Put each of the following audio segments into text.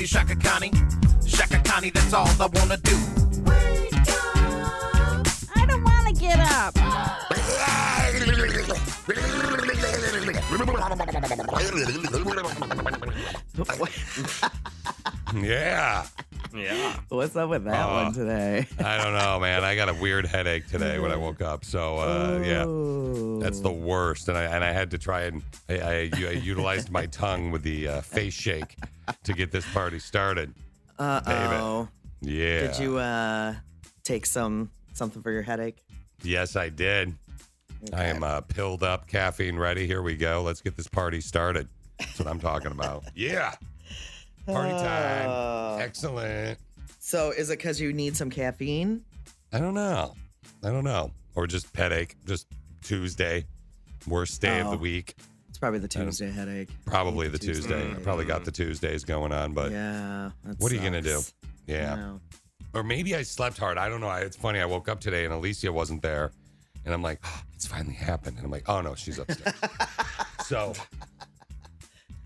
Connie, let Shaka Connie. Shaka Connie, that's all I wanna do. I don't wanna get up. Yeah. Yeah. What's up with that Uh, one today? I don't know, man. I got a weird headache today when I woke up. So, uh, yeah. Oh. That's the worst, and I and I had to try and I, I, I utilized my tongue with the uh, face shake to get this party started. Uh oh. Yeah. Did you uh take some something for your headache? Yes, I did. I am uh, pilled up, caffeine ready. Here we go. Let's get this party started. That's what I'm talking about. Yeah. Party time. Uh, Excellent. so is it because you need some caffeine? I don't know. I don't know. Or just headache. Just Tuesday. Worst day of Oh. the week. It's probably the uh, Tuesday headache. Probably the Tuesday. Tuesday. I probably got the Tuesdays going on, but yeah. what are you gonna do? yeah. No. Or maybe I slept hard. I don't know. I, it's funny. I woke up today and Alicia wasn't there, and I'm like, "Oh, it's finally happened. And I'm like, oh no, she's upstairs. so,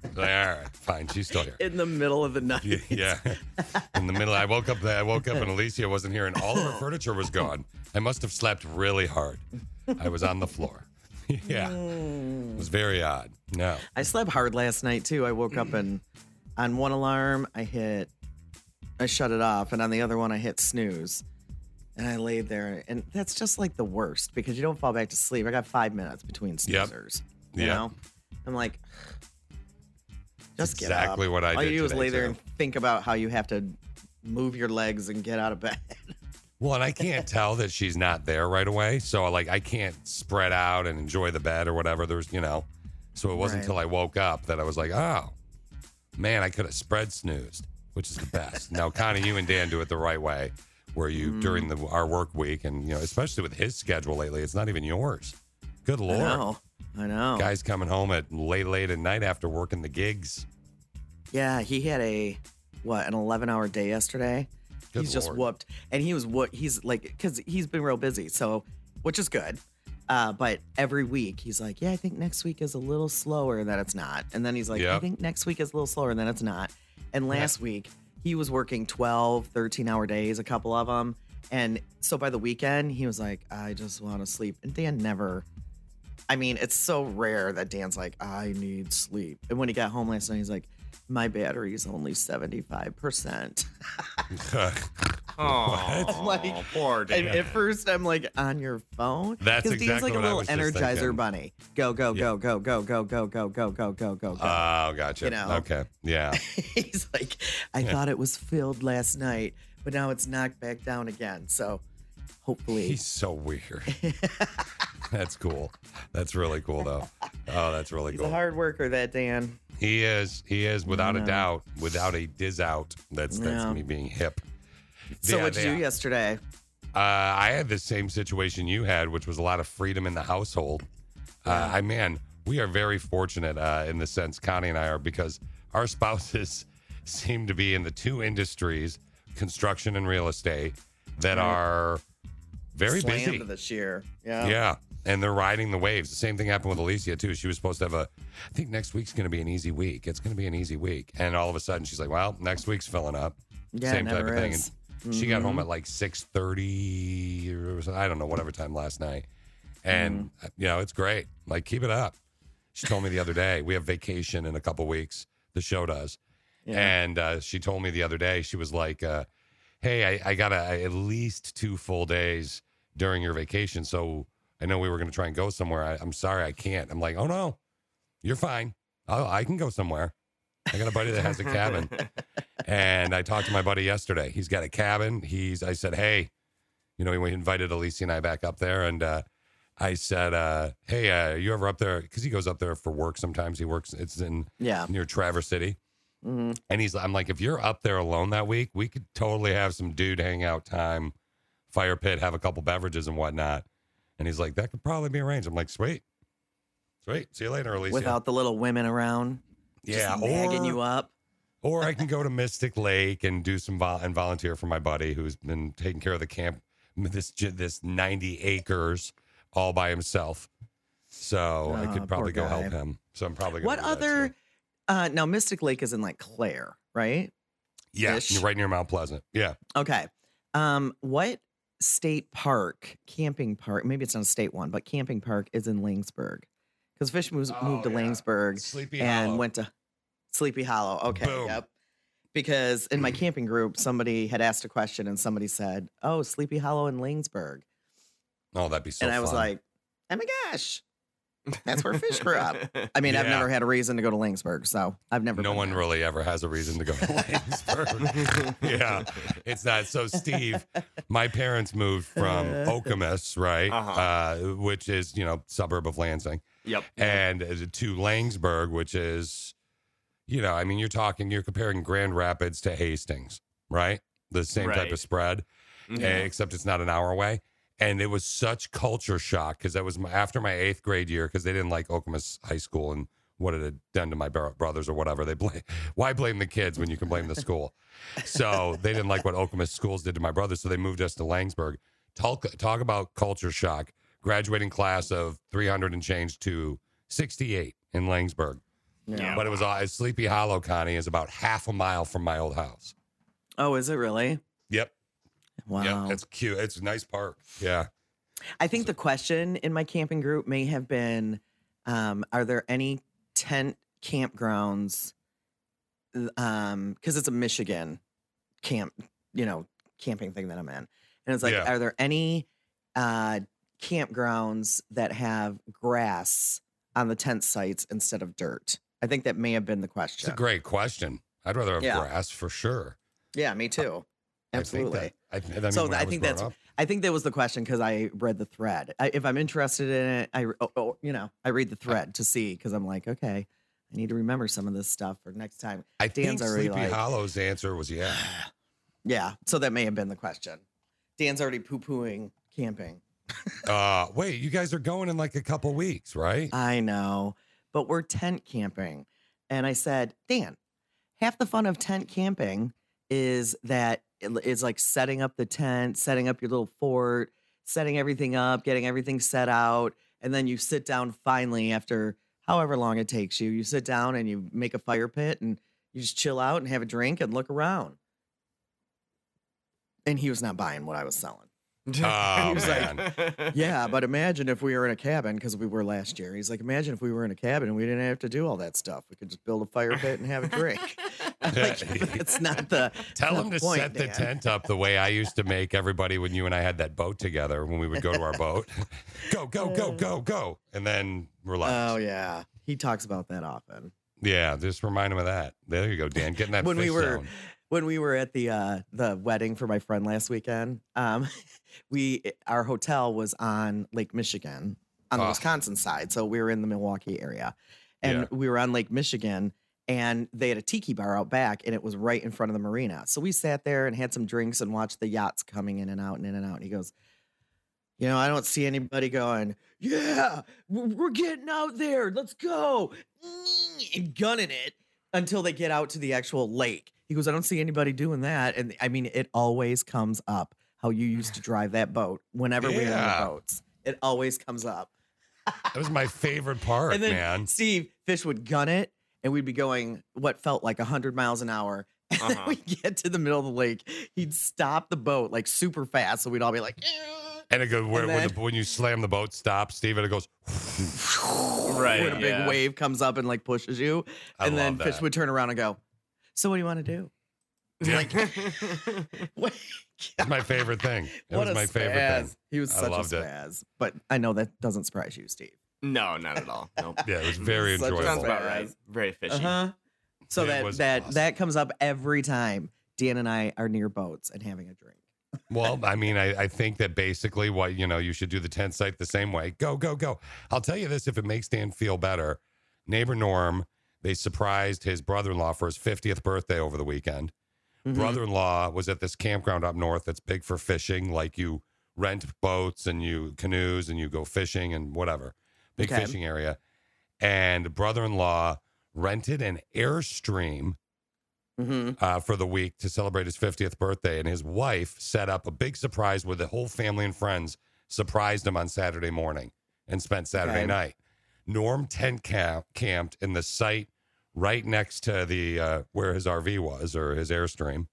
all right, fine. She's still here. In the middle of the night. Yeah, yeah. In the middle, I woke up. I woke up and Alicia wasn't here, and all of her furniture was gone. I must have slept really hard. I was on the floor. yeah, mm. it was very odd. No, I slept hard last night too. I woke up and on one alarm I hit I shut it off and on the other one I hit snooze. And I laid there and that's just like the worst because you don't fall back to sleep. I got 5 minutes between Yep. snoozers. You Yep. know? I'm like just get exactly up. what I All did you do is lay there too. and think about how you have to move your legs and get out of bed. Well, and I can't tell that she's not there right away. So like I can't spread out and enjoy the bed or whatever. There's you know. So it wasn't Right. until I woke up that I was like, oh man, I could have spread snoozed, which is the best. now, Connie, you and Dan do it the right way, where you Mm. during the our work week and you know, especially with his schedule lately, it's not even yours. Good I lord. know. I know. Guys coming home at late, late at night after working the gigs. Yeah, he had a what, an 11-hour day yesterday. Good he's just whooped. And he was what he's like because he's been real busy so which is good. Uh, but every week he's like yeah i think next week is a little slower and then it's not. And then he's like i think next week is a little slower and then it's not. And last week he was working 12 13 hour days a couple of them and so by the weekend he was like i just want to sleep. And dan never i mean it's so rare that dan's like i need sleep. And when he got home last night he's like my battery's only 75% Oh, Like, poor Dan. And at first, I'm like on your phone. That's exactly like a little energizer bunny. Go, go, go, go, go, go, go, go, go, go, go, go, go. Oh, gotcha. You know. Okay. Yeah. He's like, I thought it was filled last night, but now it's knocked back down again. So hopefully, He's so weird. that's cool. That's really cool, though. Oh, that's really he's cool. a hard worker. That Dan. He is. He is without a doubt. Without a diz out. That's that's Yeah. me being hip. So Yeah, what'd you they- do yesterday? Uh, I had the same situation you had, which was a lot of freedom in the household. Uh, I man, we are very fortunate uh, in the sense Connie and I are because our spouses seem to be in the two industries, construction and real estate, that are very Slammed busy. this year. Yeah. Yeah. And they're riding the waves. The same thing happened with Alicia, too. She was supposed to have a, I think next week's going to be an easy week. It's going to be an easy week. And all of a sudden, she's like, well, next week's filling up. Yeah, same type of thing. And she got home Mhm. at like 6.30 or something, I don't know, whatever time last night. And, Mm-hmm. you know, it's great. Like, keep it up. She told me the other day, we have vacation in a couple weeks. The show does. Yeah. And uh, she told me the other day, she was like, uh, hey, I, I got a, at least two full days during your vacation. So I know we were going to try and go somewhere. I, I'm sorry, I can't. I'm like, oh no, you're fine. i I can go somewhere. I got a buddy that has a cabin. and I talked to my buddy yesterday. He's got a cabin. He's, I said, hey, you know, we invited Alicia and I back up there, and uh, I said, uh, "Hey, uh, you ever up there?" Because he goes up there for work. Sometimes he works. It's in Yeah. near Traverse City, hmm and he's. I'm like, if you're up there alone that week, we could totally have some dude hangout time, fire pit, have a couple beverages and whatnot. And he's like, that could probably be arranged. I'm like, sweet, sweet. See you later, Alicia. Without the little women around. yeah, or- you up. Or I can go to Mystic Lake and do some vol- and volunteer for my buddy who's been taking care of the camp, this this ninety acres all by himself. So I Oh, could probably go help him. So I'm probably gonna What do that, other? too. Uh, now Mystic Lake is in like Clare, right? Yeah, ish? right near Mount Pleasant. Yeah, Okay. Um, what state park, camping park? Maybe it's not a state one, but camping park is in Laingsburg. Because Fish moves, moved oh, to Oh, yeah. Laingsburg Sleepy and Hollow. went to Sleepy Hollow. Okay. Boom. Yep. Because in my camping group, somebody had asked a question and somebody said, "Oh, Sleepy Hollow in Laingsburg," Oh, that'd be so. and I was like, "Oh my gosh, that's where Fish grew up." I mean, I've never had a reason to go to Laingsburg, so I've never. no been one there. really ever has a reason to go to Laingsburg. yeah, it's not. So, Steve, my parents moved from Okemos, right, Uh-huh. uh, which is you know suburb of Lansing, Yep. and uh, to Laingsburg, which is, you know, I mean, you're talking, you're comparing Grand Rapids to Hastings, right? The same type of spread, Mhm. eh, except it's not an hour away. And it was such culture shock because that was my, after my eighth grade year because they didn't like Okemos High School and what it had done to my brothers or whatever. They blame why blame the kids when you can blame the school. So they didn't like what Okemos schools did to my brothers, so they moved us to Laingsburg. Talk talk about culture shock. Graduating class of 300 and change to 68 in Laingsburg. Yeah. But it was all Sleepy Hollow, Connie, is about half a mile from my old house. Oh, is it really? Wow. Yep. It's cute. It's a nice park. Yeah. I think the question in my camping group may have been um, Are there any tent campgrounds? Because it's a Michigan camp, you know, camping thing that I'm in. And it's like, Yeah. Are there any uh, campgrounds that have grass on the tent sites instead of dirt? I think that may have been the question. It's a great question. I'd rather have Yeah. grass for sure. yeah, me too. Absolutely. I think that, I, I mean, so I was think that's up- I think that was the question because I read the thread. I, if I'm interested in it, I oh, oh, you know I read the thread to see because I'm like, okay, I need to remember some of this stuff for next time. I Dan's think Sleepy like- Hollow's answer was yeah. Yeah, so that may have been the question. Dan's already poo pooing camping. Uh, wait, you guys are going in like a couple weeks, right? I know, but we're tent camping, and I said, Dan, half the fun of tent camping is that it's like setting up the tent, setting up your little fort, setting everything up, getting everything set out, and then you sit down finally after however long it takes you. You sit down and you make a fire pit and you just chill out and have a drink and look around. And he was not buying what I was selling. Oh, was like, man. Yeah, but imagine if we were in a cabin because we were last year. He's like, imagine if we were in a cabin and we didn't have to do all that stuff. We could just build a fire pit and have a drink. Like, it's not the Tell the him to point, set the Dan. tent up the way I used to make everybody when you and I had that boat together when we would go to our boat. go, go, go, go, go. And then relax. Oh yeah, he talks about that often. Yeah, just remind him of that. There you go, Dan. Getting that When we were- zone. When we were at the uh, the wedding for my friend last weekend, um, we our hotel was on Lake Michigan on the Ah. Wisconsin side, so we were in the Milwaukee area, and Yeah. we were on Lake Michigan. And they had a tiki bar out back, and it was right in front of the marina. So we sat there and had some drinks and watched the yachts coming in and out and in and out. And he goes, You know, I don't see anybody going, Yeah, we're getting out there. Let's go. And gunning it until they get out to the actual lake. He goes, I don't see anybody doing that. And I mean, it always comes up how you used to drive that boat whenever we were on boats. It always comes up. That was my favorite part, and then man. Steve Fish would gun it, and we'd be going what felt like 100 miles an hour. And Uh-huh. we'd get to the middle of the lake. He'd stop the boat like super fast. So we'd all be like, And it goes where, And when, then- the, when you slam the boat stop, Steve, and it goes. Right. when a big yeah. wave comes up and like pushes you. I and then love Fish would turn around and go, So what do you want to do? Like, what? It's my favorite thing. It what was a my favorite spaz. thing. He was I such a loved it. spaz. But I know that doesn't surprise you, Steve. no, not at all. Nope. Yeah, it was very Such enjoyable. Sounds about right. Very fishy. Uh huh. So It that that awesome. that comes up every time Dan and I are near boats and having a drink. Well, I mean, I, I think that basically what, you know, you should do the tent site the same way. Go, go, go. I'll tell you this if it makes Dan feel better. Neighbor Norm, they surprised his brother in law for his 50th birthday over the weekend. Mhm. Brother in law was at this campground up north that's big for fishing. Like you rent boats and you canoes and you go fishing and whatever. Big Okay. fishing area. And brother in law rented an Airstream Mhm. uh, for the week to celebrate his 50th birthday. And his wife set up a big surprise with the whole family and friends, surprised him on Saturday morning and spent Saturday Okay. night. Norm tent camp, camped in the site right next to the uh, where his RV was or his Airstream.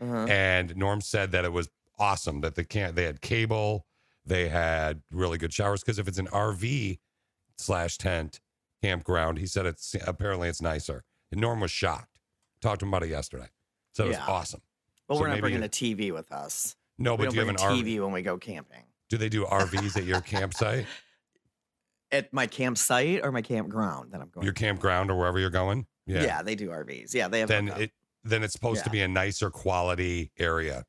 Uh-huh. And Norm said that it was awesome that the camp they had cable, they had really good showers because if it's an RV slash tent campground, he said it's apparently it's nicer. And Norm was shocked. Talked to him about it yesterday. So it was Yeah. awesome. But So we're not bringing a TV with us. No, we but do you have an a RV? TV when we go camping. Do they do RVs at your campsite, At my campsite or my campground that I'm going your to. campground, or wherever you're going? Yeah. Yeah, they do RVs. Yeah, they have. Then it then it's supposed to be a nicer quality area.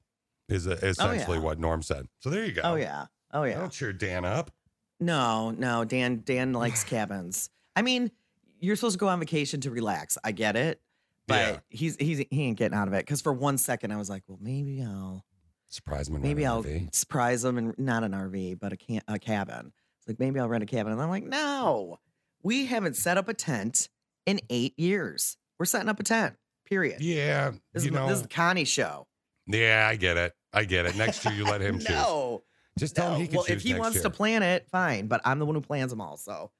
Is uh, essentially what Norm said. So there you go. Oh yeah. Oh yeah. Don't cheer Dan up. No, no. Dan Dan likes cabins. I mean, you're supposed to go on vacation to relax. I get it, but Yeah. he's he's he ain't getting out of it. Because for one second, I was like, well, maybe I'll Surprise him. maybe I'll RV. surprise him and not an RV, but a can a cabin. It's like maybe I'll rent a cabin, and I'm like, no, we haven't set up a tent in eight years. We're setting up a tent. Period. Yeah, This, you is, know. this is the Connie show. yeah, I get it. I get it. Next year, you let him choose. no, Just tell no. him he can well, if he next wants year. to plan it, fine. But I'm the one who plans them all, so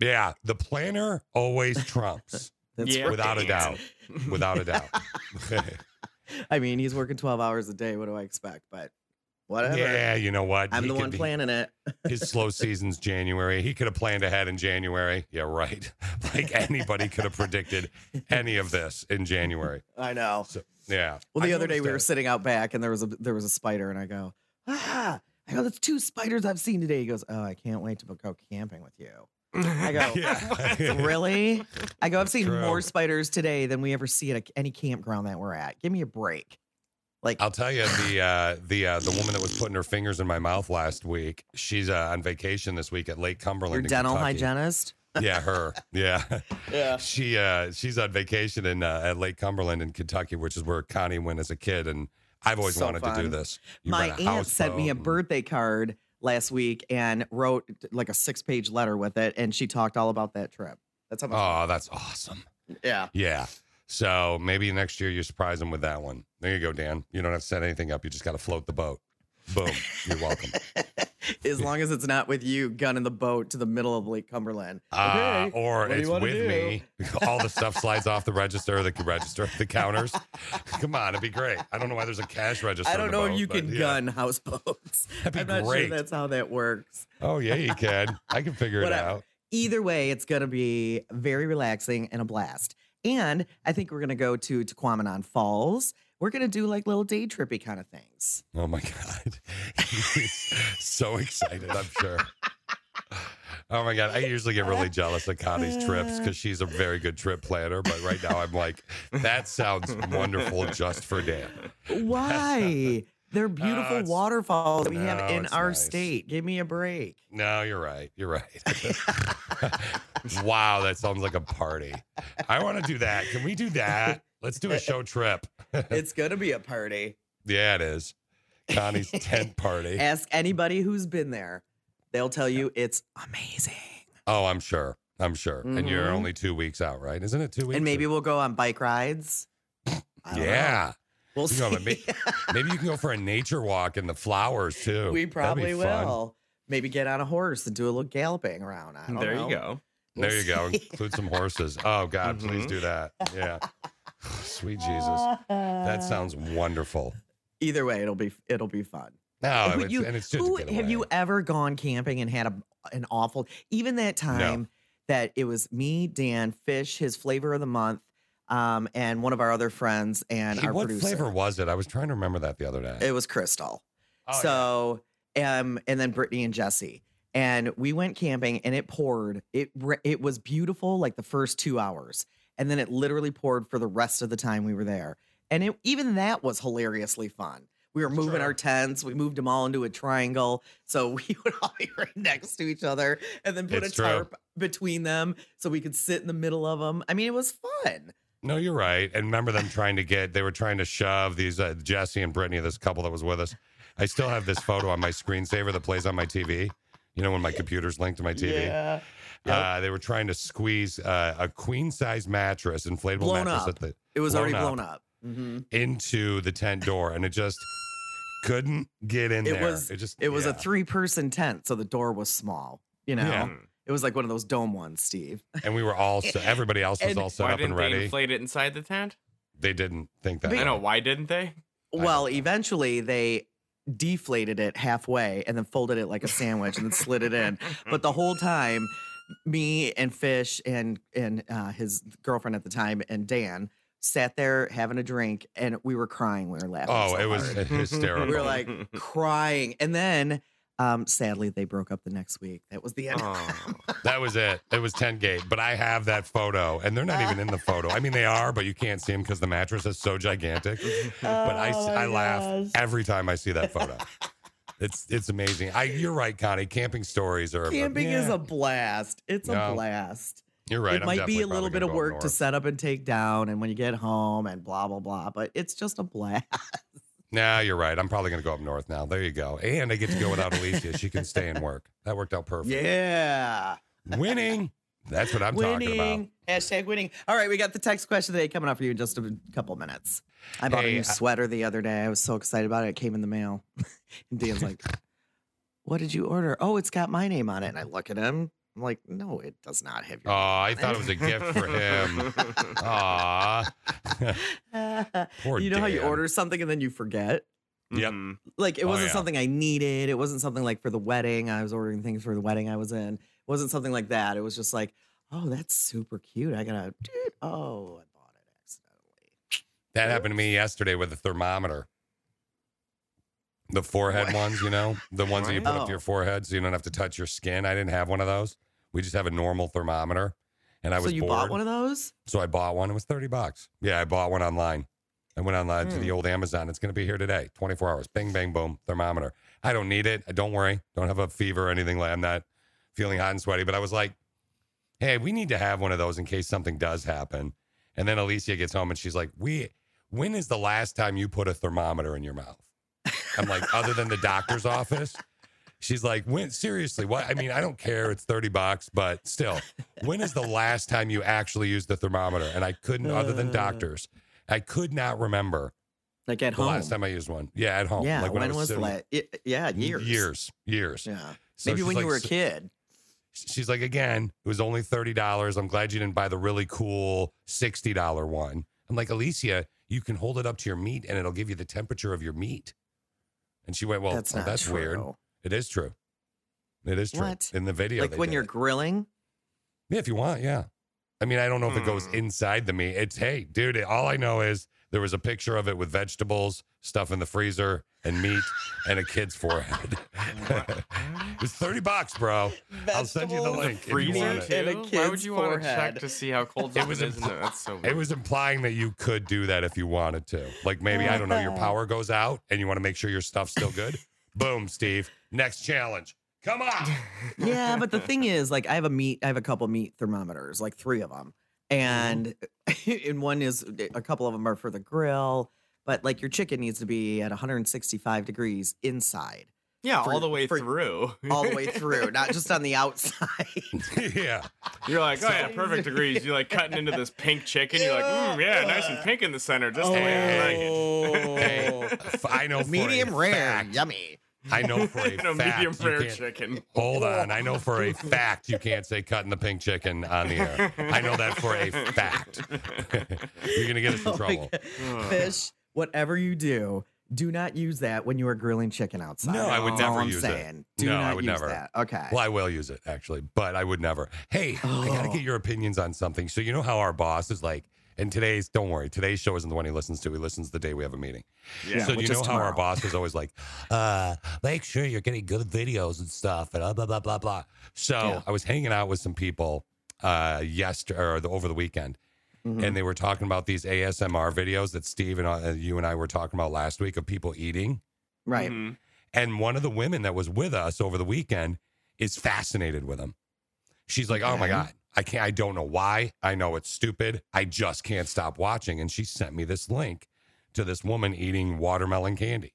Yeah, the planner always trumps, that's Yeah. without a doubt. Without a doubt. I mean, he's working 12 hours a day. What do I expect? But whatever. yeah, you know what? I'm He the one be- planning it. His slow season's January. He could have planned ahead in January. Yeah, right. Like anybody could have predicted any of this in January. I know. So yeah. Well, the I other day we were sitting out back and there was a there was a spider and I go, ah, I go, that's two spiders I've seen today. He goes, oh, I can't wait to go camping with you. I go. Yeah. really? I go, I've seen True. more spiders today than we ever see at a, any campground that we're at. Give me a break. Like, I'll tell you the uh, the uh, the woman that was putting her fingers in my mouth last week. She's uh, on vacation this week at Lake Cumberland. your dental Kentucky. hygienist. Yeah, her. Yeah. Yeah. she uh she's on vacation in uh, at Lake Cumberland in Kentucky, which is where Connie went as a kid, and I've always So wanted to do this. You My aunt sent me a birthday card last week and wrote like a six page letter with it. And she talked all about that trip. That's how much. Oh, that's awesome. yeah. Yeah. So maybe next year you surprise them with that one. There you go, Dan. You don't have to set anything up. You just got to float the boat. Boom. You're welcome. as long as it's not with you gunning the boat to the middle of Lake Cumberland. Uh, Okay, or what it's with do? me. All the stuff slides off the register, the register, the counters. Come on, it'd be great. I don't know why there's a cash register. I don't the know if you can yeah. gun houseboats. That'd be I'm not great. sure that's how that works. Oh yeah, you can. I can figure it out. Either way, it's going to be very relaxing and a blast. And I think we're going to go to Tahquamenon Falls. We're going to do like little day trippy kind of things. Oh my god, He's so excited. I'm sure. Oh my god, I usually get really jealous of Connie's trips because she's a very good trip planner. But right now, I'm like, that sounds wonderful just for Dan. Why? They're beautiful it's- waterfalls we have in our nice. state. Give me a break. No, you're right. You're right. wow, that sounds like a party. I want to do that. Can we do that? Let's do a show trip. it's going to be a party. Yeah, it is. Connie's tent party. Ask anybody who's been there. They'll tell you it's amazing. Oh, I'm sure. I'm sure. And you're Mhm. only two weeks out, right? Isn't it two weeks? And maybe or- we'll go on bike rides. Don't know. Yeah. We'll You know, see. but Maybe you can go for a nature walk in the flowers too. we That'd probably fun. will. Maybe get on a horse and do a little galloping around. I don't There know. you go. There you go. Include some horses. Oh God, please Mhm. do that. Yeah. Sweet Jesus. That sounds wonderful. Either way, it'll be it'll be fun. No, Who- it's, you- and it's just Who, have you ever gone camping and had a an awful even that time that it was me, Dan, Fish, his flavor of the month, um, and one of our other friends and Hey, our what producer. flavor was it? I was trying to remember that the other day. It was Crystal. Oh, yeah. so, um, and then Brittany and Jesse. And we went camping and it poured. It it was beautiful like the first two hours. And then it literally poured for the rest of the time we were there. And it, even that was hilariously fun. We were moving our tents. We moved them all into a triangle. So we would all be right next to each other and then put It's a true. tarp between them so we could sit in the middle of them. I mean, it was fun. No, you're right. And remember them trying to get, they were trying to shove these, uh, Jesse and Brittany, this couple that was with us. I still have this photo on my screensaver that plays on my TV. You know, when my computer's linked to my TV. Yeah. Uh, they were trying to squeeze uh, a queen size mattress, inflatable Blown mattress up. at the It was already blown blown up. hmm into the tent door, and it just couldn't get in It there. was it just it was yeah. a three person tent, so the door was small. You know, Yeah. It was like one of those dome ones, Steve. and we were all se- everybody else was And- all set Why up and didn't they ready. inflate it inside the tent? they didn't think that. I know. Why didn't they? Well, eventually they deflated it halfway and then folded it like a sandwich and then slid it in. But the whole time, me and Fish and and uh, his girlfriend at the time and Dan sat there having a drink and we were crying. We were laughing. Oh, so it was hard. hysterical. we were like crying, and then um, sadly they broke up the next week. That was the end. Oh. That was it. It was 10 gate. But I have that photo, and they're not even in the photo. I mean, they are, but you can't see them because the mattress is so gigantic. But I, Oh, I laugh gosh. every time I see that photo. It's it's amazing. I you're right, Connie. Camping stories are Camping is a blast. It's No, a blast. You're right. It I'm might be a little bit of go up work to set up and take down, and when you get home and blah blah blah. But it's just a blast. Nah, you're right. I'm probably gonna go up north now. There you go. And I get to go without Alicia. She can stay and work. That worked out perfect. Yeah, Winning. That's what I'm talking about. winning. Hashtag winning. All right, we got the text question today coming up for you in just a couple minutes. I bought Hey, a new I- sweater the other day. I was so excited about it. It came in the mail. and Dan's like, "What did you order?" Oh, it's got my name on it. And I look at him. I'm like, "No, it does not have your. Oh. I thought it was a gift for him. Aw. Poor you know how you Dan. order something and then you forget. Yep. Mhm. like it Oh, wasn't yeah. something I needed. It wasn't something like for the wedding. I was ordering things for the wedding I was in. It wasn't something like that. It was just like, oh, that's super cute. I gotta. Oh, I bought it accidentally. That happened to me yesterday with the thermometer. The forehead What? ones, you know, the ones that you put up to your forehead so you don't have to touch your skin. I didn't have one of those. We just have a normal thermometer. And I was so was you bored. bought one of those? so I bought one. It was 30 bucks. Yeah, I bought one online. I went online to Hmm. the old Amazon. It's going to be here today. 24 hours. Bing, bang, boom. Thermometer. I don't need it. I Don't worry. Don't have a fever or anything like I'm not feeling hot and sweaty. But I was like, hey, we need to have one of those in case something does happen. And then Alicia gets home and she's like, we, when is the last time you put a thermometer in your mouth? I'm like, other than the doctor's office? She's like, when seriously, what I mean, I don't care, it's 30 bucks, but still, when is the last time you actually used the thermometer? And I couldn't, other than Uh. doctors, I could not remember Like at home. the home? last time I used one. Yeah, at home. yeah. like when, I was, the last? Yeah, years. Years. Years. Yeah. So Maybe when like, you were a kid. She's like, again, it was only $30. I'm glad you didn't buy the really cool $60 one. I'm like, Alicia, you can hold it up to your meat and it'll give you the temperature of your meat. And she went, Well, that's oh, not that's true. weird. It is true. It is true. What? In the video. Like they when did you're it. grilling. Yeah, if you want, yeah. I mean, I don't know if it goes Hmm. inside the meat. It's hey, dude. it- All I know is there was a picture of it with vegetables, stuff in the freezer, and meat, and a kid's forehead. it's thirty bucks, bro. I'll send you the Vegetables, link if you Freezer want meat, and a too? Why kid's would you want to check forehead. to see how cold It it was was? impl- Isn't it? That's so It was implying that you could do that if you wanted to. Like maybe I don't know, your power goes out and you want to make sure your stuff's still good. Boom, Steve. Next challenge. Come on. yeah, but the thing is, like, I have a meat, I have a couple meat thermometers, like three of them, and and one is a couple of them are for the grill, but like your chicken needs to be at 165 degrees inside, yeah, for- all the way for- through. all the way through, not just on the outside. yeah. You're like, oh yeah, perfect degrees. You're like cutting into this pink chicken. You're like, mm, yeah, nice and pink in the center, just the way I like it. Oh. F- I know for a medium rare, fact- yummy. I know for a no, fact. medium you rare chicken. Hold on. I know for a fact you can't say cutting the pink chicken on the air. I know that for a fact. You're going to get us in Oh trouble. Fish, whatever you do, do not use that when you are grilling chicken outside. No, I would That's all never I'm use it. Do No, not I would use never. that. Okay. Well, I will use it actually, but I would never. Hey, I got to Oh. get your opinions on something. So, you know how our boss is like, and today's, don't worry, today's show isn't the one he listens to. He listens the day we have a meeting. Yeah. so, do you is know how our boss is always like, uh, make sure you're getting good videos and stuff and blah, blah, blah, blah, blah. So, Yeah. I was hanging out with some people uh, yesterday or the, over the weekend, Mhm. and they were talking about these ASMR videos that Steve and uh, you and I were talking about last week of people eating. Right. Mhm. And one of the women that was with us over the weekend is fascinated with them. She's like, "Oh my god, I can't. I don't know why. I know it's stupid. I just can't stop watching." And she sent me this link to this woman eating watermelon candy,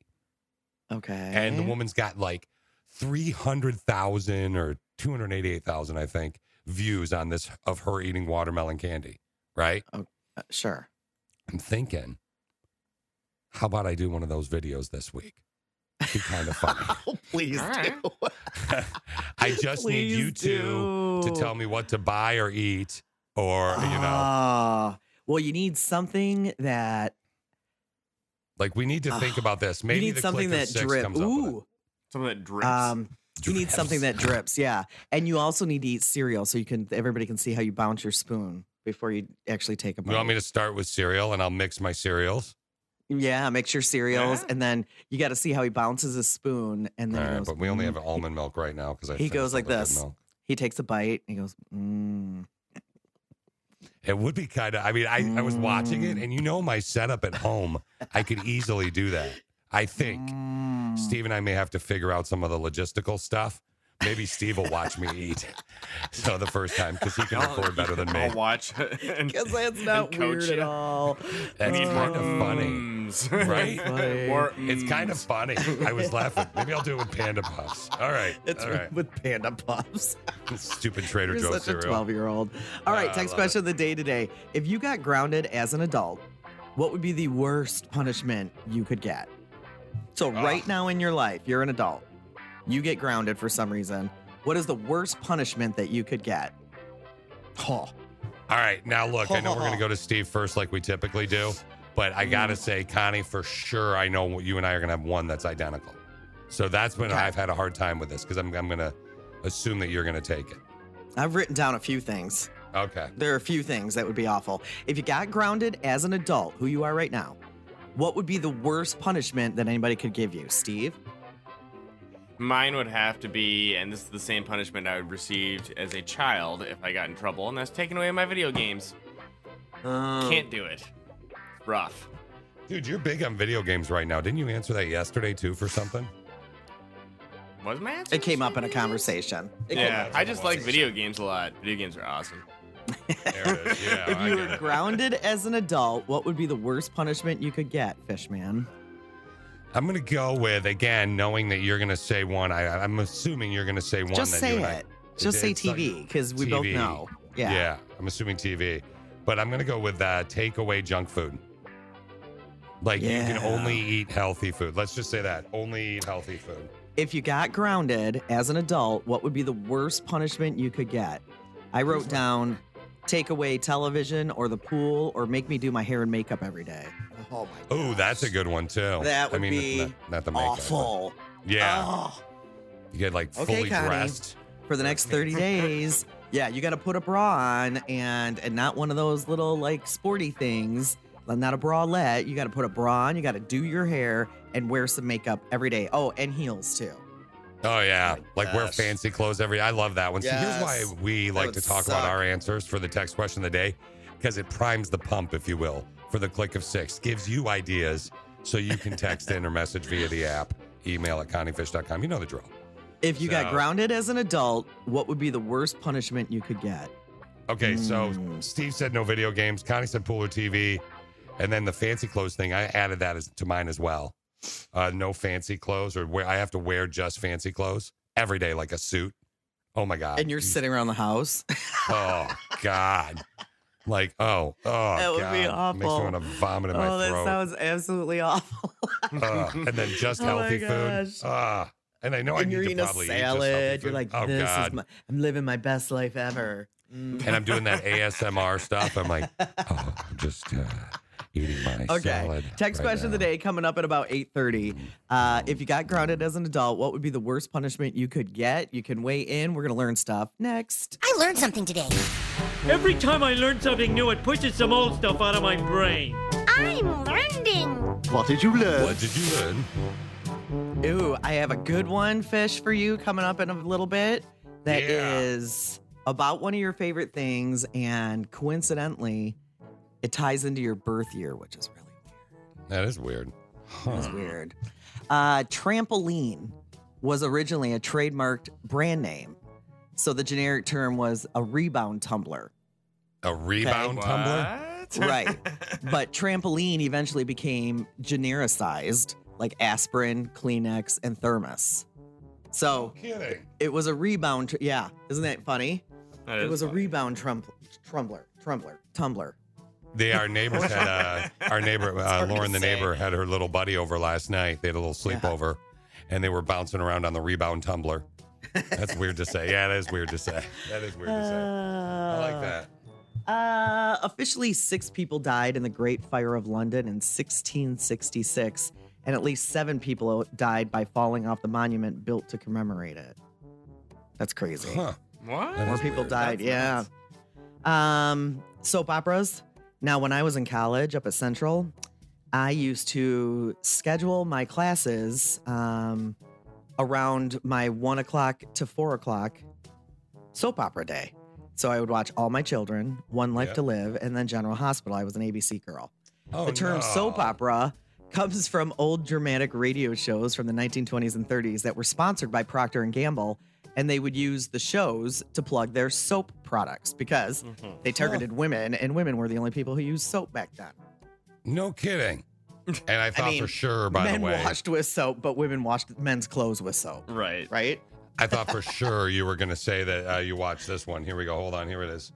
Okay. and the woman's got like three hundred thousand or two hundred eighty-eight thousand, I think, views on this of her eating watermelon candy. Right? Uh, sure. I'm thinking, how about I do one of those videos this week? Be kind of funny. Oh, please All right. do. I just need you Please two to tell me what to buy or eat, or you know, Ah, well, you need something that like we need to think about this. Maybe you need the something that of Six drip. comes up with it. Ooh. Something that drips. Um, you need something that drips, yeah. And you also need to eat cereal so you can everybody can see how you bounce your spoon before you actually take a bite. You want me to start with cereal, and I'll mix my cereals. Yeah, mix your cereals, Yeah. and then you got to see how he bounces his spoon, and then right, goes, but we only "Mm." have almond milk right now because I He goes like this. milk. He takes a bite. And he goes, mm. It would be kind of. I mean, I, I was watching it, Mm. and you know my setup at home. I could easily do that. I think. Mm. Steve and I may have to figure out some of the logistical stuff. Maybe Steve will watch me eat. So the first time, because he can record better than me. I'll watch. and, Because that's not coach weird at all. That's Need kind of funny. Right? Funny. More It's kind of funny. I was laughing. Maybe I'll do it with Panda Puffs. All right. It's All right. with panda puffs. Stupid Trader You're Joe's such a cereal. 12 year old. All right, ah, I text love question of the day today. If you got grounded as an adult, what would be the worst punishment you could get? So, right now in your life, you're an adult, you get grounded for some reason. What is the worst punishment that you could get? Oh, All right. Now, look, I know we're going to go to Steve first, like we typically do. But I got Mm. to say, Connie, for sure, I know you and I are going to have one that's identical. So that's when Okay. I've had a hard time with this because I'm, I'm going to assume that you're going to take it. I've written down a few things. Okay. There are a few things that would be awful. If you got grounded as an adult, who you are right now, what would be the worst punishment that anybody could give you? Steve? Mine would have to be, and this is the same punishment I would receive as a child if I got in trouble, and that's taking away my video games. Um, Can't do it. Rough. Dude, you're big on video games right now. Didn't you answer that yesterday, too, for something? Was my answer? It came up in a conversation. It Yeah, up. I just like video games a lot. Video games are awesome. There it is. Yeah. if I you get were it. grounded as an adult, what would be the worst punishment you could get, Fishman? I'm going to go with, again, knowing that you're going to say one. I, I'm assuming you're going to say one. Just say and I- it. Just say TV, because we both know. Yeah. Yeah. I'm assuming TV. But I'm going to go with uh, takeaway junk food. Like you can only eat healthy food. Let's just say that. Only eat healthy food. If you got grounded as an adult, what would be the worst punishment you could get? I wrote down take away television or the pool or make me do my hair and makeup every day. Oh my Oh, that's a good one too. That I would mean, be not, not the makeup. but- Awful. Yeah. Oh. You get like Okay, fully Connie. dressed. for the next 30 days. Yeah, you got to put a bra on and and not one of those little like sporty things. Not a bralette. You got to put a bra on. You got to do your hair and wear some makeup every day. Oh, and heels too. Oh yeah, oh my like wear fancy clothes every. I love that one. See, here's why Yes. we like to talk about our answers for the text question of the day, because it primes the pump, if you will, for the click of six. Gives you ideas so you can text in or message via the app, email at conniefish.com. You know the drill. If you got grounded as an adult, what would be the worst punishment you could get? Okay, so Mm. Steve said no video games. Connie said pool or TV, and then the fancy clothes thing. I added that as, to mine as well. Uh, no fancy clothes, or where I have to wear just fancy clothes every day, like a suit. Oh my god! And you're sitting around the house. Oh God! Like oh oh That would God. be awful. Makes me want to vomit in my oh, that sounds absolutely awful. Ugh. and then just Oh my healthy food. gosh. Ah, and I know I need you're to eating a probably eat just healthy salad. You're like, oh this God! is my, I'm living my best life ever. Mm. and I'm doing that ASMR stuff. I'm like, oh, I'm just uh, eating my Okay. salad. Text right question of the day coming up at about 8:30. Uh, if you got grounded as an adult, what would be the worst punishment you could get? You can weigh in. We're gonna learn stuff next. I learned something today. Every time I learn something new, it pushes some old stuff out of my brain. I'm learning. What did you learn? What did you learn? Ooh, I have a good one, fish, for you coming up in a little bit. That is Yeah. about one of your favorite things, and coincidentally, It ties into your birth year, which is really weird. That is weird. That's weird. Uh, trampoline was originally a trademarked brand name. So the generic term was a rebound tumbler. A rebound tumbler? Right. but trampoline eventually became genericized, like aspirin, Kleenex, and thermos. So Kidding. it was a rebound. Tr- yeah. Isn't that funny? That it is was a rebound trum- trumbler, trumbler, tumbler. They, our neighbors had uh, our neighbor uh, Lauren, the say. neighbor, had her little buddy over last night. They had a little sleepover, and they were bouncing around on the rebound tumbler. That's weird to say. Yeah, that is weird to say. That is weird to say. I like that. Uh, officially, six people died in the Great Fire of London in 1666, and at least seven people died by falling off the monument built to commemorate it. That's crazy. Huh. What? That More is people weird. died. That's yeah. Um, soap operas. Now, when I was in college up at Central, I used to schedule my classes um, around my one o'clock to four o'clock soap opera day. So I would watch All My Children, One Life to Live, and then General Hospital. I was an ABC girl. Oh, the term no. soap opera comes from old dramatic radio shows from the 1920s and 30s that were sponsored by Procter and Gamble, and they would use the shows to plug their soap products because Mm-hmm. they targeted women, and women were the only people who used soap back then. No kidding. And I thought mean, for sure, by Men the way, men washed with soap, but women washed men's clothes with soap, Right. right? I thought for sure you were going to say that uh, you watched this one. Here we go. Hold on. Here it is.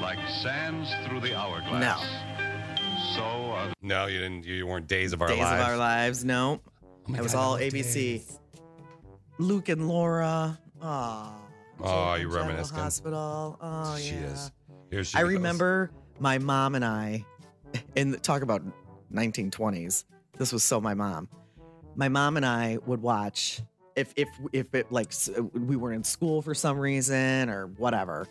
Like sands through the hourglass. No. So are No, you didn't. You weren't Days of Our Days Lives. of Our Lives. No, Oh it was God, all ABC. Days. Luke and Laura. Aw. Oh, you General reminiscing. Hospital. Oh, She yeah. is. Here she is. I goes. remember my mom and I, and talk about 1920s. This was so my mom. My mom and I would watch if if if it like we were in school for some reason or whatever.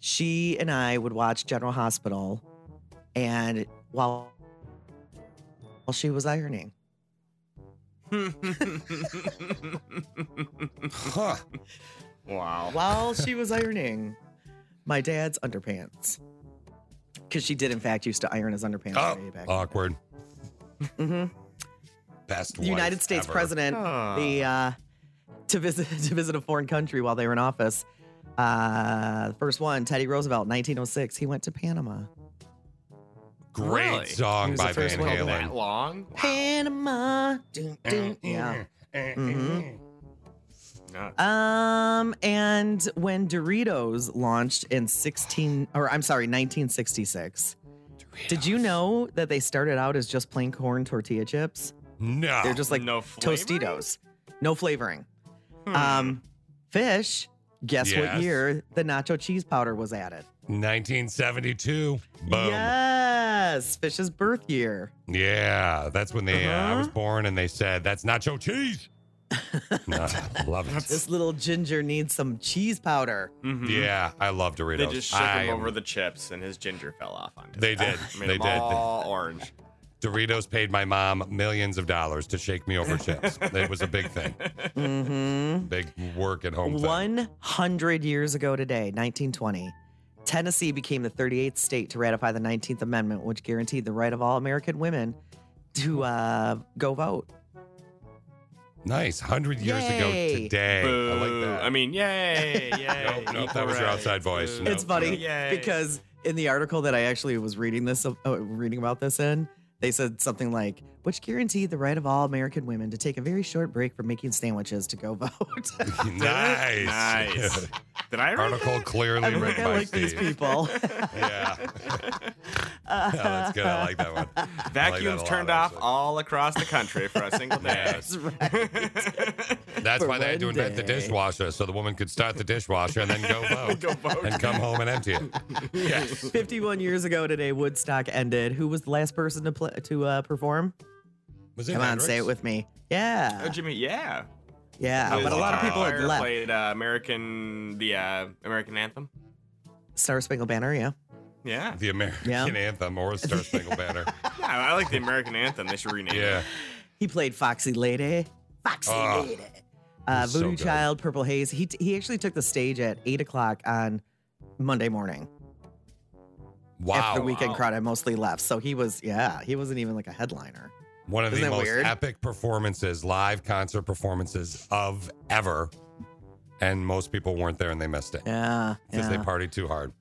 She and I would watch General Hospital, and while while she was ironing, Huh. wow. while she was ironing my dad's underpants, because she did in fact used to iron his underpants Oh, way back. awkward. hmm Best the United States ever. president Oh. the uh, to visit to visit a foreign country while they were in office. Uh, the first one, Teddy Roosevelt, 1906. He went to Panama. Great Really? Song was the by first Van one to That Halen. long? Panama. Dun, dun. Yeah. Mhm. Nuts. Um, and when Doritos launched in 16, or I'm sorry, 1966. Did you know that they started out as just plain corn tortilla chips? No. They're just like no flavoring? Tostitos, no flavoring. Hmm. Um, fish. Guess what year the nacho cheese powder was added? 1972. Boom. Yes, fish's birth year. Yeah, that's when they. Uh, I was Uh-huh. born, and they said that's nacho cheese. No, love it. This little ginger needs some cheese powder. Mhm. Yeah, I love Doritos. They just shook I him am- over the chips, and his ginger fell off onto. They it. did. Made They did. All orange. Doritos paid my mom millions of dollars to shake me over chips. it was a big thing, Mm-hmm. big work at home. 100 years ago today, 1920, Tennessee became the 38th state to ratify the 19th Amendment, which guaranteed the right of all American women to uh, go vote. Nice, hundred years ago Yay. today. I like that. I mean, yay, yay. Nope, nope, that was your outside voice. Nope, it's funny Yay. because in the article that I actually was reading this, uh, reading about this in, they said something like, which guaranteed the right of all American women to take a very short break from making sandwiches to go vote. nice, Nice. Did I read Article that? clearly I'm written I by like these people. Yeah. yeah, that's good. I like that one. I like that a Vacuums lot, turned off actually. all across the country for a single day. That's right. That's For why they had to one invent the dishwasher so the woman could start the dishwasher and then go vote. Go vote. And come home and empty it. Yes. 51 years ago today, Woodstock ended. Who was the last person to play, to uh, perform? Was it Come on, say it with me. Yeah, Oh, Jimi, yeah. yeah. His But a lot of people had left. Played uh, American, the uh, American anthem. Star Spangled Banner, yeah. Yeah. The American Yeah. anthem or Star Spangled Banner. yeah, I like the American anthem. They should rename Yeah. it. He played Foxy Lady. Foxy Oh, Lady. Uh, he's so Voodoo. Child, Purple Haze. He, he actually took the stage at 8 o'clock on Monday morning. Wow. After the weekend Wow. crowd had mostly left. So he was, yeah, he wasn't even like a headliner. One of Isn't the most weird? epic performances, live concert performances of ever. And most people weren't there and they missed it Yeah. because yeah. they partied too hard.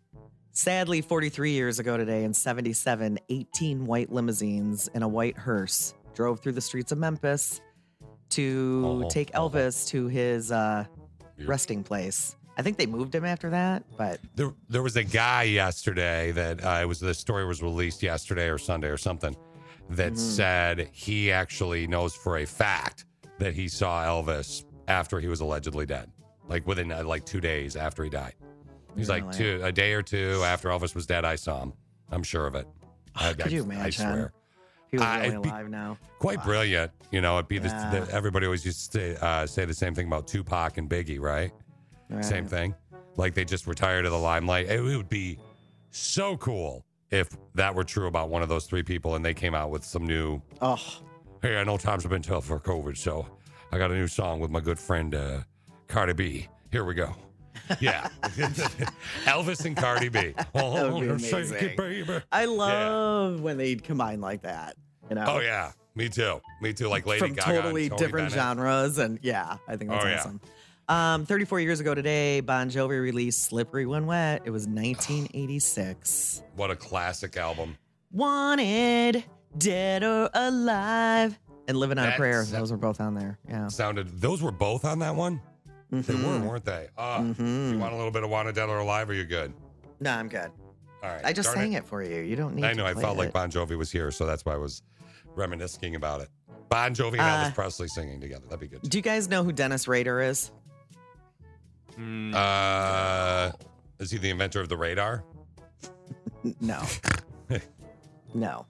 Sadly, 43 years ago today in 77, 18 white limousines and a white hearse drove through the streets of Memphis to Oh, take oh. Elvis to his uh, resting place. I think they moved him after that, but There, there was a guy yesterday that uh, it was the story was released yesterday or Sunday or something that Mhm. said he actually knows for a fact that he saw Elvis after he was allegedly dead, like within uh, like two days after he died. He's like two a day or two after Elvis was dead. I saw him. I'm sure of it. I, could you I- I swear. he was really alive now. Quite Wow. brilliant. You know, it'd be Yeah. this. The, everybody always used to say, uh, say the same thing about Tupac and Biggie, right? Same thing. Like they just retired to the limelight. It would be so cool if that were true about one of those three people and they came out with some new, Oh, hey, I know times have been tough for COVID, so I got a new song with my good friend uh, Cardi B. Here we go. Yeah. Elvis and Cardi B. Oh, you're baby. I love when they combine like that. You know, Oh, yeah. Me too. Me too. Like Lady from Gaga. totally different Bennett. genres, and yeah, I think that's Oh, yeah. Um, 34 years ago today, Bon Jovi released "Slippery When Wet." It was 1986. What a classic album. Wanted, dead or alive, and "Living on a That's- Prayer." Those were both on there. Yeah. Sounded, those were both on that one? They were, Mhm. weren't they? Uh, Mhm. You want a little bit of Wanted Dead or Alive? Or you good? No, I'm good. All right. I just Darn sang it. for you. You don't need. I know. To I play felt like it. Bon Jovi was here, so that's why I was reminiscing about it. Bon Jovi and Uh, Elvis Presley singing together. That'd be good. Do you guys know who Dennis Rader is? Mm, Uh, is he the inventor of the radar? No. no.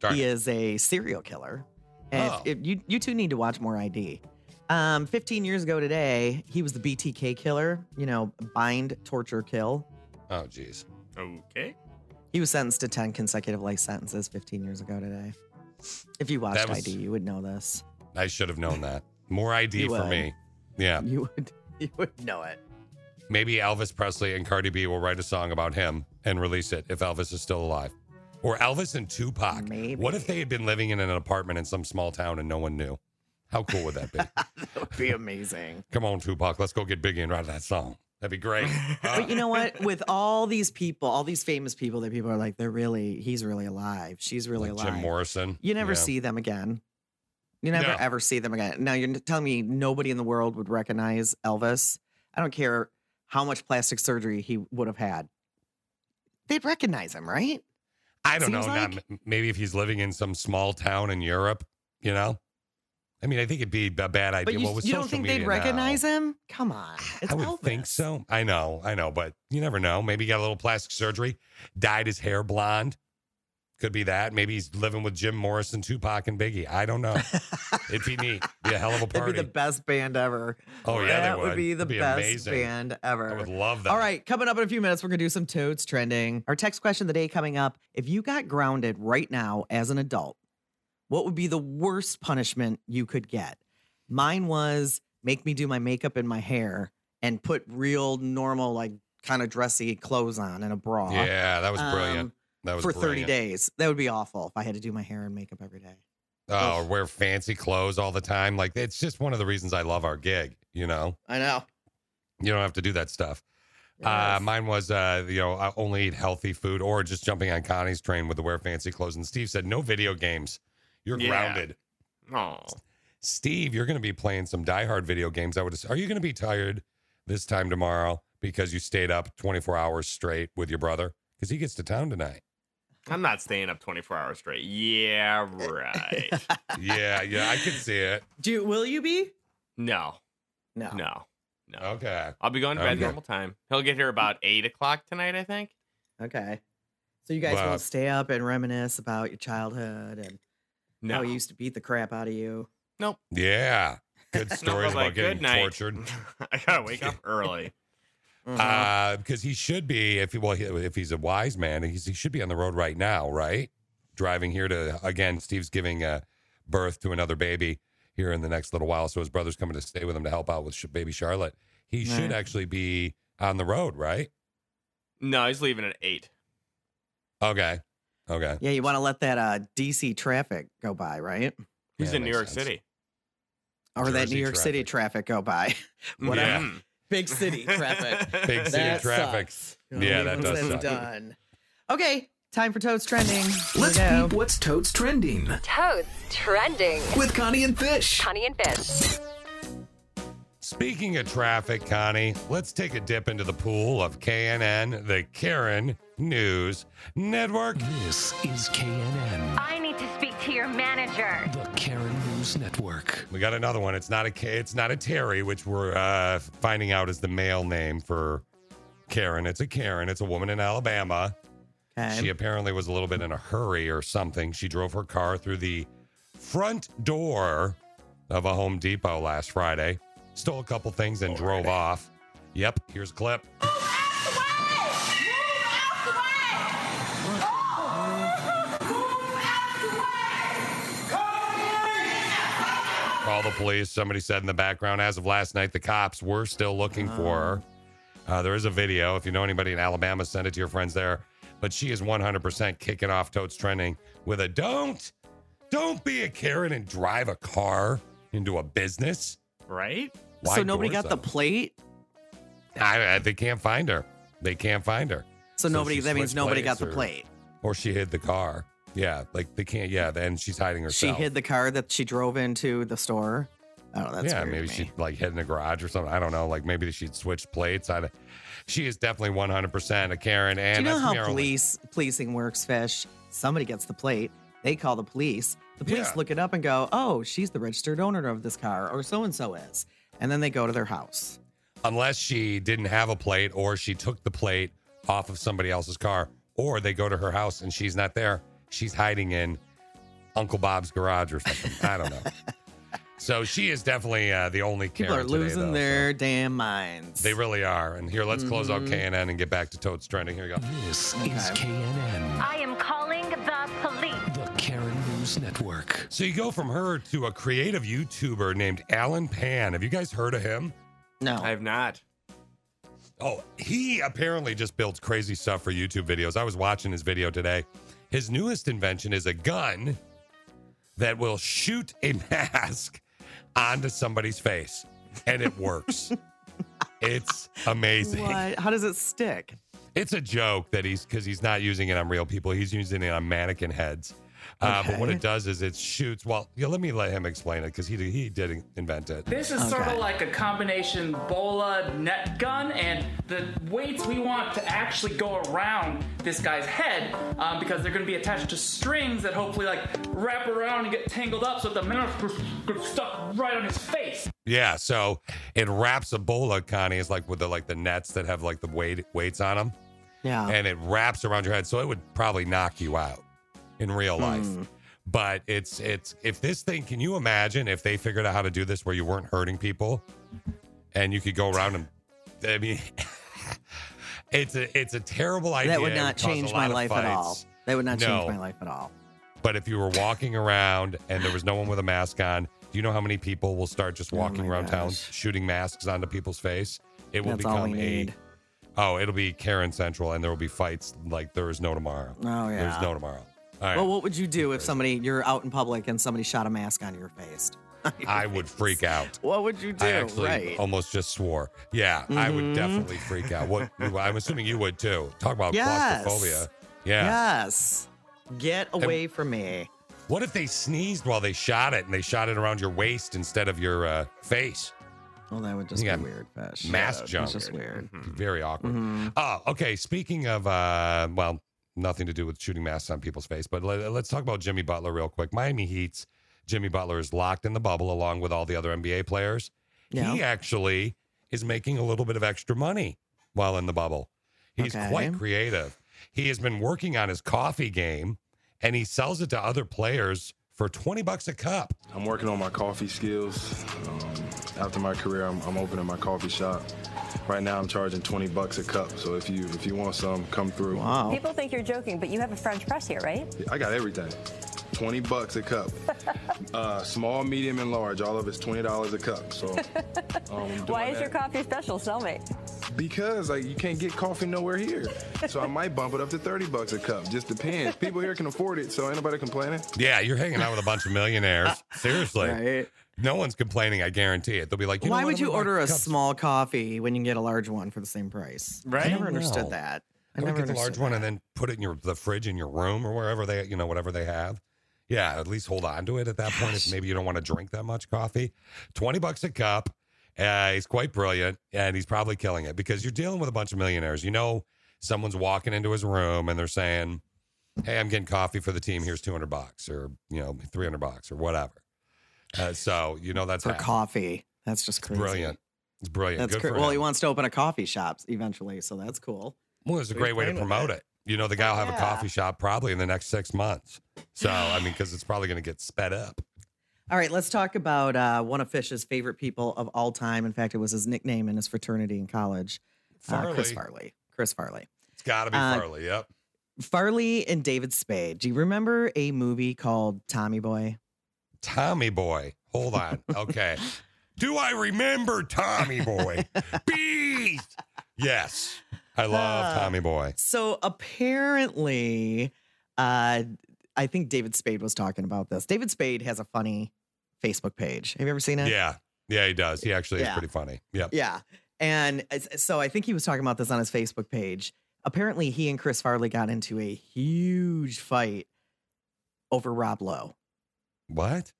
Darn He is a serial killer. And Oh. if, if you, you two need to watch more ID. Um, 15 years ago today, he was the BTK killer, you know, bind, torture, kill. Oh, jeez. okay. He was sentenced to 10 consecutive life sentences 15 years ago today. If you watched was- ID, you would know this. I should have known that. More ID You for would. me. Yeah. You would you would know it. Maybe Elvis Presley and Cardi B will write a song about him and release it if Elvis is still alive. Or Elvis and Tupac. Maybe. What if they had been living in an apartment in some small town and no one knew? How cool would that be? That would be amazing. Come on, Tupac, let's go get Biggie and write that song. That'd be great. Uh, but you know what? With all these people, all these famous people that people are like, they're really, he's really alive. She's really like alive. Jim Morrison. You never Yeah. see them again. You never No. ever see them again. Now you're telling me nobody in the world would recognize Elvis. I don't care how much plastic surgery he would have had. They'd recognize him, right? I don't know. Seems Not, like- m- maybe if he's living in some small town in Europe, you know? I mean, I think it'd be a bad idea. But you, well, you don't think they'd recognize now, him? Come on. It's I would Elvis. think so. I know, I know, but you never know. Maybe he got a little plastic surgery, dyed his hair blonde. Could be that. Maybe he's living with Jim Morrison, Tupac, and Biggie. I don't know. It'd be neat. Be a hell of a party. It'd be the best band ever. Oh, yeah, they that would would. be the be best amazing. band ever. I would love that. All right, coming up in a few minutes, we're gonna do some toads trending. Our text question of the day coming up: If you got grounded right now as an adult, what would be the worst punishment you could get? Mine was make me do my makeup and my hair and put real normal, like kind of dressy clothes on and a bra. Yeah, that was brilliant. um, that was for 30 days. That would be awful if I had to do my hair and makeup every day. Oh, or wear fancy clothes all the time. Like it's just one of the reasons I love our gig. You know, I know. you don't have to do that stuff. Uh, mine was, uh, you know, I only eat healthy food or just jumping on Connie's train with the wear fancy clothes. And Steve said, no video games. You're Yeah. grounded. Oh, Steve, you're going to be playing some diehard video games. I would. Are you going to be tired this time tomorrow because you stayed up 24 hours straight with your brother? Because he gets to town tonight. I'm not staying up 24 hours straight. Yeah, eh, right. Yeah, yeah, I can see it. Do will you be? no, No. no, no. Okay. I'll be going to bed Okay. normal time. He'll get here about eight o'clock tonight, I think. Okay. So you guys Wow. won't stay up and reminisce about your childhood and No. how he used to beat the crap out of you. Nope. Yeah. Good No, stories I was about like, getting "Good night." tortured. I gotta wake up early. Mhm. Uh, because he should be, if he, well, he, if he's a wise man, he's, he should be on the road right now, right? Driving here to again. Steve's giving uh, birth to another baby here in the next little while, so his brother's coming to stay with him to help out with sh- baby Charlotte. He should actually be on the road, right? No, he's leaving at eight. Okay. Okay. Yeah, you want to let that uh, DC traffic go by, right? He's Yeah, in New York sense. City. Or that New York City traffic go by. Whatever. Yeah. Big city traffic. Big city That traffic. sucks. Yeah, that Once does that's suck. done. Okay, time for Toad's Trending. Here Let's we go. peep what's Toad's trending Toads trending. with Connie and Fish. Connie and Fish. Speaking of traffic, Connie, let's take a dip into the pool of KNN, the Karen News Network. This is KNN, I need to speak to your manager. the Karen News Network. We got another one. It's not a K, it's not a Terry, which we're uh, finding out is the male name for Karen. It's a Karen. It's a woman in Alabama. Okay. She apparently was a little bit in a hurry or something. She drove her car through the front door of a Home Depot last Friday, stole a couple things, and drove off. Yep, here's a clip. Call the police. Somebody said in the background, as of last night, the cops were still looking for her. Uh, there is a video. If you know anybody in Alabama, send it to your friends there. But she is 100% kicking off Totes Trending with a don't, don't be a Karen and drive a car into a business. Right? so nobody doors, got the plate. I, I, they can't find her. They can't find her. So, nobody, that means nobody got plates the or- plate. Or she hid the car. Yeah, like they can't. Yeah, then she's hiding herself. She hid the car that she drove into the store. Oh, that's yeah, maybe she like hid in the garage or something. I don't know. Like maybe she'd switched plates. I, she is definitely 100% a Karen. And Do you know how police policing works, Fish? Somebody gets the plate. They call the police. The police Yeah. look it up and go, "Oh, she's the registered owner of this car, or so and so is," and then they go to their house. unless she didn't have a plate or she took the plate off of somebody else's car or they go to her house and she's not there she's hiding in uncle bob's garage or something i don't know so she is definitely uh, the only People Karen are today, losing though, their damn minds. they really are and here let's close out Mhm. knn and get back to toad's trending here we go This Okay. is KNN, I am calling the police. the Karen News Network. so you go from her to a creative youtuber named allen pan have you guys heard of him no. I have not. Oh, he apparently just builds crazy stuff for YouTube videos. I was watching his video today. His newest invention is a gun that will shoot a mask onto somebody's face, and it works. it's amazing. what? How does it stick? It's a joke that he's because he's not using it on real people. He's using it on mannequin heads. Uh, but what it does is it shoots. Well, yeah, let me let him explain it because he he did invent it. This is sort of like a combination bola net gun, and the weights we want to actually go around this guy's head um, because they're going to be attached to strings that hopefully like wrap around and get tangled up so that the mask gets stuck right on his face. Yeah, so it wraps a bola, Connie, is like with the like the nets that have like the weight weights on them, Yeah. and it wraps around your head, so it would probably knock you out in real life. Hmm. But it's it's if this thing, can you imagine if they figured out how to do this where you weren't hurting people, and you could go around and, I mean, it's a it's a terrible idea. that would not change my life at all. That would not No. change my life at all. But if you were walking around and there was no one with a mask on, do you know how many people will start just Oh walking my around town shooting masks onto people's face? It will That's become a oh, it'll be Karen Central, and there will be fights like there is no tomorrow. Oh yeah. There's no tomorrow. Right, Well, what would you do if somebody you're out in public and somebody shot a mask on your face? I would freak out. What would you do? I actually right. almost just swore. Yeah, I would Mhm. definitely freak out. What I'm assuming you would too. Talk about Yes. claustrophobia. Yeah. Yes. Get away from me. What if they sneezed while they shot it and they shot it around your waist instead of your uh, face? Well, that would just You be weird, Fish. mask Yeah, jump. It's just weird. Very awkward. Mhm. Oh, okay. Speaking of, uh, well, nothing to do with shooting masks on people's face, but let, us talk about Jimmy Butler real quick. Miami Heat's Jimmy Butler is locked in the bubble along with all the other NBA players. Yeah. He actually is making a little bit of extra money while in the bubble. He's Okay. quite creative. He has been working on his coffee game and he sells it to other players for 20 bucks a cup. I'm working on my coffee skills. Um, after my career, I'm, I'm opening my coffee shop. Right now, I'm charging 20 bucks a cup. So if you if you want some, come through. Wow. People think you're joking, but you have a French press here, right? I got everything. 20 bucks a cup. uh, small, medium, and large. All of it's $20 a cup. So um, Why is that. your coffee special? Sell me. Because like you can't get coffee nowhere here. So I might bump it up to 30 bucks a cup. Just depends. People here can afford it, so ain't nobody complaining. Yeah, you're hanging out with a bunch of millionaires. Seriously. Right. No one's complaining, I guarantee it. They'll be like, you Why what, would you I'm gonna buy order a cups. small coffee when you can get a large one for the same price? Right? I never I understood know. that. I I never get the large understood one and then put it in your the fridge in your room or wherever they you know whatever they have. Yeah, at least hold on to it at that point if maybe you don't want to drink that much coffee. Twenty bucks a cup. Uh, he's quite brilliant and he's probably killing it because you're dealing with a bunch of millionaires. You know, someone's walking into his room and they're saying, "Hey, I'm getting coffee for the team. Here's two hundred bucks or you know three hundred bucks or whatever." Uh, so you know that's for happening. coffee. That's just crazy. brilliant. It's brilliant. That's Good cra- for well, him. he wants to open a coffee shop eventually, so that's cool. Well, it's a So great way to promote it. it. You know, the guy will have a coffee shop probably in the next six months. So, I mean, because it's probably going to get sped up. All right, let's talk about uh, one of Fish's favorite people of all time. In fact, it was his nickname in his fraternity in college. Uh, Chris Farley. Farley. Chris Farley. It's got to be Uh, Farley. Yep. Farley and David Spade. Do you remember a movie called Tommy Boy? Tommy Boy. Hold on. Okay. Do I remember Tommy Boy? Beast. Yes. I love Uh, Tommy Boy. So apparently, uh, I think David Spade was talking about this. David Spade has a funny Facebook page. Have you ever seen it? Yeah. Yeah, he does. He actually is pretty funny. Yep. Yeah. And so I think he was talking about this on his Facebook page. Apparently, he and Chris Farley got into a huge fight over Rob Lowe. What?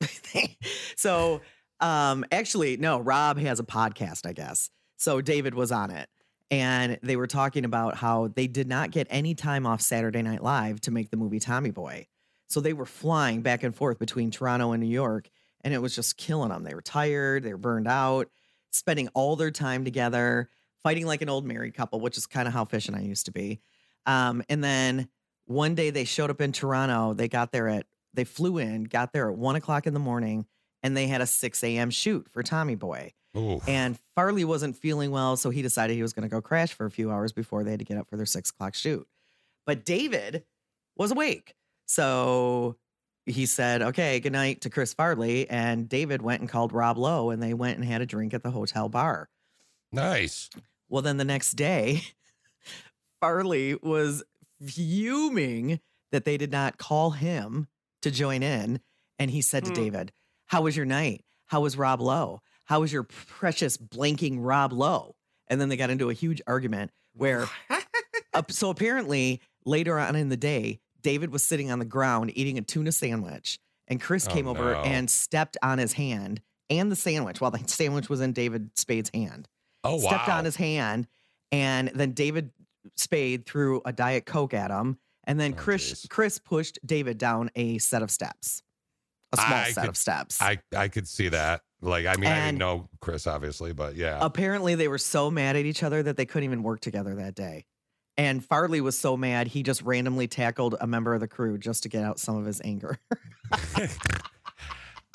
so, um, actually, no, Rob has a podcast, I guess. So David was on it. And they were talking about how they did not get any time off Saturday Night Live to make the movie Tommy Boy. So they were flying back and forth between Toronto and New York, and it was just killing them. They were tired, they were burned out, spending all their time together, fighting like an old married couple, which is kind of how Fish and I used to be. Um, and then one day they showed up in Toronto. They got there at, they flew in, got there at one o'clock in the morning, and they had a 6 a.m. shoot for Tommy Boy. Ooh. And Farley wasn't feeling well, so he decided he was going to go crash for a few hours before they had to get up for their six o'clock shoot. But David was awake. So he said, okay, good night to Chris Farley. And David went and called Rob Lowe and they went and had a drink at the hotel bar. Nice. Well, then the next day, Farley was fuming that they did not call him to join in. And he said to Hmm. David, How was your night? How was Rob Lowe? How was your precious blanking Rob Lowe? And then they got into a huge argument where, uh, so apparently later on in the day, David was sitting on the ground eating a tuna sandwich. And Chris Oh, came over no. and stepped on his hand and the sandwich while the sandwich was in David Spade's hand Oh, wow. stepped on his hand, and then David Spade threw a diet coke at him, and then Oh, Chris jeez. Chris pushed David down a set of steps, a small I set could- of steps. I, I could see that. Like, I mean, I didn't know Chris, obviously, but yeah. Apparently, they were so mad at each other that they couldn't even work together that day. And Farley was so mad he just randomly tackled a member of the crew just to get out some of his anger.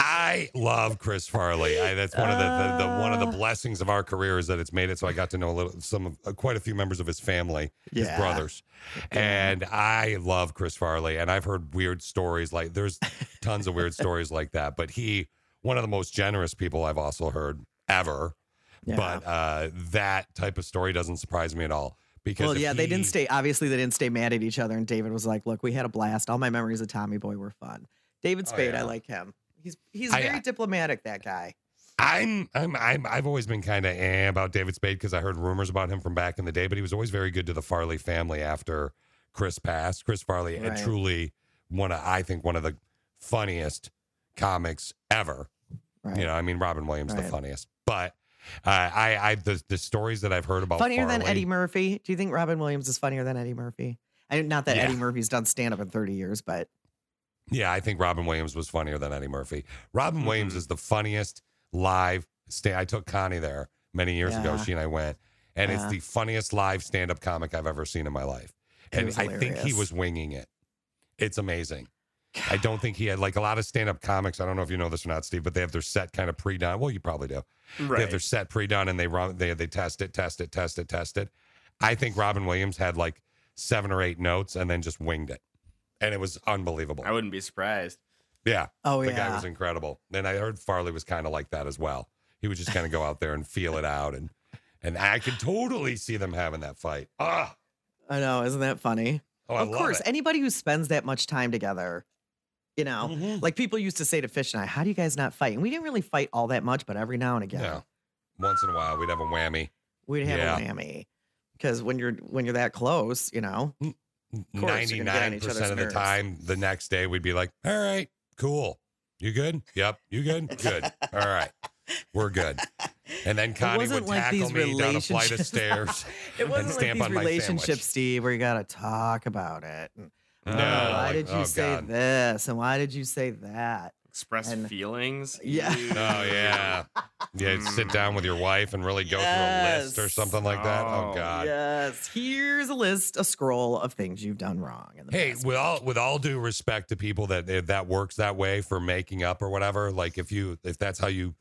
I love Chris Farley. I, that's one of the, the, the one of the blessings of our career is that it's made it so I got to know a little some of uh, quite a few members of his family, his Yeah. brothers, and I love Chris Farley. And I've heard weird stories like there's tons of weird stories like that. But he one of the most generous people I've also heard ever. Yeah. But uh, that type of story doesn't surprise me at all because well, yeah, they didn't stay. Obviously, they didn't stay mad at each other. And David was like, "Look, we had a blast. All my memories of Tommy Boy were fun." David Oh, Spade, I like him. He's he's very I- diplomatic. That guy. I'm I'm I'm I've always been kind of eh about David Spade because I heard rumors about him from back in the day, but he was always very good to the Farley family after Chris passed. Chris Farley had Right. truly one of I think one of the funniest comics ever. Right. You know, I mean Robin Williams the funniest, but uh, I I the the stories that I've heard about funnier than Eddie Murphy. Do you think Robin Williams is funnier than Eddie Murphy? I, not that Yeah. Eddie Murphy's done stand up in 30 years, but Yeah, I think Robin Williams was funnier than Eddie Murphy. Robin Mm-hmm. Williams is the funniest live stay. I took Connie there many years ago. She and I went, and it's the funniest live stand up comic I've ever seen in my life. And I think he was winging it. It's amazing. I don't think he had like a lot of stand up comics. I don't know if you know this or not, Steve, but they have their set kind of pre done. Well, you probably do. They have their set pre done and they run, they, they test it, test it, test it, test it. I think Robin Williams had like seven or eight notes and then just winged it. And it was unbelievable. I wouldn't be surprised. Yeah. Oh, the guy was incredible. And I heard Farley was kind of like that as well. He would just kind of go out there and feel it out and And I could totally see them having that fight. Ah, I know, isn't that funny? Oh, I of love course, it. anybody who spends that much time together, you know, Mm-hmm. like people used to say to Fish and I, "How do you guys not fight?" And we didn't really fight all that much, but every now and again, yeah. Once in a while, we'd have a whammy. we'd have Yeah. a whammy. Because when you're when you're that close, you know, of course you're gonna get on Ninety-nine each percent of the time, the next day we'd be like, "All right, cool. You good? Yep. You good? Good. All right, we're good." And then Connie would like tackle me down a flight of stairs it wasn't like these relationships. Steve, where you got to talk about it. And, No, "Oh, why like, did you oh, say God. this? And why did you say that? Express And- feelings. Yeah. Ew. Oh yeah, yeah. Sit hmm. down with your wife and really go through a list or something like that. Oh Oh, God. Yes. Here's a list, a scroll of things you've done wrong. In the Hey, with week. all with all due respect to people that if that works that way for making up or whatever, like if you if that's how you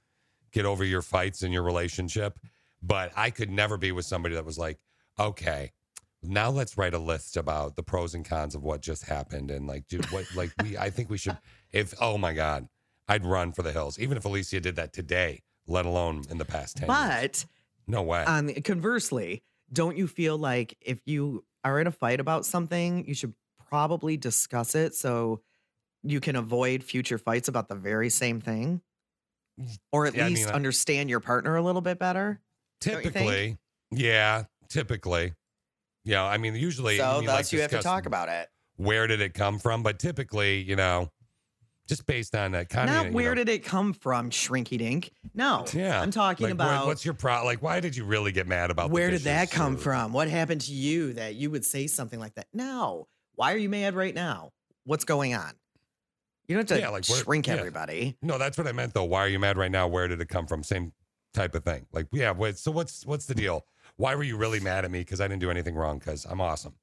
get over your fights in your relationship, but I could never be with somebody that was like, okay, now let's write a list about the pros and cons of what just happened and like, dude, what like we I think we should if oh my god, I'd run for the hills even if Alicia did that today, let alone in the past ten. years. But no way. the, conversely, don't you feel like if you are in a fight about something, you should probably discuss it so you can avoid future fights about the very same thing? Or at Yeah, I mean, least I- understand your partner a little bit better? don't you think? typically, yeah, typically. Yeah, I mean, usually. I so mean, thus like, you have to talk about it. Where did it come from? But typically, you know, just based on that kind Not of. where did it come from, Shrinky Dink? No. Yeah, I'm talking like, about what's your pro? Like, why did you really get mad about? where did that come or- from? What happened to you that you would say something like that? No. Why are you mad right now? What's going on? You don't have to Yeah, like, where- shrink yeah. everybody. No, that's what I meant though. Why are you mad right now? Where did it come from? Same type of thing. Like, yeah. Wait, so what's what's the deal? Why were you really mad at me? Because I didn't do anything wrong. Because I'm awesome.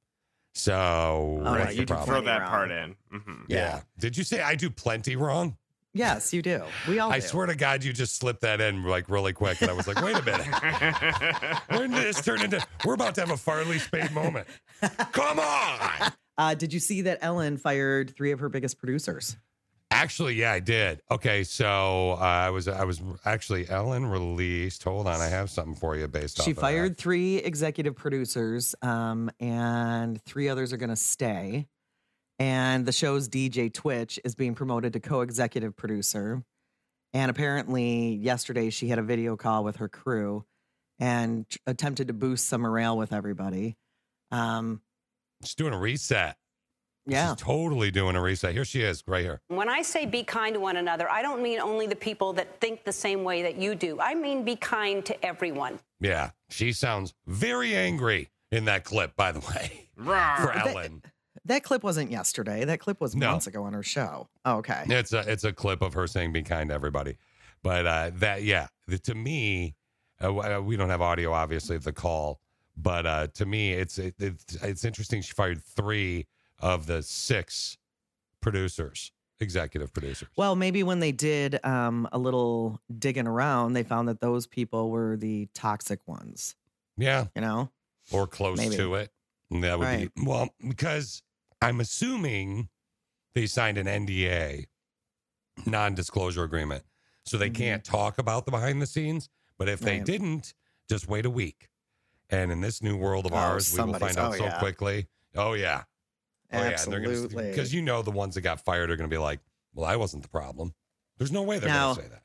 So Oh, no, what's you the? Throw that wrong. part in. Mhm. Yeah. Did you say I do plenty wrong? Yes, you do. We all I do. swear to God, you just slipped that in like really quick, and I was like, "Wait a minute, when did this turn into? We're about to have a Farley Spade moment. Come on!" Uh, did you see that Ellen fired three of her biggest producers? Actually, yeah, I did. Okay, so uh, I was I was actually Ellen released. Hold on, I have something for you based off. She fired three executive producers, um, and three others are going to stay. And the show's DJ Twitch is being promoted to co-executive producer. And apparently, yesterday she had a video call with her crew and attempted to boost some morale with everybody. Um, She's doing a reset. Yeah, She's totally doing a reset. Here she is, right here. When I say be kind to one another, I don't mean only the people that think the same way that you do. I mean be kind to everyone. Yeah, she sounds very angry in that clip. By the way, for That- Ellen. that clip wasn't yesterday. That clip was No. months ago on her show. Oh, okay. It's a it's a clip of her saying "be kind to everybody," but uh, that yeah, the, to me, uh, uh, we don't have audio obviously of the call, but uh, to me, it's it, it's it's interesting. She fired three of the six producers, executive producers. Well, maybe when they did um, a little digging around, they found that those people were the toxic ones. Yeah, You know, or close Maybe. to it. And that would Right. be well because I'm assuming they signed an NDA, non-disclosure agreement, so they can't talk about the behind the scenes. But if they Mm-hmm. Right. didn't, just wait a week. And in this new world of Oh, ours, we will find out oh, so yeah. quickly. Oh yeah, oh absolutely. yeah, because you know the ones that got fired are going to be like, "Well, I wasn't the problem." There's no way they're going to say that.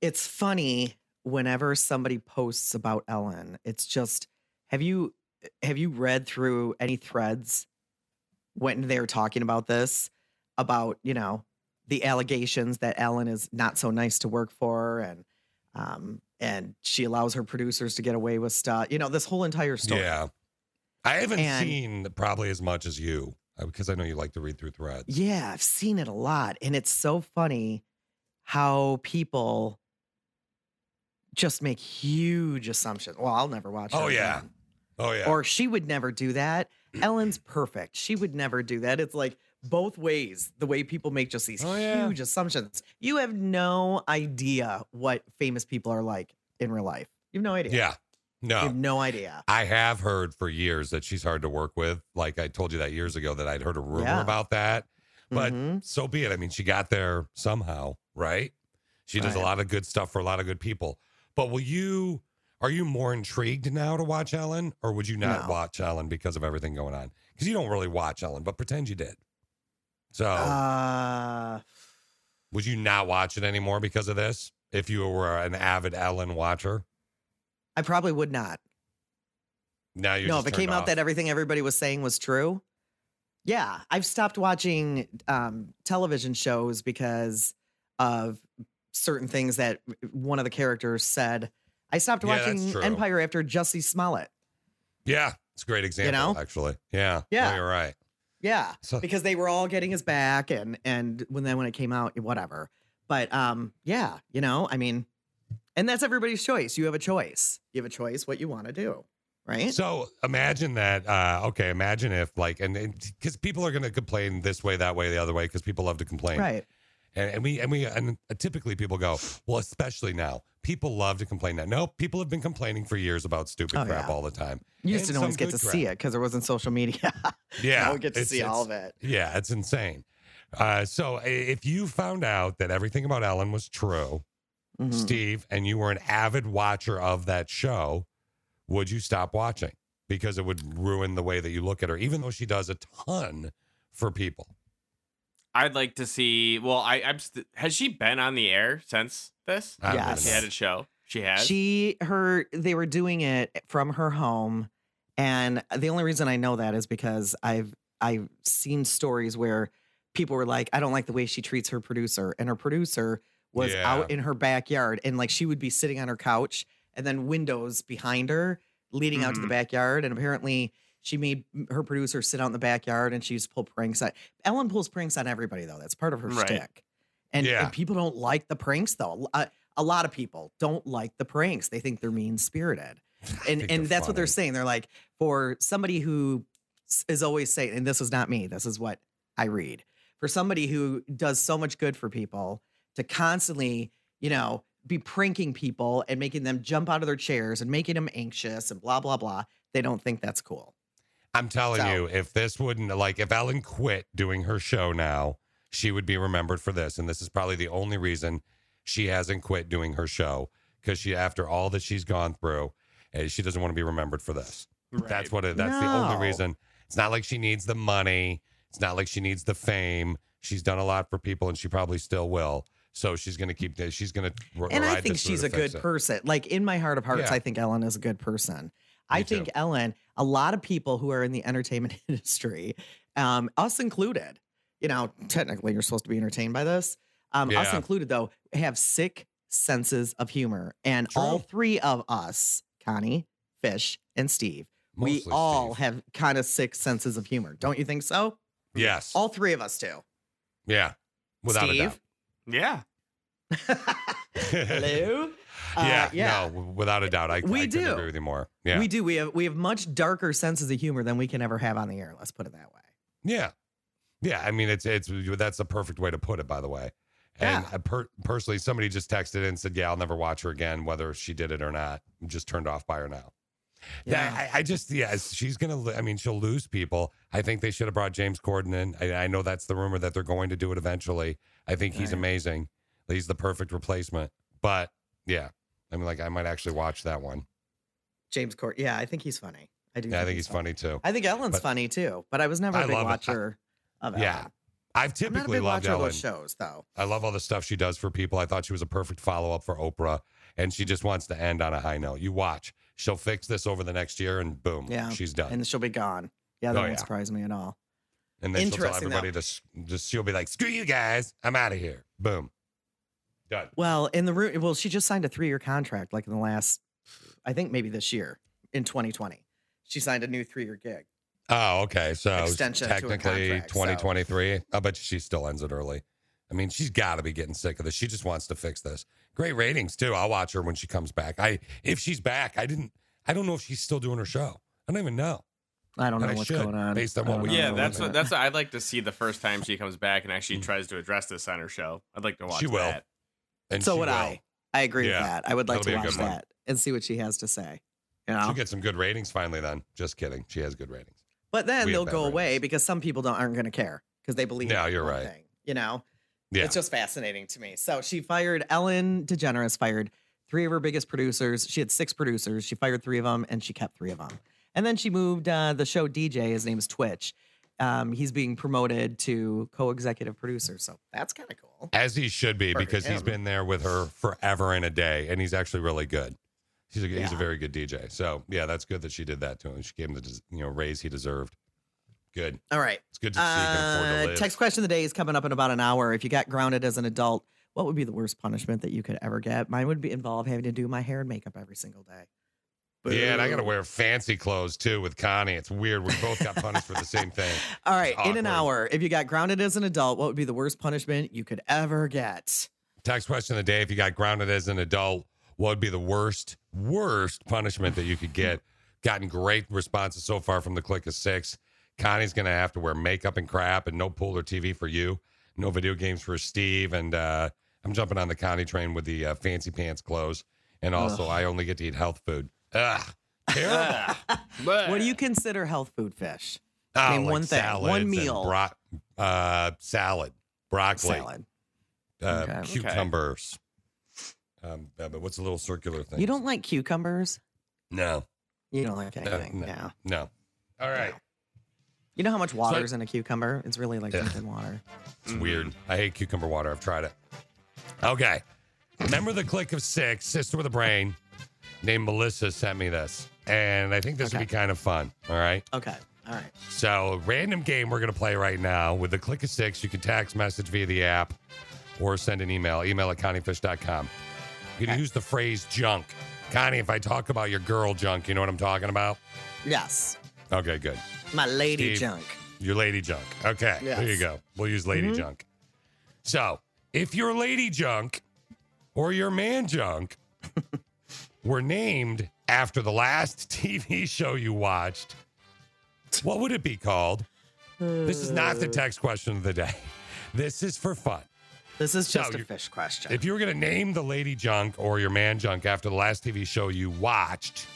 it's funny whenever somebody posts about Ellen. It's just have you have you read through any threads when they're talking about this about you know the allegations that Ellen is not so nice to work for and um and she allows her producers to get away with stuff. You know this whole entire story. Yeah, I haven't And- seen probably as much as you Uh, because I know you like to read through threads. Yeah, I've seen it a lot. And it's so funny how people just make huge assumptions. Well, I'll never watch Oh yeah, again. oh yeah. Or she would never do that. Ellen's perfect. She would never do that. It's like both ways, the way people make just these Oh, yeah. huge assumptions. You have no idea what famous people are like in real life. You have no idea. yeah, No. have no idea. I have heard for years that she's hard to work with. Like I told you that years ago that I'd heard a rumor Yeah. about that. But Mhm. so be it. I mean, she got there somehow, right? She does a lot of good stuff for a lot of good people. But will you Are you more intrigued now to watch Ellen, or would you not No. watch Ellen because of everything going on? Because you don't really watch Ellen, but pretend you did. So, Uh, would you not watch it anymore because of this? If you were an avid Ellen watcher, I probably would not. now you're no, if it came turned out that everything everybody was saying was true, yeah, I've stopped watching um, television shows because of certain things that one of the characters said. I stopped watching. Empire after Jussie Smollett. yeah, it's a great example. You know? actually, yeah, Yeah. no, you're right. Yeah, So- because they were all getting his back, and and when then when it came out, whatever. But um, yeah, you know, I mean, and that's everybody's choice. You have a choice. You have a choice what you want to do, right? So imagine that. Uh, okay, imagine if like, and because people are going to complain this way, that way, the other way, because people love to complain, Right. And, and we and we and typically people go, well, especially now, people love to complain. Now, no, people have been complaining for years about stupid Oh, crap yeah. all the time. You just And didn't always get to see it because there wasn't social media. Yeah, now we get to see all of it. Yeah, it's insane. Uh, so if you found out that everything about Ellen was true, Mhm. Steve, and you were an avid watcher of that show, would you stop watching? Because it would ruin the way that you look at her, even though she does a ton for people. I'd like to see. Well, I, I'm. St- has she been on the air since this? Yes. She had a show. She has. She her they were doing it from her home, and the only reason I know that is because I've I've seen stories where people were like, I don't like the way she treats her producer, and her producer was Yeah. out in her backyard, and like she would be sitting on her couch, and then windows behind her leading out to the Mhm. backyard, and apparently. She made her producer sit out in the backyard and she used to pull pranks on Ellen pulls pranks on everybody though. That's part of her Right. shtick. And, Yeah. and people don't like the pranks though. A, a lot of people don't like the pranks. They think they're mean spirited. And and that's what they're saying. They're like for somebody who is always saying, and this is not me. This is what I read. For somebody who does so much good for people to constantly, you know, be pranking people and making them jump out of their chairs and making them anxious and blah blah blah. They don't think that's cool. I'm telling So- you, if this wouldn't like if Ellen quit doing her show now, she would be remembered for this. And this is probably the only reason she hasn't quit doing her show because she, after all that she's gone through, eh, she doesn't want to be remembered for this. That's what it. That's the only reason. It's not like she needs the money. It's not like she needs the fame. She's done a lot for people, and she probably still will. So she's going to keep. this. She's going to. and I think she's a good person. Like in my heart of hearts, Yeah. I think Ellen is a good person. I too. think Ellen, a lot of people who are in the entertainment industry, um, us included, you know, technically you're supposed to be entertained by this. Um, Us included, though, have sick senses of humor. And all three of us, Connie, Fish, and Steve, we all Steve. have kind of sick senses of humor. Don't you think so? Yes. All three of us do. yeah. Without a Steve? doubt. Yeah. Hello? yeah, Uh, yeah. No, without a doubt. I, We I do. agree with you more. Yeah. We do. We have we have much darker senses of humor than we can ever have on the air. Let's put it that way. Yeah, yeah. I mean, it's it's that's the perfect way to put it. By the way, and Yeah. I per- personally, somebody just texted and said, "Yeah, I'll never watch her again, whether she did it or not." I'm just turned off by her now. Yeah, I, I just yeah, she's gonna. I mean, she'll lose people. I think they should have brought James Corden in. I, I know that's the rumor that they're going to do it eventually. I think he's Right. amazing. He's the perfect replacement. But yeah, I mean, like I might actually watch that one. James Court. Yeah, I think he's funny. I do. Yeah, I think he's funny too. I think Ellen's But- funny too, but I was never I a big love it. Watcher of Ellen. Yeah, I've I'm not a typically loved watcher Ellen. shows though. I love all the stuff she does for people. I thought she was a perfect follow up for Oprah, and she just wants to end on a high note. You watch, she'll fix this over the next year, and boom, Yeah, she's done. and she'll be gone. Yeah, that Oh, won't yeah. surprise me at all. And then she'll tell Interesting, though. everybody to just she'll be like, "Screw you guys, I'm out of here." Boom, done. Well, in the room, well, she just signed a three year contract, like in the last, I think maybe this year in 2020. She signed a new three year gig. Oh, okay. So Extension technically, contract, so- 2023. I bet she still ends it early. I mean, she's got to be getting sick of this. She just wants to fix this. Great ratings too. I'll watch her when she comes back. I if she's back, I didn't. I don't know if she's still doing her show. I don't even know. I don't know I what's should, going on. based on what we know Yeah, that's what that's what I'd like to see the first time she comes back and actually mm. tries to address this on her show. I'd like to watch She will. that. And so she would will. I. I agree Yeah, with that. I would like that'll to watch good one. that and see what she has to say. You know? She'll get some good ratings finally. Then, just kidding. She has good ratings. But then We they'll go ratings. away because some people don't aren't going to care because they believe. No, you're right. Thing, you know, Yeah. it's just fascinating to me. So she fired Ellen DeGeneres fired three of her biggest producers. She had six producers. She fired three of them and she kept three of them. And then she moved uh, the show DJ. His name is Twitch. Um, he's being promoted to co-executive producer. So that's kind of cool. As he should be, For because he's been there with her forever and a day, and he's actually really good. He's a, he's a very good DJ. So yeah, that's good that she did that to him. She gave him the you know raise he deserved. Good. All right. It's good to see he can afford to Uh, live. text question of the day is coming up in about an hour. If you got grounded as an adult, what would be the worst punishment that you could ever get? Mine would be involve having to do my hair and makeup every single day. Yeah, and I got to wear fancy clothes too with Connie. It's weird. We both got punished for the same thing. All right, in an hour, if you got grounded as an adult, what would be the worst punishment you could ever get? Text question of the day: If you got grounded as an adult, what would be the worst, worst punishment that you could get? Gotten great responses so far from the click of six. Connie's gonna have to wear makeup and crap, and no pool or TV for you. No video games for Steve, and uh, I'm jumping on the Connie train with the uh, fancy pants clothes. And also, Ugh. I only get to eat health food. Ugh, terrible. What do you consider health food fish? Oh, Name like one thing, one meal. bro- uh, salad, broccoli, Salad. Uh, Okay. Okay. cucumbers. Um, uh, but what's a little circular thing? You don't like cucumbers? No. You don't like Uh, anything? no. yeah. No. All right. You know how much water is in a cucumber? It's really like Ugh. drinking water. It's weird. I hate cucumber water. I've tried it. Okay. Remember the click of six, sister with a brain named Melissa sent me this. And I think this would be kind of fun. All right. Okay. All right. So, random game we're going to play right now with the click of six. You can text message via the app or send an email. Email at conniefish.com. You can use the phrase junk. Connie, if I talk about your girl junk, you know what I'm talking about? Yes. Okay, good. My lady Steve, junk. Your lady junk. Okay, there you go. We'll use lady Mhm. junk. So, if you're lady junk or your man junk were named after the last TV show you watched, what would it be called? This is not the text question of the day. This is for fun. This is So just a fish question. If you were going to name the lady junk or your man junk after the last TV show you watched,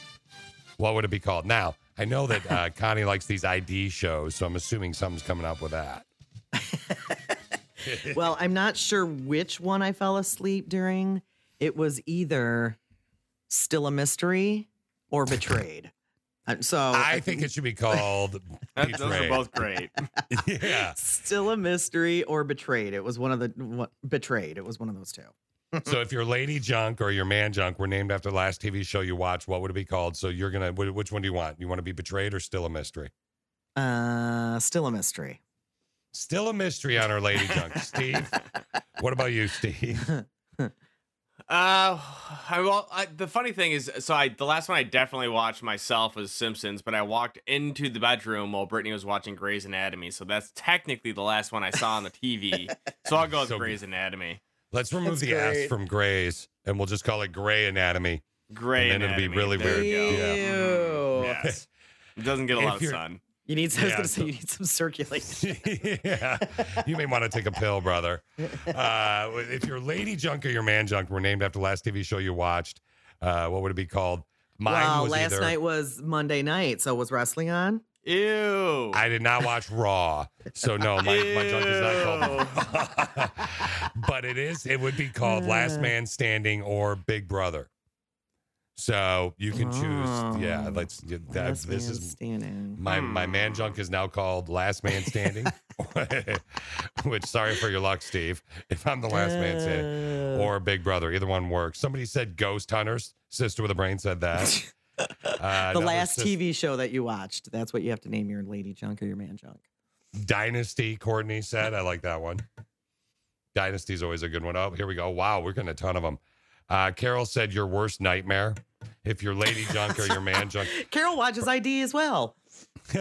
what would it be called? Now, I know that uh, Connie likes these ID shows, so I'm assuming something's coming up with that. well, I'm not sure which one I fell asleep during. It was either still a mystery or betrayed. Uh, So I think it should be called those are both great. yeah. still a mystery or betrayed. It was one of the what, betrayed. It was one of those two. So if your lady junk or your man junk were named after the last TV show you watched, what would it be called? So you're gonna, which one do you want? You want to be betrayed or still a mystery? Uh, still a mystery. Still a mystery on our lady junk. Steve, what about you, Steve? Uh, I well, I, the funny thing is, so I the last one I definitely watched myself was Simpsons, but I walked into the bedroom while Brittany was watching Grey's Anatomy, so that's technically the last one I saw on the TV. so I'll go with So Grey's Anatomy. Let's remove That's the S great. from Grey's, and we'll just call it Gray Anatomy. Grey and then it'll be really There weird. you go. Ew. Yes, it doesn't get a If lot of sun. You need. I was gonna say you need some circulation. yeah, you may want to take a pill, brother. Uh, if your lady junk or your man junk were named after the last TV show you watched, uh, what would it be called? Mine well, was last either. night was Monday night, so was wrestling on? Ew. I did not watch Raw, so no, my, my junk is not called. but it is. It would be called Last. Man Standing or Big Brother. So you can choose. Yeah, Oh. let's. that, this is standing. My my man junk is now called Last Man Standing. Which sorry for your luck, Steve. If I'm the last man standing or Big Brother, either one works. Somebody said Ghost Hunters. Sister with a brain said that. Uh, the last sis- TV show that you watched. That's what you have to name your lady junk or your man junk. Dynasty. Courtney said, I like that one. Dynasty's always a good one. Oh, here we go. Wow, we're getting a ton of them. Uh, Carol said your worst nightmare. If your lady junk or your man junk, Carol watches ID as well.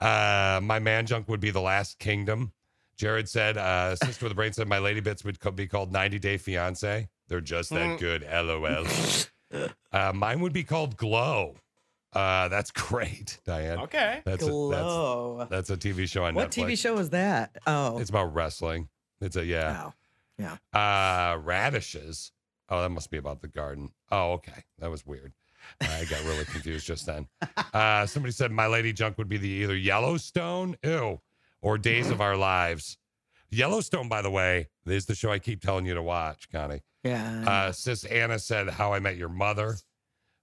Uh, my man junk would be the last kingdom. Jared said, uh, sister with a brain said my lady bits would co- be called 90 Day Fiance. They're just that Mm. good. LOL. uh, mine would be called Glow. Uh, that's great, Diane. Okay. That's Glow. A, that's, that's a TV show on What Netflix. What TV show is that? Oh, It's about wrestling. It's a yeah. wow. Yeah. Uh, radishes. Oh, that must be about the garden. Oh, okay. That was weird. I got really confused just then. Uh, somebody said my lady junk would be the either Yellowstone, ew, or Days of Our Lives. Yellowstone, by the way, is the show I keep telling you to watch, Connie. Yeah. Uh, Sis Anna said How I Met Your Mother.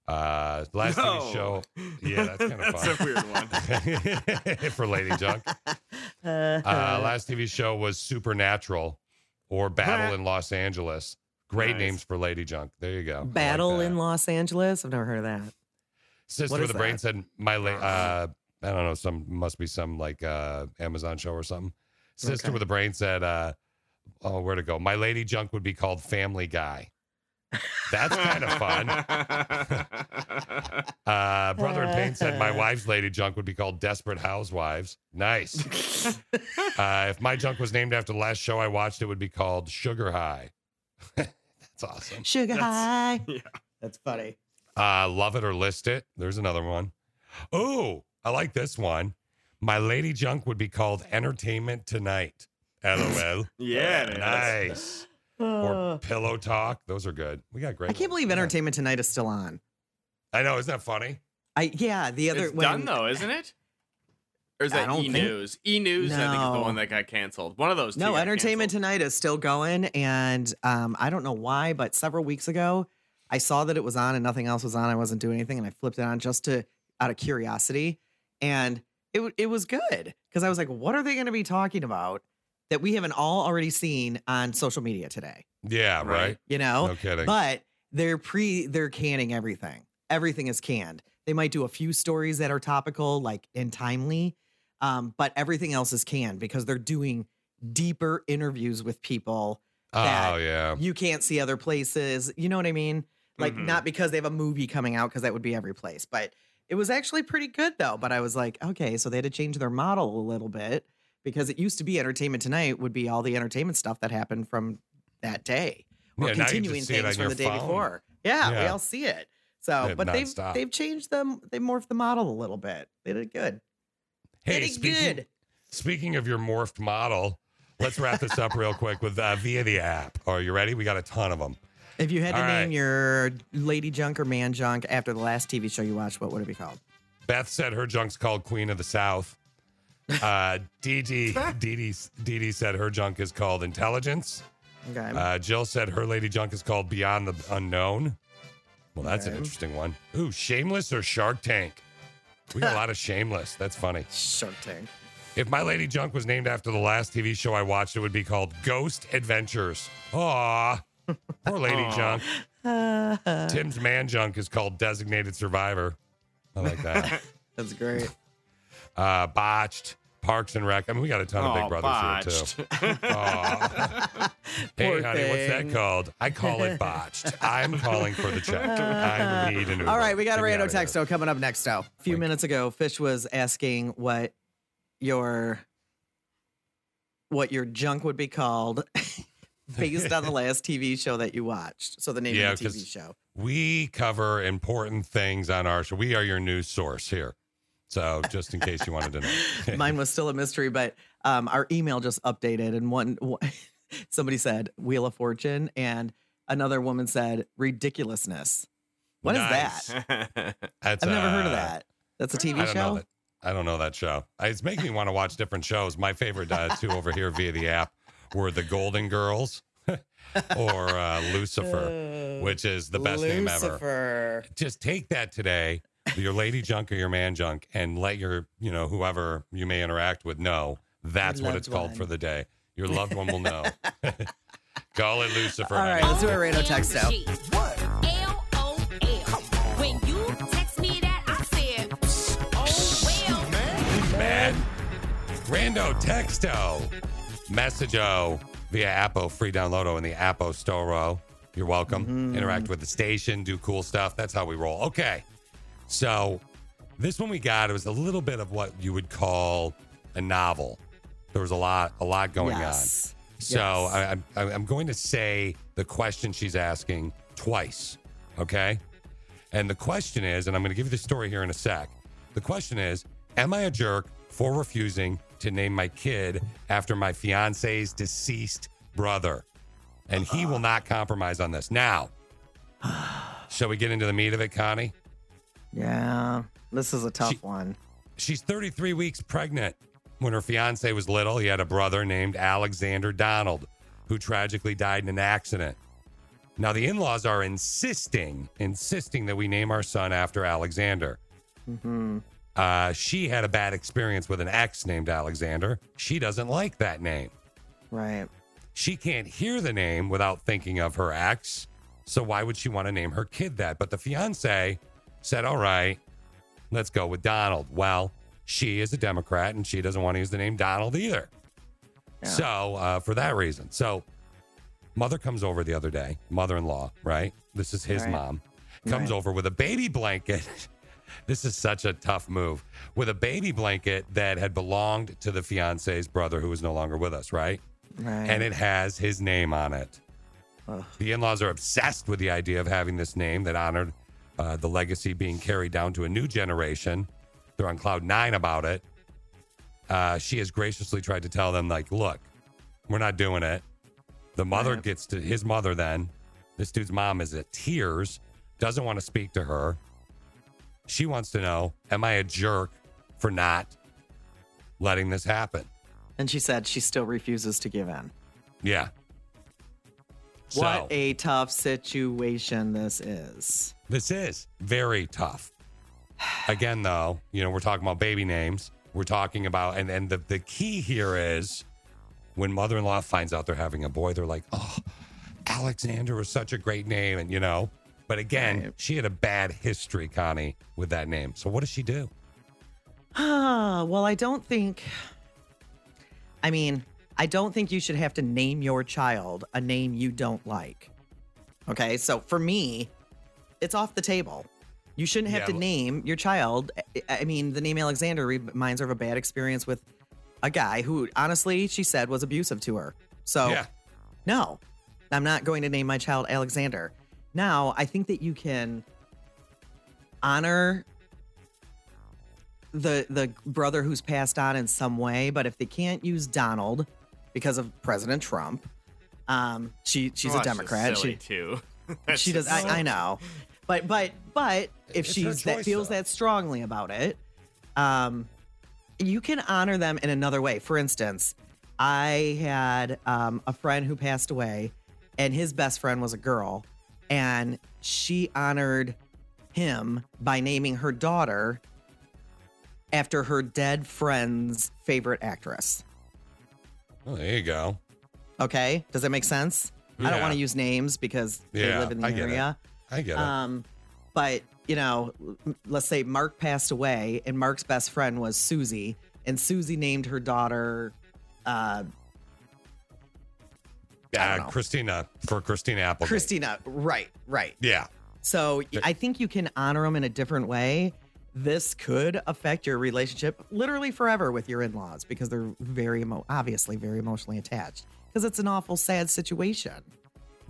Uh, last No. TV show. Yeah, that's kind of That's fun. a weird one. for Lady Junk. Uh, last TV show was Supernatural or Battle in Los Angeles. Great Nice. names for Lady Junk. There you go. I like Battle in Los Angeles. I've never heard of that. Sister What with is the Brain said my la- uh I don't know, some must be some like uh Amazon show or something. Sister Okay. with a Brain said uh oh where to go? My lady junk would be called Family Guy. That's kind of fun. Uh Brother in Pain said my wife's lady junk would be called Desperate Housewives. Nice. uh if my junk was named after the last show I watched, it would be called Sugar High. That's awesome. Sugar That's- high. yeah. That's funny. Uh, love it or list it. There's another one. Oh, I like this one. My lady junk would be called Entertainment Tonight. LOL. Yeah, it is. nice. Or Pillow Talk. Those are good. We got great. I can't ones. believe Entertainment Tonight is still on. I know. Isn't that funny? I yeah, the other It's when, done though, isn't it? Or is that E News? E News, I think, is the one that got canceled. One of those. No, Entertainment canceled. Tonight is still going, and um, I don't know why, but several weeks ago, I saw that it was on and nothing else was on. I wasn't doing anything, and I flipped it on just to out of curiosity, and it it was good because I was like, what are they going to be talking about that we haven't all already seen on social media today? Yeah, right. Right. You know, No kidding. But they're pre they're canning everything. Everything is canned. They might do a few stories that are topical, like and timely, um, but everything else is canned because they're doing deeper interviews with people that oh yeah. you can't see other places. You know what I mean? Like Mhm. not because they have a movie coming out because that would be every place, but it was actually pretty good though. But I was like, okay, so they had to change their model a little bit because it used to be Entertainment Tonight would be all the entertainment stuff that happened from that day or Yeah, now you just continuing things from the day phone. before. Yeah, we all see it. So, Yeah, but they've nonstop. they've changed them. They morphed the model a little bit. They did good. Hey, speaking, good. speaking of your morphed model, let's wrap this up real quick with uh, via the app. Are you ready? We got a ton of them. If you had to All name right. your lady junk or man junk after the last TV show you watched, what would it be called? Beth said her junk's called Queen of the South. Uh, Dee Dee, Dee Dee, Dee Dee said her junk is called Intelligence. Okay. Uh, Jill said her lady junk is called Beyond the Unknown. Well, that's an interesting one. Ooh, Shameless or Shark Tank? We got a lot of Shameless. That's funny. Shark Tank. If my lady junk was named after the last TV show I watched, it would be called Ghost Adventures. Aw, poor lady junk. Tim's man junk is called Designated Survivor. I like that. That's great. uh, botched, Parks and Rec. I mean, we got a ton of Big Oh, Brothers here too. Aw. hey, honey, what's that called? I call it botched. I'm calling for the check. I need an Uber. All right, we got a random texto coming up next. Though a few Wink. minutes ago, Fish was asking what your what your junk would be called based on the last TV show that you watched. So the name Yeah, of the TV show. We cover important things on our show. We are your news source here. So just in case you wanted to know. Mine was still a mystery, but um, our email just updated, and one, one somebody said Wheel of Fortune, and another woman said ridiculousness. What is Nice. that? That's, I've never heard of uh, that. That's a TV don't show. that. I don't know that show. It's making me want to watch different shows. My favorite uh, two over here via the app were the Golden Girls or uh, Lucifer, which is the best name ever. Lucifer. Just take that today, your lady junk or your man junk, and let your, you know, whoever you may interact with know that's what loved it's called one. for the day. Your loved one will know. Call it Lucifer. All right, honey. let's do a random text out. When you text me that, I said, oh well. mad. Rando texto. Messageo via Appo, free downloado in the Appo Store. You're welcome. Mm-hmm. Interact with the station, do cool stuff. That's how we roll. Okay. So this one we got, it was a little bit of what you would call a novel. There was a lot, a lot going Yes. on. So Yes. I, I'm, I'm going to say the question she's asking twice. Okay. And the question is, and I'm going to give you the story here in a sec. The question is, am I a jerk for refusing to name my kid after my fiance's deceased brother? And he will not compromise on this. Now, shall we get into the meat of it, Connie? Yeah, this is a tough She- one. She's 33 weeks pregnant. When her fiance was little, he had a brother named Alexander Donald, who tragically died in an accident. Now, the in laws are insisting, insisting that we name our son after Alexander. Mm-hmm. Uh, she had a bad experience with an ex named Alexander. She doesn't like that name. Right. She can't hear the name without thinking of her ex. So why would she want to name her kid that? But the fiance said, all right, let's go with Donald. Well, she is a Democrat and she doesn't want to use the name Donald either. So uh, for that reason. So mother comes over the other day, mother in law, right? This is his Right. mom, comes Right. over with a baby blanket. this is such a tough move. With a baby blanket that had belonged to the fiance's brother who is no longer with us, right? Right. And it has his name on it. Ugh. The in laws are obsessed with the idea of having this name that honored uh, the legacy being carried down to a new generation. They're on cloud nine about it. Uh, she has graciously tried to tell them, like, look, we're not doing it. The mother Right. gets to his mother then. This dude's mom is at tears, doesn't want to speak to her. She wants to know, am I a jerk for not letting this happen? And she said she still refuses to give in. Yeah. So, What a tough situation this is. This is very tough. Again, though, you know, we're talking about baby names. We're talking about, and, and the, the key here is when mother in law finds out they're having a boy, they're like, oh, Alexander was such a great name. And, you know, but again, she had a bad history, Connie, with that name. So what does she do? Ah, well, I don't think. I mean, I don't think you should have to name your child a name you don't like. Okay, so for me, it's off the table. You shouldn't have Yeah, to name your child. I- mean, the name Alexander reminds her of a bad experience with a guy who, honestly, she said was abusive to her. So, Yeah. no, I'm not going to name my child Alexander. Now, I think that you can honor the the brother who's passed on in some way, but if they can't use Donald because of President Trump, um, she she's Well, a that's Democrat. she too. she does. I, I know, but but but if It's she's that feels though. that strongly about it, um, you can honor them in another way. For instance, I had um, a friend who passed away, and his best friend was a girl, and she honored him by naming her daughter after her dead friend's favorite actress. Oh, there you go. Okay, does that make sense? I don't want to use names because they live in the I get it. I get it. Um, but you know, let's say Mark passed away, and Mark's best friend was Susie, and Susie named her daughter. Uh, Uh. Christina for Christina Apple. Christina, right, right. Yeah. So I think you can honor them in a different way. This could affect your relationship literally forever with your in-laws because they're very emo- obviously very emotionally attached because it's an awful sad situation.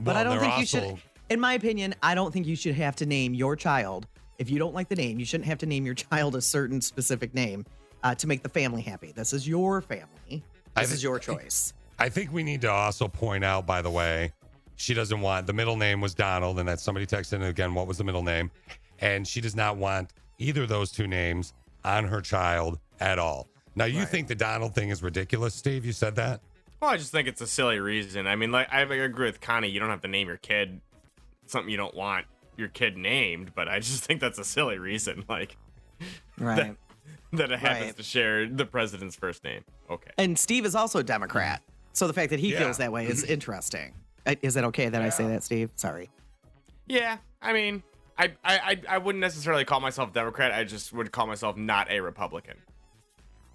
But I don't think you should in my opinion, I don't think you should have to name your child. If you don't like the name, you shouldn't have to name your child a certain specific name uh, to make the family happy. This is your family. This thi- is your choice. I think we need to also point out, by the way, she doesn't want the middle name was Donald, and that somebody texted in again, what was the middle name? And she does not want either of those two names on her child at all. Now, you think the Donald thing is ridiculous, Steve? You said that? Well, I just think it's a silly reason. I mean, like I agree with Connie. You don't have to name your kid something you don't want your kid named, but I just think that's a silly reason. Like Right. that it happens Right. to share the president's first name. Okay. And Steve is also a Democrat. So the fact that he Yeah. feels that way is interesting. Uh, Is it okay that I say that, Steve? Sorry. Yeah, I mean, I, I I I wouldn't necessarily call myself Democrat. I just would call myself not a Republican.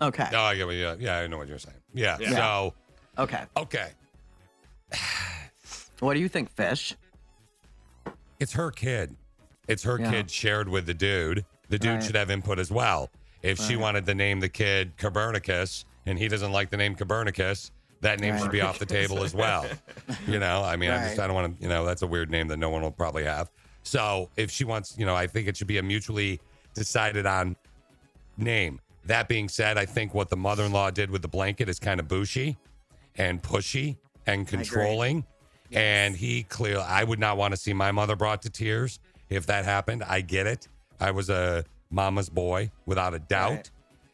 Okay. Oh, I get what you, yeah, I know what you're saying. Yeah. Yeah. So, Okay. okay. What do you think, Fish? It's her kid. It's her Yeah. kid shared with the dude. The dude Right. should have input as well. If she wanted to name the kid Copernicus and he doesn't like the name Copernicus, that name should be off the table as well. You know, I mean, I just Right. I don't want to, you know, that's a weird name that no one will probably have. So if she wants, you know, I think it should be a mutually decided on name. That being said, I think what the mother in law did with the blanket is kind of bushy and pushy and controlling. And he clearly, I would not want to see my mother brought to tears if that happened. I get it. I was a mama's boy without a doubt.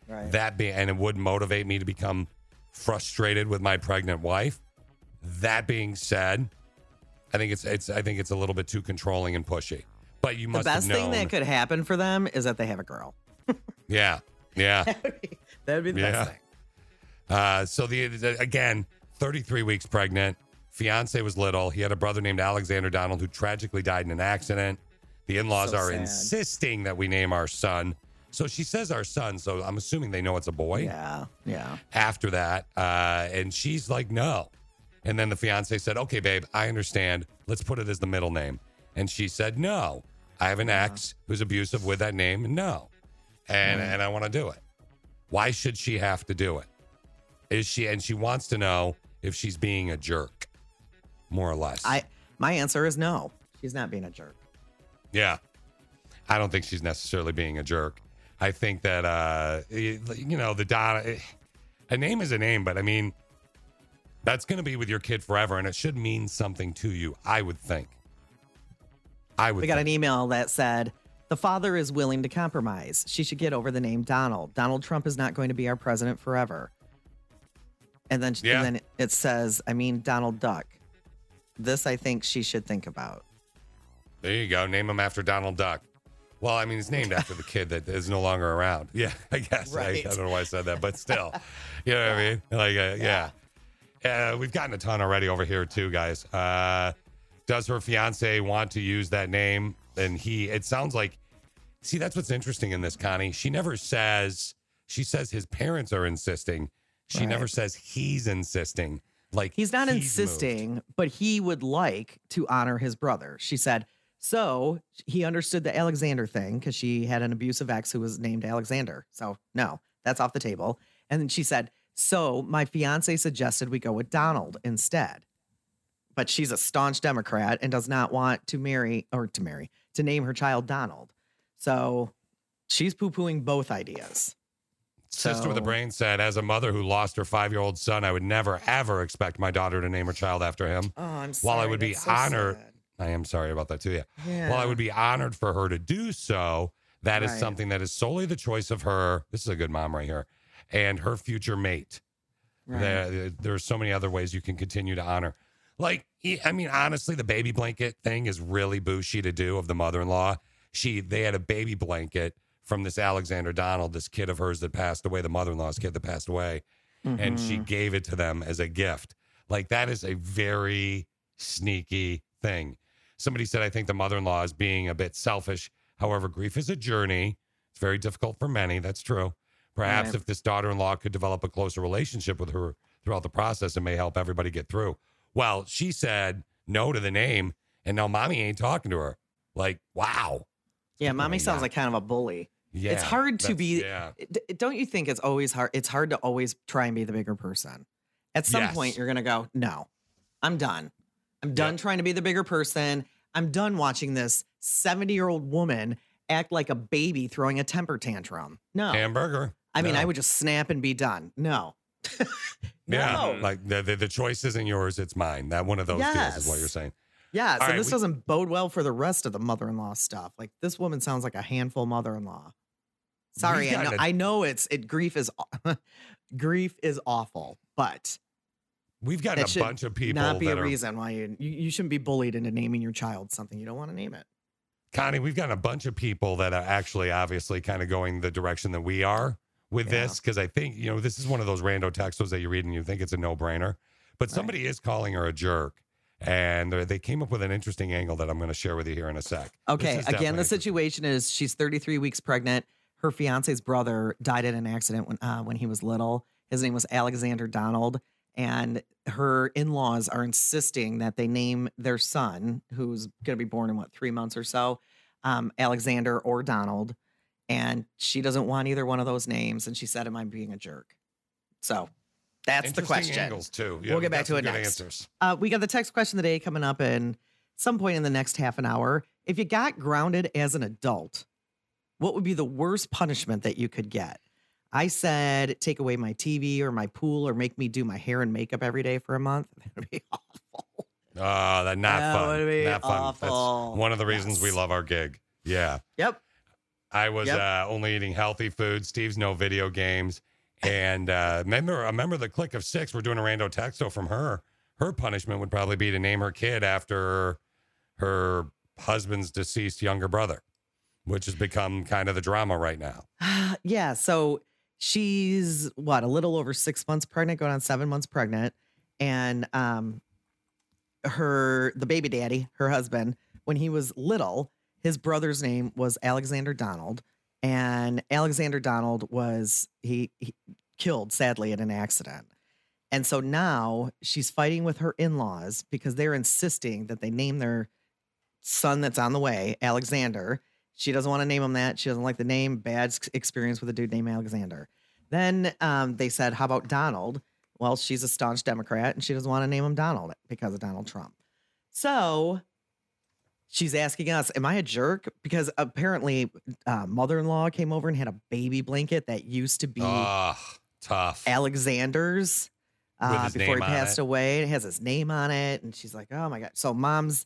Right. That be and it would motivate me to become frustrated with my pregnant wife. That being said, I think it's it's I think it's a little bit too controlling and pushy. But you must. The best thing that could happen for them is that they have a girl. yeah, yeah. That would be the Yeah. best thing. Uh, so the, the again, 33 weeks pregnant. Fiance was little. He had a brother named Alexander Donald who tragically died in an accident. The in-laws So are sad. insisting that we name our son. So she says our son. So I'm assuming they know it's a boy. Yeah, yeah. After that, uh, and she's like, no. And then the fiance said, okay, babe, I understand. Let's put it as the middle name. And she said, no. I have an ex who's abusive with that name. No. And Right. and I want to do it. Why should she have to do it? Is she and she wants to know if she's being a jerk, more or less. I my answer is no. She's not being a jerk. Yeah. I don't think she's necessarily being a jerk. I think that uh you know, the Donna a name is a name, but I mean that's going to be with your kid forever and it should mean something to you, I would think. I would We got think. an email that said the father is willing to compromise. She should get over the name Donald. Donald Trump is not going to be our president forever. And then, Yeah. and then it says, I mean Donald Duck. This I think she should think about. There you go. Name him after Donald Duck. Well, I mean, it's named after the kid that is no longer around. Yeah, I guess. I- I, don't know why I said that, but still, you know what I mean? Like, uh, yeah. Uh, we've gotten a ton already over here too, guys. Uh, does her fiance want to use that name? And he, it sounds like, see, that's what's interesting in this, Connie. She never says. She says his parents are insisting. She Right. never says he's insisting. Like He's not moved. insisting, but he would like to honor his brother. She said, so he understood the Alexander thing because she had an abusive ex who was named Alexander. So, no, that's off the table. And then she said, so my fiance suggested we go with Donald instead. But she's a staunch Democrat and does not want to marry or to marry, to name her child Donald. So she's poo pooing both ideas. Sister with a brain said, as a mother who lost her five year old son, I would never, ever expect my daughter to name her child after him. Oh, I'm While I would be so honored, sad. I am sorry about that too. Yeah. While I would be honored for her to do so, that is Right. something that is solely the choice of her. This is a good mom right here, and her future mate. Right. There, there are so many other ways you can continue to honor. Like, I mean, honestly, the baby blanket thing is really bushy to do of the mother-in-law. She, they had a baby blanket from this Alexander Donald, this kid of hers that passed away, the mother-in-law's kid that passed away, and she Mhm. gave it to them as a gift. Like that is a very sneaky thing. Somebody said, I think the mother-in-law is being a bit selfish. However, grief is a journey. It's very difficult for many. That's true. Perhaps Right. if this daughter-in-law could develop a closer relationship with her throughout the process, it may help everybody get through. Well, she said no to the name, and now mommy ain't talking to her. Like, wow. Yeah, mommy sounds like kind of a bully. Yeah, it's hard to be. yeah. Don't you think it's always hard? It's hard to always try and be the bigger person. At some Yes. point, you're gonna go, no, I'm done. I'm done trying to be the bigger person. I'm done watching this 70 year old woman act like a baby throwing a temper tantrum. No, Hamburger. I mean, I would just snap and be done. No, Yeah, No. like the, the the choice isn't yours; it's mine. That one of those deals is what you're saying. Yeah. So right, this we- doesn't bode well for the rest of the mother-in-law stuff. Like this woman sounds like a handful mother-in-law. Sorry, I know, gotten a- I know it's it. Grief is grief is awful, but We've got a bunch of people not be a are reason why you, you you shouldn't be bullied into naming your child something you don't want to name it. Connie, we've got a bunch of people that are actually obviously kind of going the direction that we are with Yeah. this because I think, you know, this is one of those rando textos that you read and you think it's a no brainer. But somebody is calling her a jerk. And they're- came up with an interesting angle that I'm going to share with you here in a sec. Okay, again, the situation is she's 33 weeks pregnant. Her fiance's brother died in an accident when uh, when he was little. His name was Alexander Donald, and her in-laws are insisting that they name their son, who's going to be born in what three months or so, um, Alexander or Donald. And she doesn't want either one of those names, and she said, "Am I being a jerk?" So that's the question. angles, too. Yeah, we'll get back to it next. Uh, we got the text question of the day coming up in some point in the next half an hour. If you got grounded as an adult, what would be the worst punishment that you could get? I said take away my TV or my pool or make me do my hair and makeup every day for a month. That would be awful. Oh, that not That fun. would be not fun. awful. That's one of the reasons we love our gig. Yeah. Yep. I was Yep. uh, only eating healthy food. Steve's no video games. And uh, remember, remember the click of six. We're doing a rando texto from her. Her punishment would probably be to name her kid after her husband's deceased younger brother, which has become kind of the drama right now. yeah. So she's what a little over six months pregnant, going on seven months pregnant, and um, her the baby daddy, her husband, when he was little, his brother's name was Alexander Donald, and Alexander Donald was he, he killed sadly in an accident. And so now she's fighting with her in-laws because they're insisting that they name their son that's on the way, Alexander. She doesn't want to name him that. She doesn't like the name. Bad experience with a dude named Alexander. Then um, they said, How about Donald? Well, she's a staunch Democrat and she doesn't want to name him Donald because of Donald Trump. So she's asking us, Am I a jerk? Because apparently, uh, mother in law came over and had a baby blanket that used to be Ugh, tough. Alexander's uh, before he passed it. away. It has his name on it. And she's like, oh my God. So mom's,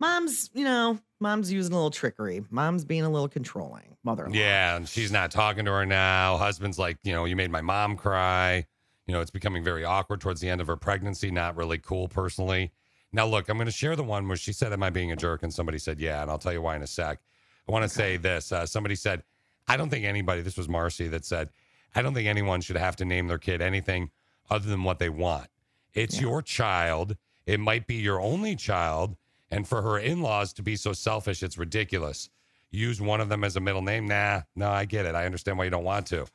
mom's, you know, mom's using a little trickery. Mom's being a little controlling. Mother in law. Yeah, and she's not talking to her now. Husband's like, you know, you made my mom cry. You know, it's becoming very awkward towards the end of her pregnancy. Not really cool, personally. Now, look, I'm going to share the one where she said, Am I being a jerk? And somebody said, Yeah. And I'll tell you why in a sec. I want to say this. Uh, somebody said, I don't think anybody, this was Marcy that said, I don't think anyone should have to name their kid anything other than what they want. It's your child. It might be your only child. And for her in laws to be so selfish, it's ridiculous. Use one of them as a middle name. Nah, no, I get it. I understand why you don't want to.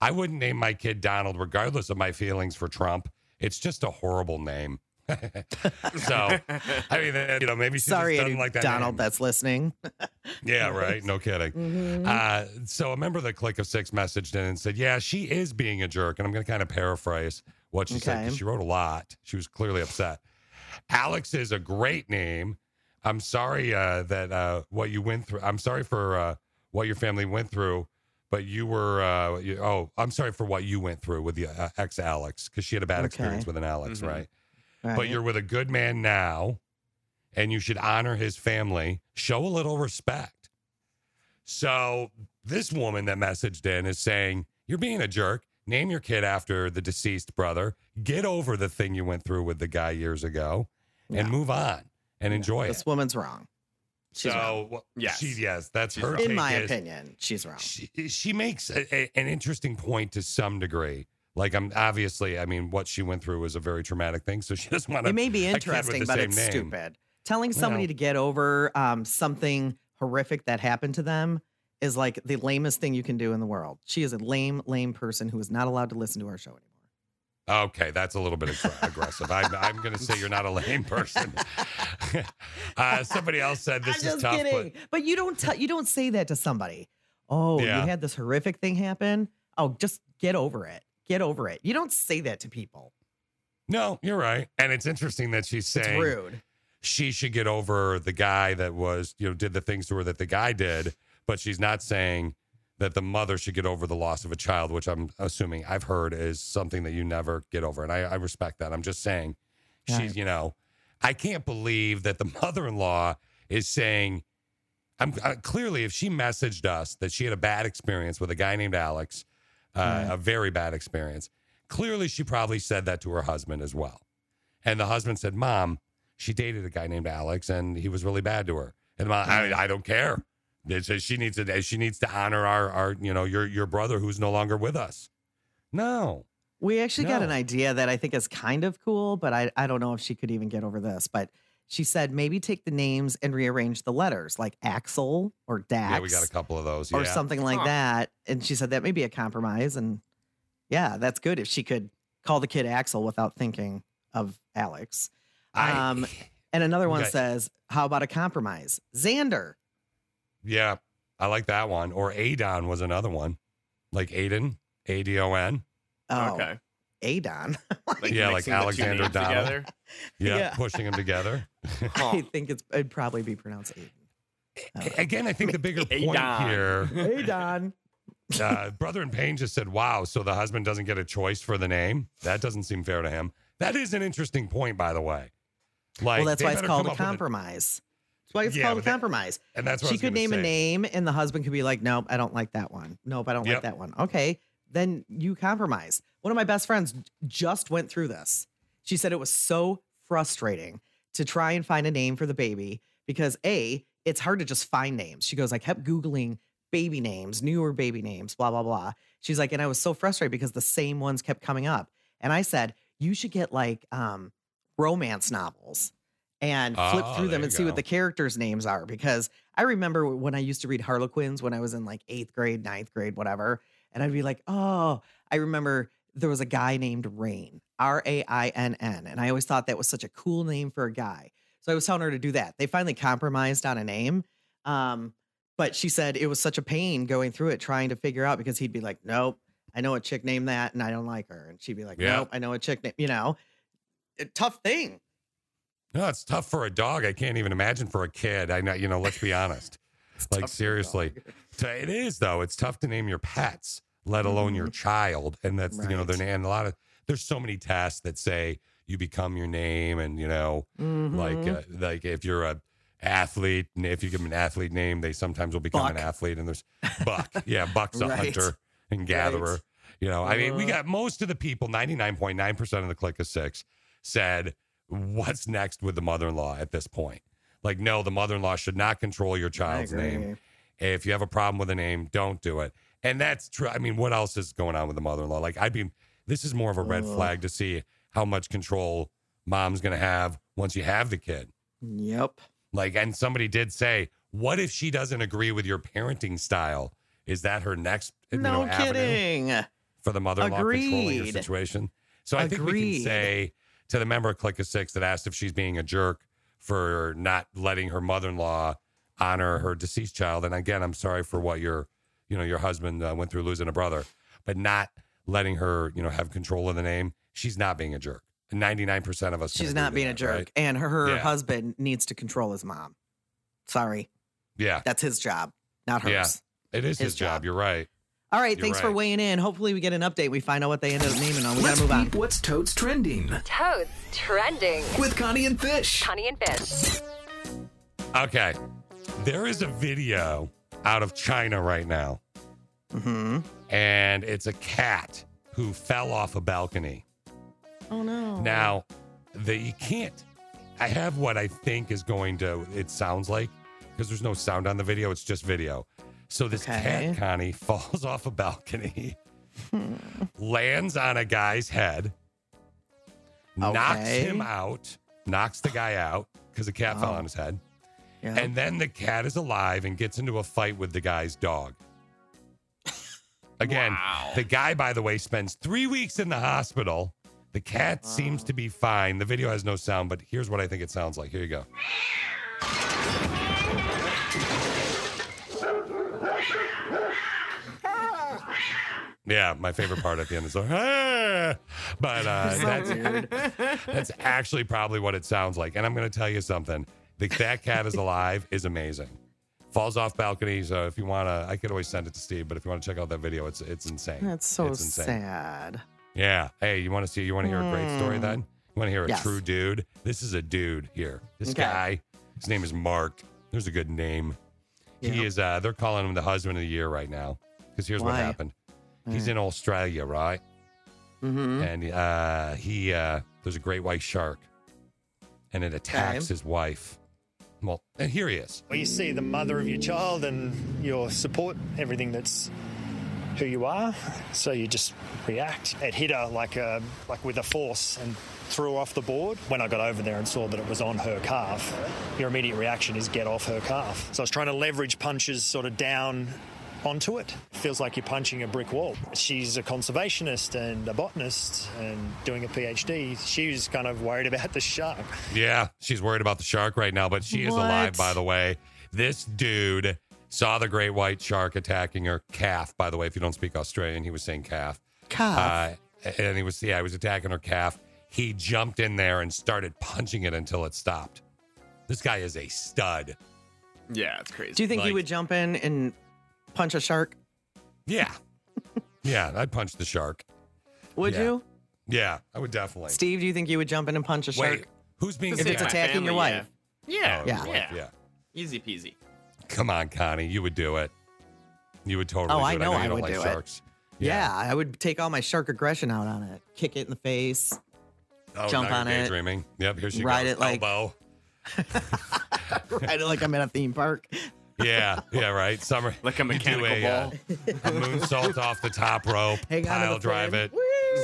I wouldn't name my kid Donald, regardless of my feelings for Trump. It's just a horrible name. So, I mean, uh, you know, maybe she Sorry, just doesn't like that Donald name. that's listening. Yeah, right. No kidding. Mhm. Uh, so a member of the Click of Six messaged in and said, "Yeah, she is being a jerk," and I'm going to kind of paraphrase what she said 'cause Okay. she wrote a lot. She was clearly upset. Alex is a great name. I'm sorry uh, that uh, what you went through. I'm sorry for uh, what your family went through, but you were. Uh, you, oh, I'm sorry for what you went through with the uh, ex Alex because she had a bad experience with an Alex, Mhm. right? Right. But you're with a good man now, and you should honor his family. Show a little respect. So this woman that messaged in is saying, You're being a jerk. Name your kid after the deceased brother. Get over the thing you went through with the guy years ago and move on and enjoy This it. This woman's wrong. She's so, wrong. yes. She, yes, that's She's her. In my is- opinion, she's wrong. she, she makes a, a- an interesting point to some degree. Like I'm obviously, I mean, what she went through was a very traumatic thing, so she doesn't want to. It may be interesting, but it's stupid. Telling somebody Well- to get over um, something horrific that happened to them is like the lamest thing you can do in the world. She is a lame, lame person who is not allowed to listen to our show anymore. Okay, that's a little bit aggressive. I'm, I'm going to say you're not a lame person. uh, somebody else said this I'm is tough, kidding. But, you don't tell you don't say that to somebody. Oh, Yeah. you had this horrific thing happen. Oh, just get over it. Get over it. You don't say that to people. no, you're right. And it's interesting that she's It's saying rude. she should get over the guy that was, you know, did the things to her that the guy did, but she's not saying that the mother should get over the loss of a child, which I'm assuming I've heard is something that you never get over. And I, I respect that. I'm just saying she's, Right. you know, I can't believe that the mother in law is saying, I'm uh, clearly, if she messaged us that she had a bad experience with a guy named Alex, uh, Right. a very bad experience, clearly she probably said that to her husband as well. And the husband said, Mom, she dated a guy named Alex and he was really bad to her. And mom, I, I don't care. It's she needs to she needs to honor our our you know your your brother who's no longer with us. No. We actually got an idea that I think is kind of cool, but I, I don't know if she could even get over this. But she said maybe take the names and rearrange the letters, like Axel or Dax. Yeah, we got a couple of those. or yeah. something like Huh. that. And she said that may be a compromise. And yeah, that's good if she could call the kid Axel without thinking of Alex. I- Um, and another one Okay. says, How about a compromise? Xander. Yeah, I like that one. Or Adon was another one, like Aiden, A D O N. Oh, Okay. Adon. Like Yeah, like mixing the two Alexander names Donald. together. Yeah, Yeah. pushing them together. I think it's it'd probably be pronounced Aiden. Again, I think the bigger point Adon. here, Adon. uh, brother in pain just said, "Wow, so the husband doesn't get a choice for the name? That doesn't seem fair to him." That is an interesting point, by the way. Like, well, that's why it's called a up with compromise. That's why it's Yeah, called a but that- compromise. and that's what I she was could gonna name a name, and the husband could be like, "Nope, I don't like that one. Nope, I don't Yep. like that one." Okay, then you compromise. One of my best friends just went through this. She said it was so frustrating to try and find a name for the baby because a it's hard to just find names. She goes, I kept googling baby names, newer baby names, blah blah blah. She's like, and I was so frustrated because the same ones kept coming up. And I said, you should get like um romance novels and flip Oh, through them and see go. what the characters' names are. Because I remember when I used to read Harlequins when I was in like eighth grade, ninth grade, whatever. And I'd be like, oh, I remember there was a guy named Rain, R A I N N. And I always thought that was such a cool name for a guy. So I was telling her to do that. They finally compromised on a name. Um, but she said it was such a pain going through it, trying to figure out because he'd be like, nope, I know a chick named that and I don't like her. And she'd be like, Yeah. nope, I know a chick name, you know, a tough thing. No, it's tough for a dog. I can't even imagine for a kid. I know, you know, let's be honest. like seriously. It is though. It's tough to name your pets, let alone your child. And that's you know, Mm-hmm. Their name. A lot of there's so many tests that say you become your name and you know, like Mhm. uh, like if you're a athlete if you give them an athlete name, they sometimes will become an athlete. And there's Buck. Yeah, Buck's a Right. hunter and gatherer. Right. You know, I mean, we Uh. got most of the people, 99.9% of the click of six said, what's next with the mother-in-law at this point? Like, no, the mother-in-law should not control your child's name. If you have a problem with a name, don't do it. And that's true. I mean, what else is going on with the mother-in-law? Like, I'd be, this is more of a red Ugh. flag to see how much control mom's going to have once you have the kid. Yep. Like, and somebody did say, what if she doesn't agree with your parenting style? Is that her next you No know, kidding. for the mother-in-law controlling your situation. So I think we can say to the member of Click of Six that asked if she's being a jerk for not letting her mother-in-law honor her deceased child. And again, I'm sorry for what your, you know, your husband uh, went through losing a brother, but not letting her, you know, have control of the name. She's not being a jerk. 99% of us. She's not to being a jerk. right? And her, her Yeah. husband needs to control his mom. Sorry. Yeah. That's his job, not hers. Yeah. It is his, His job. job. You're right. All right. You're thanks for weighing in. Hopefully, we get an update. We find out what they ended up naming on. We Let's got to move on. what's Toads trending Toads trending. with Connie and Fish. Connie and Fish. Okay. There is a video out of China right now. Mm-hmm. and it's a cat who fell off a balcony. Oh, no. Now, the you can't. I have what I think is going to. It sounds like because there's no sound on the video; it's just video. So this Okay. cat, Connie, falls off a balcony, lands on a guy's head, knocks him out, knocks the guy out because the cat fell on his head, Yeah. and then the cat is alive and gets into a fight with the guy's dog. Again, the guy, by the way, spends three weeks in the hospital. The cat seems to be fine. The video has no sound, but here's what I think it sounds like. Here you go. Yeah, my favorite part at the end is like, "Ah!" but uh, that's, that's actually probably what it sounds like. And I'm going to tell you something: the that cat is alive is amazing. Falls off balcony. So if you want to, I could always send it to Steve. But if you want to check out that video, it's it's insane. That's so It's insane. sad. Yeah. Hey, you want to see? You want to hear a great story? Hmm. Then you want to hear a Yes. true dude? This is a dude here. This Okay. guy. His name is Mark. There's a good name. He is. uh They're calling him the husband of the year right now because here's what Why? happened. He's in Australia, right? Mm-hmm. and uh, he uh, there's a great white shark, and it attacks Okay. his wife. Well, and here he is. Well, you see the mother of your child and your support, everything that's who you are. So you just react. It hit her like a, like with a force and threw off the board. When I got over there and saw that it was on her calf, your immediate reaction is get off her calf. So I was trying to leverage punches sort of down onto it. Feels like you're punching a brick wall. She's a conservationist and a botanist and doing a PhD. She was kind of worried about the shark. Yeah, she's worried about the shark right now, but she is alive, by the way. This dude saw the great white shark attacking her calf. By the way, if you don't speak Australian, he was saying calf. Calf. Uh, and he was, yeah, he was attacking her calf. He jumped in there and started punching it until it stopped. This guy is a stud. Yeah, it's crazy. Do you think like- you would jump in and punch a shark? Yeah. yeah, I'd punch the shark. Would Yeah. you? Yeah, I would definitely. Steve, do you think you would jump in and punch a shark? Wait, who's being If it's attacked? attacking your wife. Yeah. Oh, Yeah. wife, yeah. Easy peasy. Come on, Connie, you would do it. You would totally. Oh, do I it. know I don't would like do sharks. it. Yeah. I would take all my shark aggression out on it, kick it in the face, Oh, jump on you're it, daydreaming. Yep, here she ride goes. it like- Elbow. ride it like I'm in a theme park. Yeah, yeah, right. Summer Like a you do mechanical a, uh, a moonsault off the top rope, Hang on pile drive fin. it,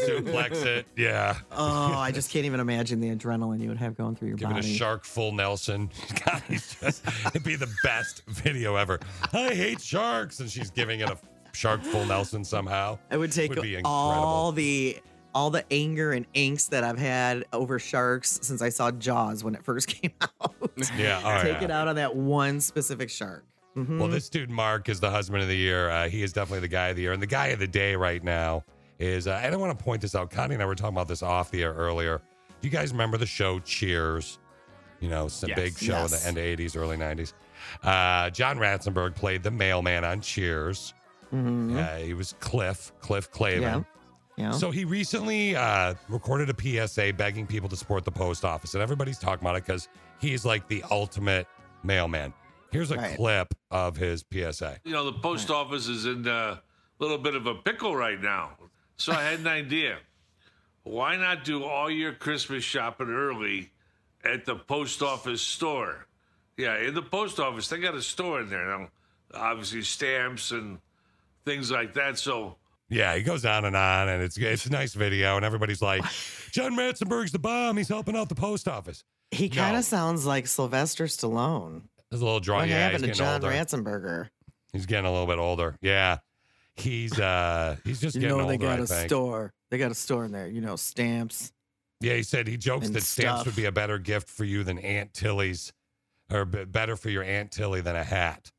suplex it. Yeah, Oh, I just can't even imagine the adrenaline you would have going through your give it a shark full Nelson. God, just, it'd be the best video ever. I hate sharks, and she's giving it a shark full Nelson somehow. I would take Would be incredible. all the all the anger and angst that I've had over sharks since I saw Jaws when it first came out. Yeah, oh, take yeah. it out on that one specific shark. Mhm. Well, this dude Mark is the husband of the year. Uh, he is definitely the guy of the year, and the guy of the day right now is. Uh, and I want to point this out. Connie and I were talking about this off the air earlier. Do you guys remember the show Cheers? You know, it's a Yes. big show Yes. in the end of '80s, early '90s. Uh, John Ratzenberg played the mailman on Cheers. Mhm. Uh, he was Cliff, Cliff Clavin. Yeah. Yeah. So he recently uh, recorded a PSA begging people to support the post office, and everybody's talking about it because he's like the ultimate mailman. Here's a Right. clip of his PSA. You know, the post office is in a little bit of a pickle right now. So I had an idea. Why not do all your Christmas shopping early at the post office store? Yeah, in the post office, they got a store in there. Now, obviously, stamps and things like that. So Yeah, he goes on and on, and it's it's a nice video, and everybody's like, "John Ratzenberg's the bomb. He's helping out the post office." he kind of sounds like Sylvester Stallone. There's a little draw. What yeah, happened he's to John older. Ratzenberger? He's getting a little bit older. Yeah, he's uh he's just You getting know older. they got I a think. store. They got a store in there. You know, stamps. Yeah, he said he jokes and that stamps stuff. would be a better gift for you than Aunt Tilly's, or better for your Aunt Tilly than a hat.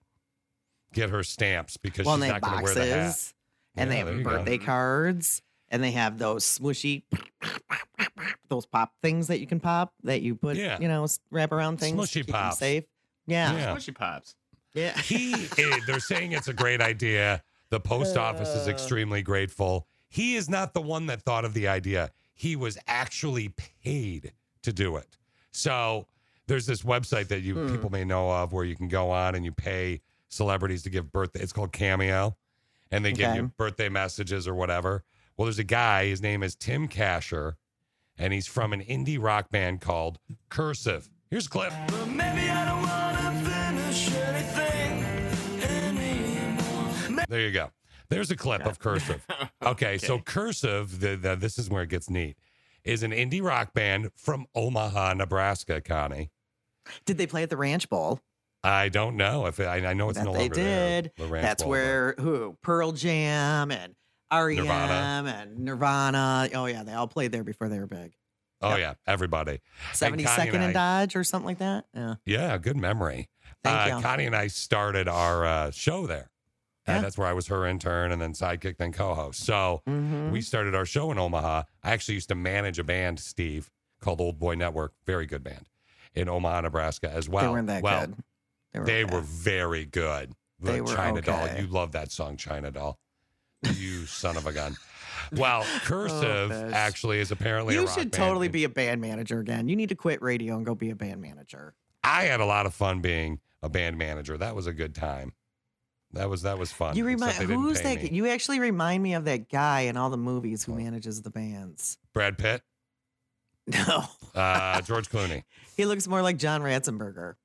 Get her stamps because well, she's not going to wear the hat. Boxes, and Yeah, they have you go. birthday cards, and they have those smushy, those pop things that you can pop that you put, Yeah. you know, wrap around things. to Smushy keep them pops. safe. Yeah. Yeah. Smushy pops. Yeah. he eh, they're saying it's a great idea the post office is Uh. extremely grateful he is not the one that thought of the idea he was actually paid to do it so there's this website that you Hmm. people may know of where you can go on and you pay celebrities to give birthday it's called cameo and they give Okay. you birthday messages or whatever well there's a guy his name is tim kasher and he's from an indie rock band called cursive here's a clip Maybe I don't wanna finish anything anymore. There you go. There's a clip of Cursive. Okay, so Cursive, the, the, this is where it gets neat, is an indie rock band from Omaha, Nebraska, Connie. Did they play at the Ranch Bowl? I don't know if I, I know it's that no they longer there, did. the Ranch That's but- where who Pearl Jam and REM Nirvana. and Nirvana. Oh yeah, they all played there before they were big. Oh yeah, everybody. And Seventy second and I- Dodge or something like that. Yeah. Yeah, good memory. Thank uh, you. Connie and I started our uh, show there. Uh, Yeah. that's where I was her intern and then sidekick, then co-host. So Mhm. we started our show in Omaha. I actually used to manage a band, Steve, called Old Boy Network. Very good band in Omaha, Nebraska as well. they weren't that well, good. They were, They okay. were very good. The They were China Doll. You love that song, China Doll. You son of a gun. Well, Cursive Oh, actually is apparently a You should band. totally be a band manager again. You need to quit radio and go be a band manager. I had a lot of fun being a band manager. That was a good time. That was that was fun. You remind except they didn't who's that? me. You actually remind me of that guy in all the movies who manages the bands. Brad Pitt, No, uh, George Clooney. he looks more like John Ratzenberger.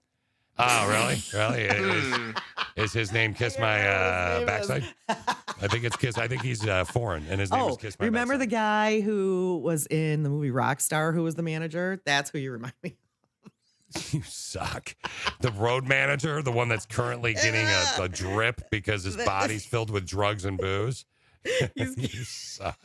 Oh, really? Really? Is, is his name Kiss My uh, Backside? I think it's Kiss. I think he's uh, foreign, and his name is Oh, Kiss My remember Backside. the guy who was in the movie Rockstar who was the manager? That's who you remind me. You suck. The road manager, the one that's currently getting a, a drip because his body's filled with drugs and booze. you suck.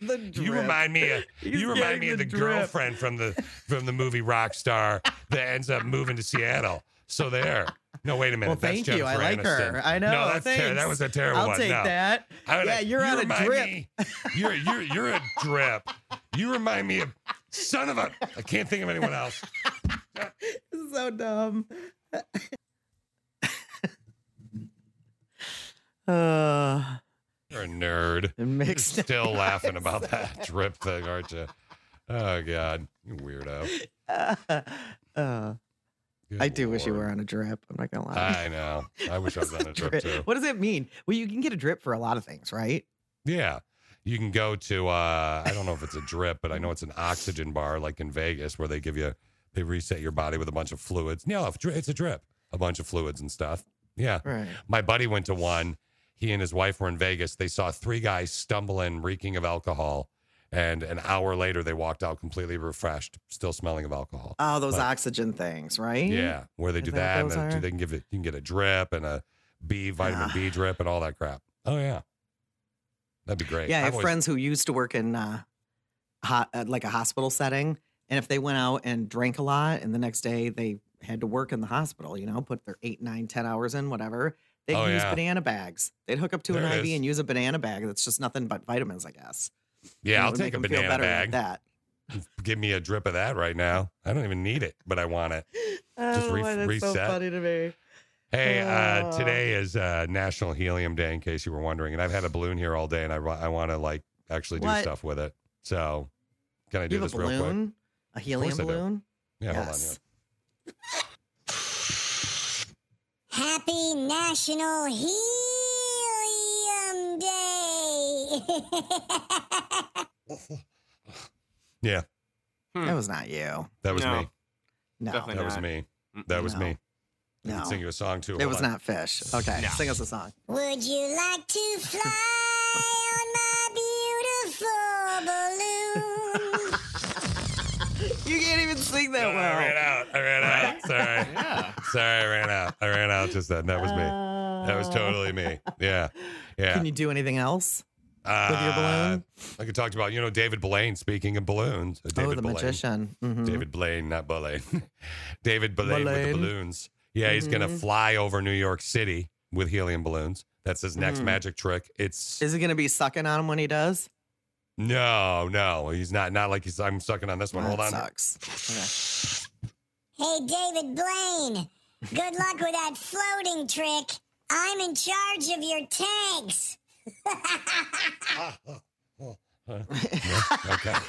The You remind me of He's you remind me getting of the the drip. girlfriend from the from the movie Rockstar that ends up moving to Seattle. So there. No, wait a minute. Well, that's thank you. I like her. I know. No, that's ter- that was a terrible I'll one. take No. that. Would- yeah, you're you on a drip. me- you're you're you're a drip. You remind me of son of a. I can't think of anyone else. so dumb. uh, You're a nerd. mixed Still laughing about that drip thing, aren't you? Oh God, you weirdo. uh, uh, I do wish you were on a drip. I'm not gonna lie. I know. I wish I was on a drip too. What does it mean? Well, you can get a drip for a lot of things, right? Yeah. You can go to uh I don't know if it's a drip, but I know it's an oxygen bar like in Vegas where they give you they reset your body with a bunch of fluids. No, it's a drip. A bunch of fluids and stuff. Yeah. Right. My buddy went to one. He and his wife were in Vegas. They saw three guys stumbling, reeking of alcohol. And an hour later they walked out completely refreshed, still smelling of alcohol. Oh, those But- oxygen things, right? Yeah, where they Is do that that, and then they can give it. You can get a drip and a B vitamin B drip and all that crap. Oh yeah, that'd be great. Yeah, I I've always- friends who used to work in uh, hot, uh, like a hospital setting, and if they went out and drank a lot, and the next day they had to work in the hospital, you know, put their eight, nine, ten hours in, whatever. They'd Oh, use yeah. banana bags. They'd hook up to There an IV is. and use a banana bag. That's just nothing but vitamins, I guess. Yeah, And I'll take a a 'em feel banana bag. that. Give me a drip of that right now. I don't even need it, but I want it. Just oh, re- that's reset. so funny to me. Hey, uh, Oh. today is uh, National Helium Day, in case you were wondering. And I've had a balloon here all day, and I, I want to like actually do What? stuff with it. So, can I do You have this a real quick? a helium course I do. balloon. Yeah, Yes. Happy National Helium Day! Yeah, hmm. That was not you. that was No. me. No, That was me. That was No. me. No. can sing you a song too. It was on. not fish. Okay, No. sing us a song. Would you like to fly on my beautiful balloon? You can't even sing that well. I ran out. I ran out. Sorry. Yeah. Sorry, I ran out. I ran out just then. That was me. That was totally me. Yeah. Yeah. Can you do anything else? With your Uh, balloon? I could talk about, you know, David Blaine, speaking of balloons. Uh, David oh, the Blaine. magician. Mhm. David Blaine, not Blaine. David Blaine, with the balloons. Yeah, he's going to Mhm. fly over New York City with helium balloons. That's his next Mhm. magic trick. It's Is he going to be sucking on him when he does? no, no, he's not. Not like he's. I'm sucking on this one. That Hold on. Sucks. hey, David Blaine, good luck with that floating trick. I'm in charge of your tanks. Okay.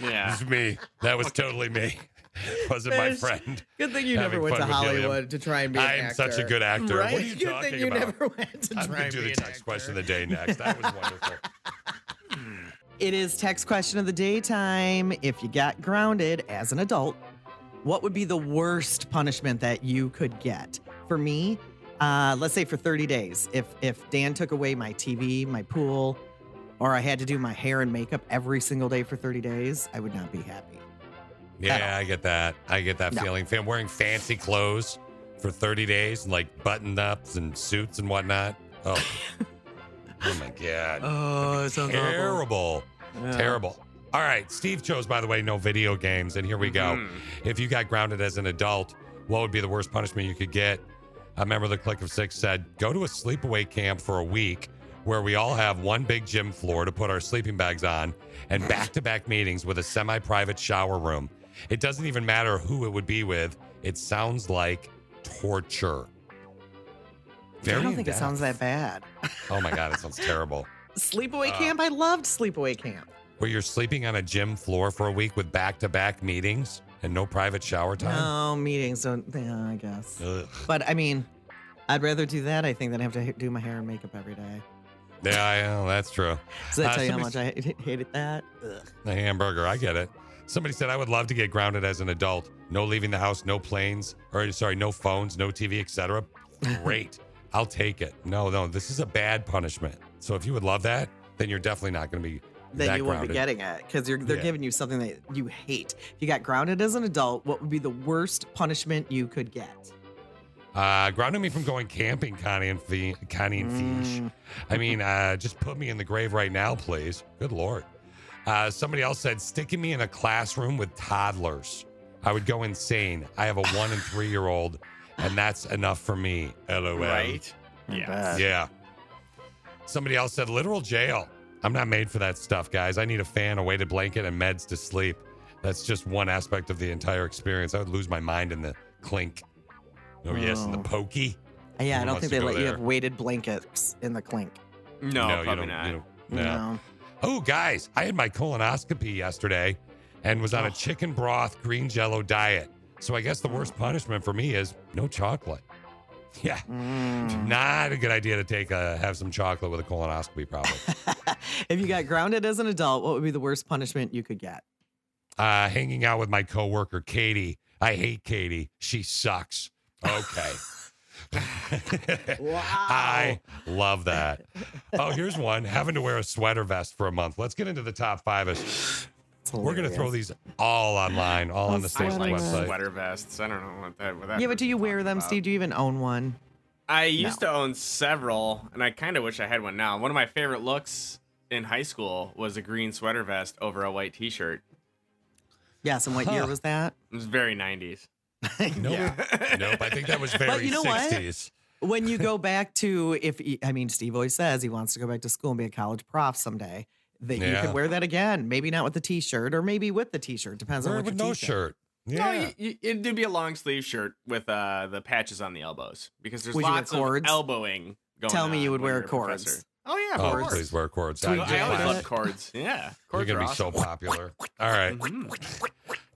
Yeah. It's me. That was totally me. Wasn't my friend. Good thing you never went to fun with helium. Hollywood to try and be an actor. I'm actor. such a good actor. Right? What are you good talking thing you about? never went to I'm try going and to do be the an text actor. question of the day next. That was wonderful. It is text question of the daytime. If you got grounded as an adult, what would be the worst punishment that you could get? For me, uh, let's say for 30 days. If if Dan took away my TV, my pool, or I had to do my hair and makeup every single day for 30 days, I would not be happy. Yeah, I get that. I get that No. feeling. Fan wearing fancy clothes for 30 days, and like button ups and suits and whatnot. Oh, oh my God. Oh, it sounds awful. terrible. Yeah. Terrible. All right. Steve chose, by the way, no video games. And here we go. Mhm. If you got grounded as an adult, what would be the worst punishment you could get? A member of the Click of Six said, go to a sleepaway camp for a week where we all have one big gym floor to put our sleeping bags on and back to back meetings with a semi private shower room. It doesn't even matter who it would be with. It sounds like torture. I don't think it sounds that bad. Oh my God, it sounds terrible. Sleepaway Uh, camp? I loved sleepaway camp. Where you're sleeping on a gym floor for a week with back to back meetings and no private shower time? No, meetings don't, yeah, I guess. Ugh. But I mean, I'd rather do that, I think, than have to do my hair and makeup every day. Yeah, I know. That's true. Does that Uh, tell you how much I hated that? Ugh. The hamburger, I get it. Somebody said I would love to get grounded as an adult. No leaving the house, no planes, or sorry, no phones, no TV, etc. Great. I'll take it. No, no, this is a bad punishment. So if you would love that, then you're definitely not going to be that you won't be getting it because they're Yeah. giving you something that you hate. If you got grounded as an adult, what would be the worst punishment you could get? Uh, grounded me from going camping, Connie and Fee, Connie and Fish. Mm. I mean, uh, just put me in the grave right now, please. Good lord. Uh, somebody else said sticking me in a classroom with toddlers. I would go insane. I have a one and three year old, and that's enough for me. LOL. Right? Yeah. Yeah. Somebody else said literal jail. I'm not made for that stuff, guys. I need a fan, a weighted blanket, and meds to sleep. That's just one aspect of the entire experience. I would lose my mind in the clink. Oh, yes, in the Oh. pokey. Yeah, I don't think they go let you have weighted blankets in the clink. No, you probably don't- not. you don't- no. No. Oh, guys, I had my colonoscopy yesterday and was on a chicken broth green jello diet. So I guess the worst punishment for me is no chocolate. Yeah, Mm. not a good idea to take a have some chocolate with a colonoscopy. Probably. If you got grounded as an adult, what would be the worst punishment you could get? uh, hanging out with my coworker Katie. I hate Katie. She sucks. Okay. wow. I love that. Oh, here's one. Having to wear a sweater vest for a month. Let's get into the top five. We're going to throw these all online, all on the I station like website. sweater vests. I don't know what that. What that Yeah, but do you wear them, about. Steve? Do you even own one? I used to own several, and I kind of wish I had one now. One of my favorite looks in high school was a green sweater vest over a white T-shirt. Yes, and what year was that? It was very 90s. Nope. nope. I think that was very But you know what? 60s. When you go back to, if I mean, Steve always says he wants to go back to school and be a college prof someday. That you Yeah. could wear that again. Maybe not with the T-shirt, or maybe with the T-shirt. Depends Wear on what with your no T-shirt. shirt. No, Yeah. you, you, it'd be a long sleeve shirt with uh, the patches on the elbows because there's Would lots of cords? elbowing going on. Tell me you would wear a cords. professor. Oh yeah, Oh, cords. please wear cords. Tweet I- I always jacket. loved cords. Yeah, You're gonna are be so popular. All right.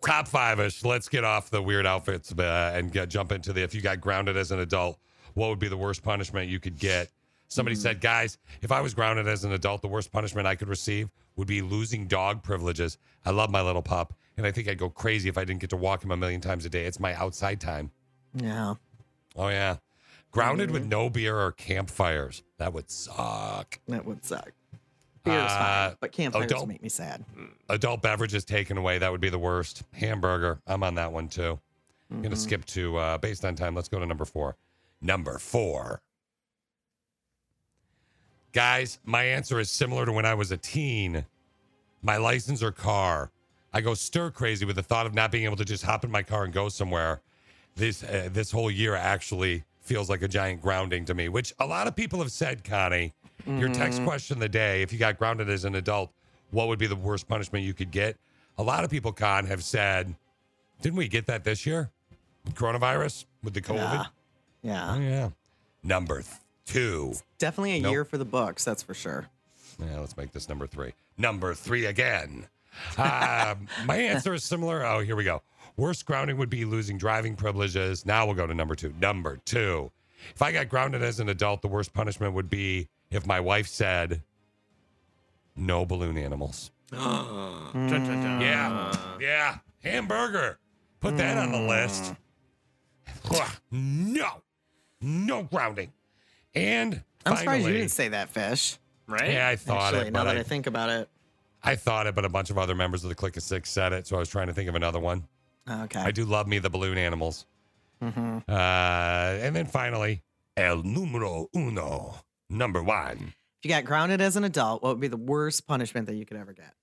Top five ish. Let's get off the weird outfits uh, and get, jump into the. If you got grounded as an adult, what would be the worst punishment you could get? Somebody said, guys, if I was grounded as an adult, the worst punishment I could receive would be losing dog privileges. I love my little pup, and I think I'd go crazy if I didn't get to walk him a million times a day. It's my outside time. Yeah. Oh, yeah. Grounded with no beer or campfires. That would suck. That would suck. Beer's Uh, fine, but campfires adult- make me sad. adult beverages taken away that would be the worst hamburger i'm on that one too i'm Mm-hmm. gonna skip to uh based on time let's go to number four number four guys my answer is similar to when i was a teen. My license or car. I go stir crazy with the thought of not being able to just hop in my car and go somewhere. This uh, this whole year actually feels like a giant grounding to me which a lot of people have said connie your text Mhm. question the day if you got grounded as an adult what would be the worst punishment you could get? A lot of people con have said didn't we get that this year? Coronavirus with the covid? Yeah. oh yeah. Number th- two Definitely a Nope. year for the books, that's for sure. yeah, let's make this number three. Number three again. Um, my answer is similar. Oh, here we go. Worst grounding would be losing driving privileges. Now we'll go to number two. Number two. If I got grounded as an adult, the worst punishment would be if my wife said, no balloon animals. Yeah. Yeah. Hamburger. Put that on the list. No. No grounding. And I'm surprised you didn't say that, Fish. Right? Yeah, I thought Actually, it, now but that I, I, think about it. I thought it, but a bunch of other members of the Click of Six said it, so I was trying to think of another one. Okay. I do love me the balloon animals. Mm-hmm. Uh, and then finally, El Numero Uno, number one. If you got grounded as an adult, what would be the worst punishment that you could ever get?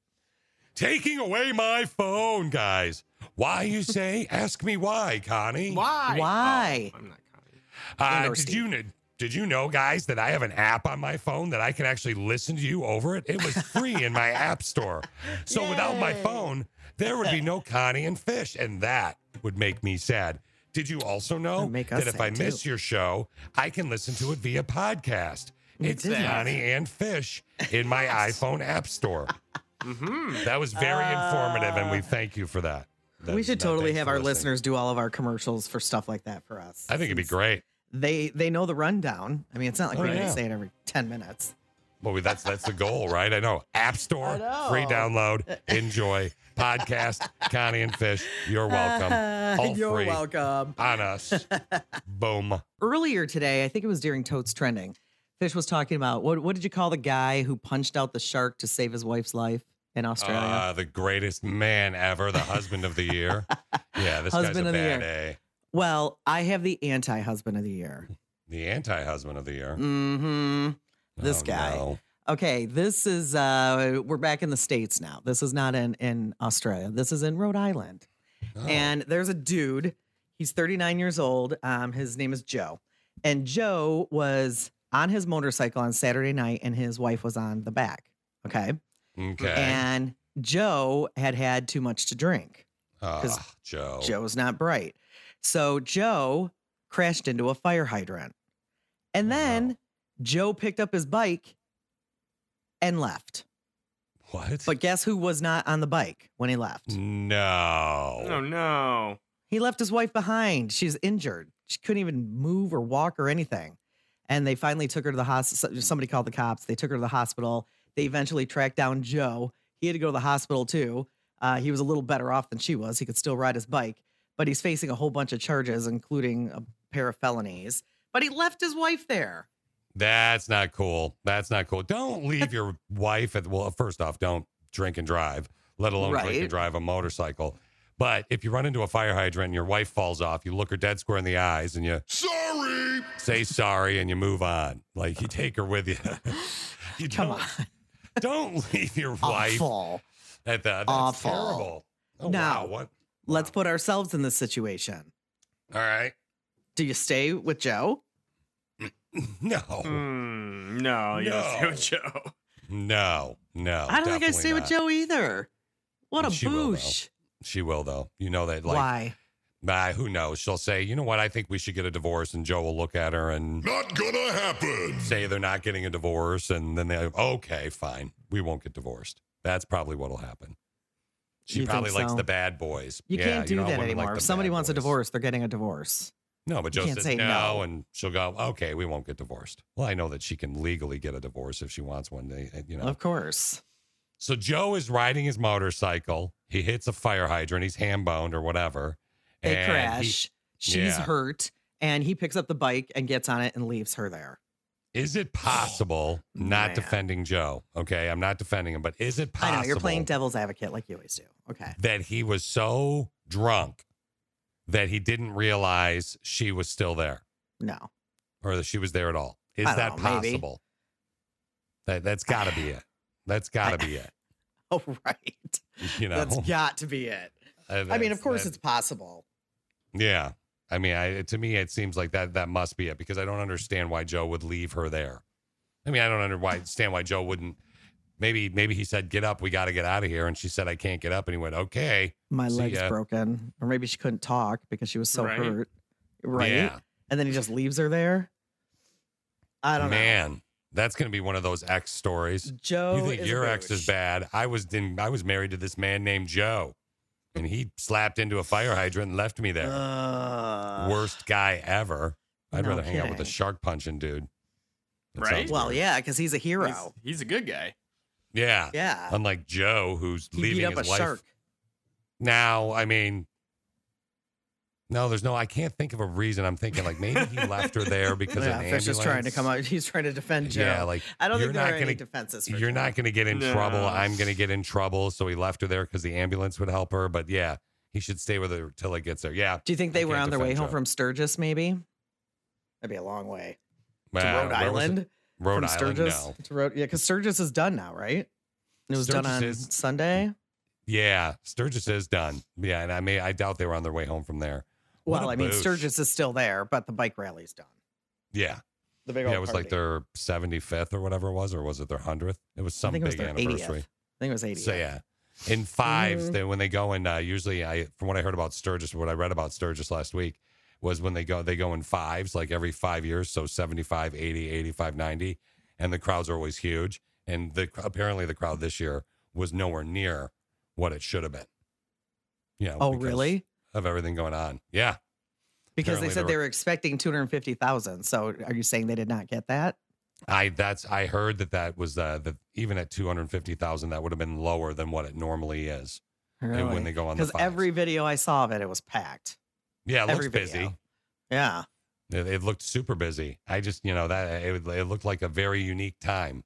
Taking away my phone, guys. Why you say? Ask me why, Connie. Why? Why? Oh, I'm not Connie. Uh, And or did you kn- did you know, guys, that I have an app on my phone that I can actually listen to you over it? It was free in my app store. So without my phone, there would be no Connie and Fish, and that would make me sad. Did you also know That'd make that if I sad, miss your show, I can listen to it via podcast? It's. Connie and Fish in my iPhone app store. Mm-hmm. That was very informative, and we thank you for that. we should that- totally have our listening. listeners do all of our commercials for stuff like that for us. I think it'd be great. They they know the rundown. I mean, it's not like Oh, we gotta say it every ten minutes. Well, that's that's the goal, right? I know. App Store, know. free download, enjoy. Podcast, Connie and Fish. You're welcome. All You're welcome. on us. Boom. Earlier today, I think it was during Totes Trending. Fish was talking about what what did you call the guy who punched out the shark to save his wife's life in Australia? Uh, the greatest man ever, the husband of the year. Yeah, this Husband guy's a bad. A. well, I have the anti-husband of the year. The anti-husband of the year. Mm-hmm. This Oh, guy. no. Okay, this is uh we're back in the States now. This is not in in Australia. This is in Rhode Island. Oh. And there's a dude, he's 39 years old. Um, his name is Joe. And Joe was on his motorcycle on Saturday night, and his wife was on the back. Okay. Okay. And Joe had had too much to drink. Ah, Joe. Joe's not bright. So Joe crashed into a fire hydrant. And then Joe picked up his bike and left. What? But guess who was not on the bike when he left? no. Oh no. He left his wife behind. She's injured. She couldn't even move or walk or anything. And they finally took her to the hospital. Somebody called the cops. They took her to the hospital. They eventually tracked down Joe. He had to go to the hospital too. Uh, he was a little better off than she was. He could still ride his bike, but he's facing a whole bunch of charges, including a pair of felonies. But he left his wife there. That's not cool. That's not cool. Don't leave your wife at well, first off, don't drink and drive, let alone drink Right. and drive a motorcycle. But if you run into a fire hydrant and your wife falls off, you look her dead square in the eyes and you Sorry. say sorry and you move on. Like you take her with you. you Come don't, on. Don't leave your wife Awful. at the that's Awful. terrible. Oh Now- wow. What Let's put ourselves in this situation. all right. Do you stay with Joe? No. Mm, no, you don't stay with Joe. No. No. I don't think I definitely stay with. Joe either. What a She will, boosh. She will though. You know that like Why? Nah, who knows? She'll say, you know what? I think we should get a divorce, and Joe will look at her and Not gonna happen. say they're not getting a divorce, and then they, okay, fine, we won't get divorced. That's probably what'll happen. She You probably likes so? the bad boys. You Yeah, can't do know that women like anymore. if somebody wants a divorce, they're getting a divorce. no, but you Joe can't says say no, no. and she'll go, okay, we won't get divorced. Well, I know that she can legally get a divorce if she wants one. They, uh, you know, Of course. So Joe is riding his motorcycle. He hits a fire hydrant. He's ham boned or whatever. They and he- crash. She's Yeah. hurt. And he picks up the bike and gets on it and leaves her there. Is it possible, not man. defending Joe? Okay, I'm not defending him, but is it possible? I know you're playing devil's advocate like you always do. Okay. that he was so drunk that he didn't realize she was still there No. or that she was there at all? Is that know, maybe. possible? That that's got to be it. That's got to be it. Oh, right. You know, That's got to be it. Uh, I mean, of course that- it's possible. Yeah. I mean, I, to me, it seems like that that must be it because I don't understand why Joe would leave her there. I mean, I don't understand why Joe wouldn't. Maybe maybe he said, "Get up, we got to get out of here," and she said, "I can't get up," and he went, "Okay." My leg's ya. broken. Or maybe she couldn't talk because she was so Right. hurt. Right. Yeah. And then he just leaves her there. I don't know. Man, that's going to be one of those ex stories. Joe you think is a your ex is bad? I was in, I was married to this man named Joe, and he slapped into a fire hydrant and left me there. Uh, Worst guy ever. I'd no rather hang out with a shark punching dude. That Right? well, weird. yeah, because he's a hero. He's, he's a good guy. Yeah. Yeah. Unlike Joe, who's he leaving beat up his a wife. shark. Now, I mean, no, there's no. I can't think of a reason. I'm thinking like maybe he left her there because Yeah, an Fish is trying to come out. He's trying to defend Joe. Yeah, like I don't you're think there not are gonna, any defenses. For You're Joe. not going to get in No. trouble. I'm going to get in trouble. So he left her there because the ambulance would help her. But yeah, he should stay with her till it gets there. Yeah. Do you think they I were on their way defend home Joe. from Sturgis? Maybe that'd be a long way Uh, to Rhode where was it? Island. Rhode from Island. Sturgis No. to Rhode, yeah, because Sturgis is done now, right? It was done on is- Sunday. Yeah, Sturgis is done. Yeah, and I may I doubt they were on their way home from there. What Well, I mean, boosh. Sturgis is still there, but the bike rally's done. Yeah. The big Yeah, it was like their 75th or whatever it was, or was it their 100th? It was I some think it was big their anniversary. 80th. I think it was 80. So yeah, in 5s Mhm. they when they go in, uh, usually I from what I heard about Sturgis, what I read about Sturgis last week was when they go they go in fives, like every five years, so 75, 80, 85, 90, and the crowds are always huge. And the apparently the crowd this year was nowhere near what it should have been. You know, Oh, because really? Of everything going on, yeah. Because Apparently they said there they were- were expecting 250,000. So are you saying they did not get that? I that's I heard that that was uh, that even at two hundred fifty thousand that would have been lower than what it normally is. And when they go on the Because every video I saw of it, it was packed. Yeah, it looks every busy. video. Yeah. It, it looked super busy. I just you know that it, it looked like a very unique time.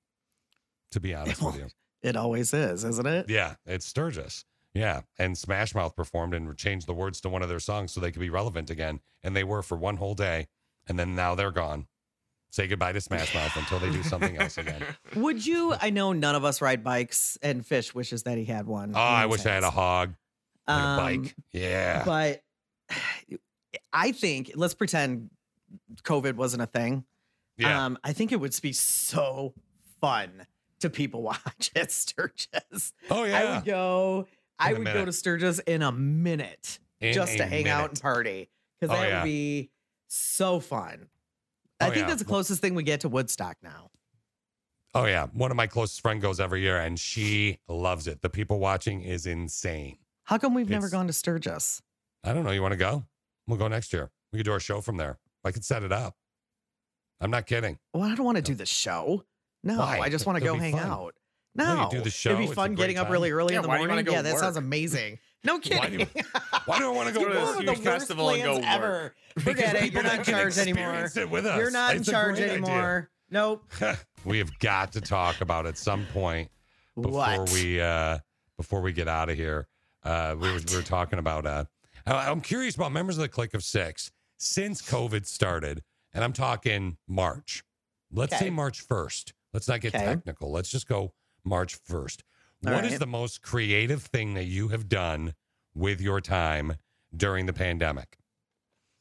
To be honest with you, It always is, isn't it? yeah, it's Sturgis. Yeah, and Smash Mouth performed and changed the words to one of their songs so they could be relevant again, and they were for one whole day, and then now they're gone. Say goodbye to Smash Mouth until they do something else again. Would you? I know none of us ride bikes, and Fish wishes that he had one. Oh, I wish I had a hog, and a Um, bike. Yeah, But I think let's pretend COVID wasn't a thing. Yeah. Um, I think it would be so fun to people watch at Sturgis. Oh, yeah, I would go. I would go to Sturgis in a minute In just to a hang out and party because Oh, that yeah. would be so fun. I Oh, think yeah. that's the closest thing we get to Woodstock now. Oh yeah, one of my closest friend goes every year, and she loves it. The people watching is insane. How come we've never gone to Sturgis? I don't know. You want to go? We'll go next year. We could do our show from there. I could set it up. I'm not kidding. Well, I don't want to do the show. No, Why? I just want to go hang fun. out. No, No, you do the show. It'd be fun great getting up time. really early Yeah, in the why do you morning. go yeah, that sounds amazing. No Why kidding. do, why do I want to go Go to this work? One of huge the worst festival and go plans work. ever. Because Forget it. people You're not that in charge anymore. it with us. You're not It's in charge great idea. anymore. Nope. we have got to talk about at some point before What? we uh before we get out of here. Uh we were, we were talking about uh I- I'm curious about members of the click of 6 since COVID started and I'm talking March. Let's Okay. say March 1st. Let's not get Okay. technical. Let's just go March 1st. What All is the most creative thing that you have done with your time during the pandemic?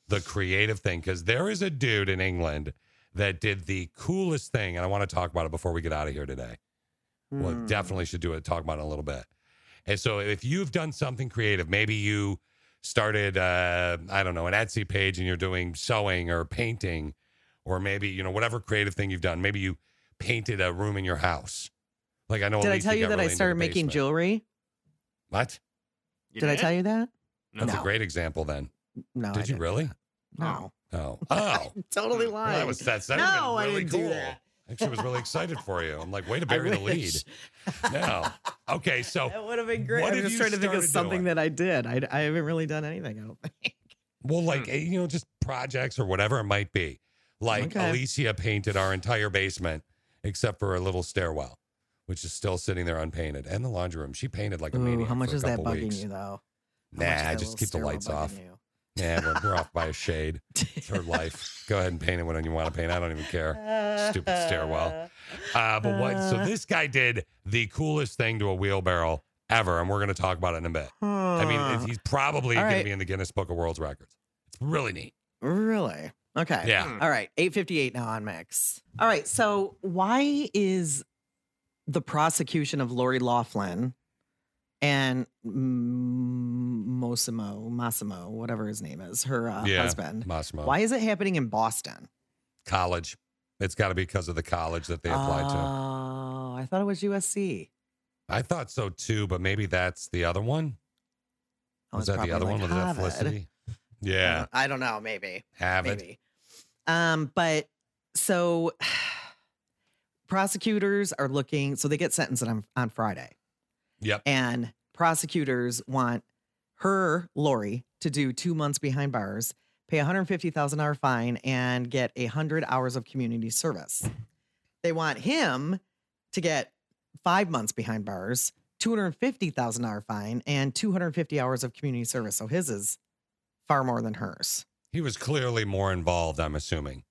The creative thing cuz there is a dude in England that did the coolest thing, and I want to talk about it before we get out of here today. Well, Hmm. definitely should do it. Talk about it a little bit. And so, if you've done something creative, maybe you started, uh, I don't know, an Etsy page, and you're doing sewing or painting, or maybe you know whatever creative thing you've done. Maybe you painted a room in your house. Like I know. Did I tell you that really I started making basement. jewelry? What? You Did I tell you that? That's No. a great example. Then No. I did you didn't. really? No. Oh, oh. Totally Well, lying. that was that's that no, would've I didn't cool. do that. Actually, was really excited for you. I'm like, way to bury the lead. wish. No. Okay, so That would have been great. What I'm have just you trying to think of something doing? that I did. I, I haven't really done anything. I don't think. Well, like eh, you know, just projects or whatever it might be. Like Okay. Alicia painted our entire basement except for a little stairwell, which is still sitting there unpainted, and the laundry room. She painted like a Ooh, maniac. how much for a is that couple bugging weeks. you though? How much is Nah, that just keep the lights bugging off. you? Yeah, we're, we're off by a shade. It's her life. Go ahead and paint it when you want to paint. I don't even care. Stupid stairwell. Uh, but what? So this guy did the coolest thing to a wheelbarrow ever, and we're going to talk about it in a bit. I mean, he's probably All going to be in the Guinness Book of World Records. It's really neat. Really? Okay. Yeah. All right. 858 now on Mix. All right. So why is the prosecution of Lori Laughlin and Mosimo, Massimo, whatever his name is, her uh, yeah, husband, Massimo. why is it happening in Boston? College. It's got to be because of the college that they applied to. Oh, I thought it was USC. I thought so too, but maybe that's the other one. Oh, Was that the other probably one? like Was that. Felicity? Yeah. I don't know. Maybe. Have it. maybe. Um, but so prosecutors are looking, so they get sentenced on, on Friday. Yep. And prosecutors want her, Lori, to do two months behind bars, pay $150,000 fine, and get a 100 hours of community service. They want him to get five months behind bars, $250,000 fine, and 250 hours of community service. So his is far more than hers. He was clearly more involved, I'm assuming,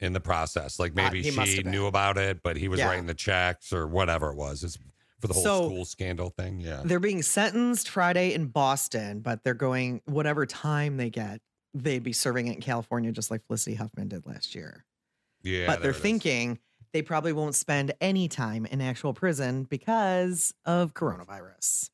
in the process. Like uh, maybe he must she knew about it, but he was Yeah. writing the checks or whatever it was. It's for the whole So- school scandal thing. Yeah. They're being sentenced Friday in Boston, but they're going whatever time they get, they'd be serving it in California, just like Felicity Huffman did last year. Yeah. but they're it is. thinking they probably won't spend any time in actual prison because of coronavirus.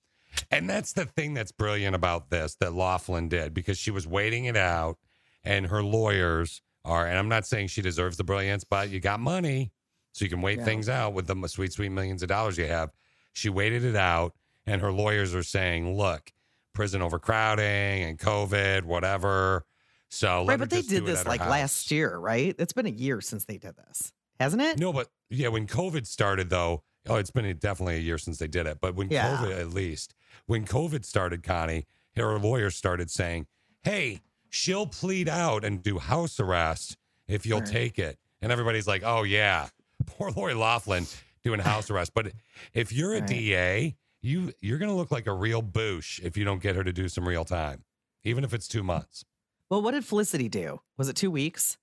And that's the thing that's brilliant about this that Laughlin did because she was waiting it out and her lawyers are, and I'm not saying she deserves the brilliance, but you got money. So you can wait Yeah. things out with the sweet, sweet millions of dollars you have. She waited it out and her lawyers are saying, look, prison overcrowding and COVID, whatever. So right, but they did this like house. last year, right? It's been a year since they did this, hasn't it? No, but yeah, when COVID started, though, oh, it's been definitely a year since they did it. But when Yeah. COVID, at least, when COVID started, Connie, her lawyers started saying, hey, she'll plead out and do house arrest if you'll Right. take it. And everybody's like, oh, yeah, poor Lori Laughlin doing house arrest. But if you're a Right. DA, you, you're going to look like a real boosh if you don't get her to do some real time, even if it's two months. Well, what did Felicity do? Was it two weeks?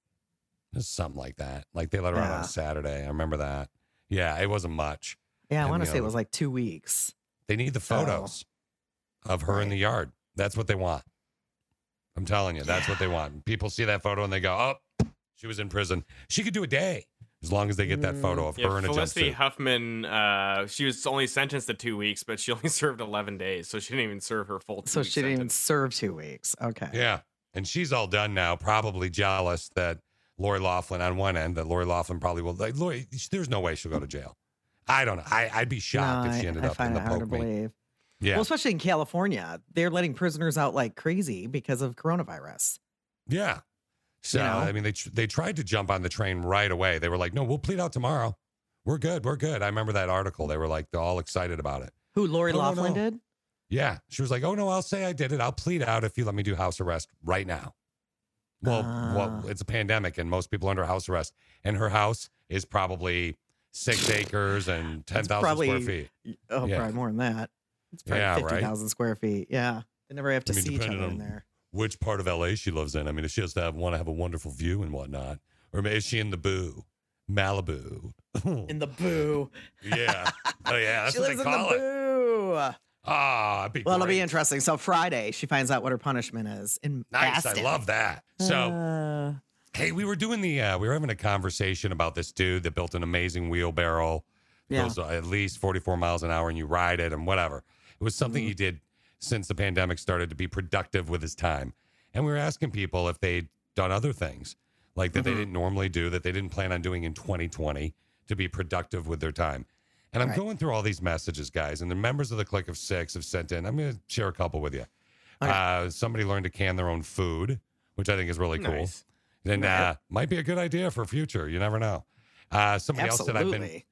Something like that. Like they let her out on Saturday. I remember that. Yeah, it wasn't much. Yeah, I want to say know, it was like two weeks. They need the photos of her in the yard. That's what they want. I'm telling you, that's what they want. People see that photo and they go, "Oh, she was in prison. She could do a day as long as they get that photo of Yeah, her in a Felicity jumpsuit." Huffman, uh, she was only sentenced to two weeks, but she only served 11 days, so she didn't even serve her full two So week she didn't even serve two weeks. Okay. Yeah, and she's all done now. Probably jealous that Lori Laughlin on one end that Lori Laughlin probably will. Like, Lori, there's no way she'll go to jail. I don't know. I, I'd be shocked No, if she ended I up in find the it hard to poke me. Believe. Yeah. Well, especially in California, they're letting prisoners out like crazy because of coronavirus. Yeah. So You know? I mean, they they tried to jump on the train right away. They were like, "No, we'll plead out tomorrow. We're good. We're good." I remember that article. They were like, they're all excited about it. Who Lori Oh, Laughlin no. did? Yeah, she was like, "Oh no, I'll say I did it. I'll plead out if you let me do house arrest right now." Well, well, Ah. it's a pandemic and most people are under house arrest, and her house is probably six acres and ten thousand probably- square feet. Oh, Yeah. probably more than that. It's probably Yeah, right. fifty thousand square feet. Yeah, they never have to I mean, see each depending other in there. which part of LA she lives in. I mean, if she has to have want to have a wonderful view and whatnot, or maybe is she in the Boo, Malibu? In the boo. yeah, oh yeah, that's she what lives they in the call it. boo. Ah, it'd be Well, it'll be interesting. So Friday, she finds out what her punishment is. In Nice, Baston. I love that. So. Uh, Hey, we were doing the uh, we were having a conversation about this dude that built an amazing wheelbarrow. Yeah. Goes uh, at least 44 miles an hour and you ride it and whatever. It was something Mm-hmm. he did since the pandemic started to be productive with his time. And we were asking people if they'd done other things like that they Mm-hmm. didn't normally do that they didn't plan on doing in 2020 to be productive with their time. And I'm Right. going through all these messages, guys, and the members of the Click of Six have sent in. I'm going to share a couple with you. Uh, somebody learned to can their own food, which I think is really cool. Nice. Then Right. uh, might be a good idea for future. You never know. Uh, somebody else said I've been.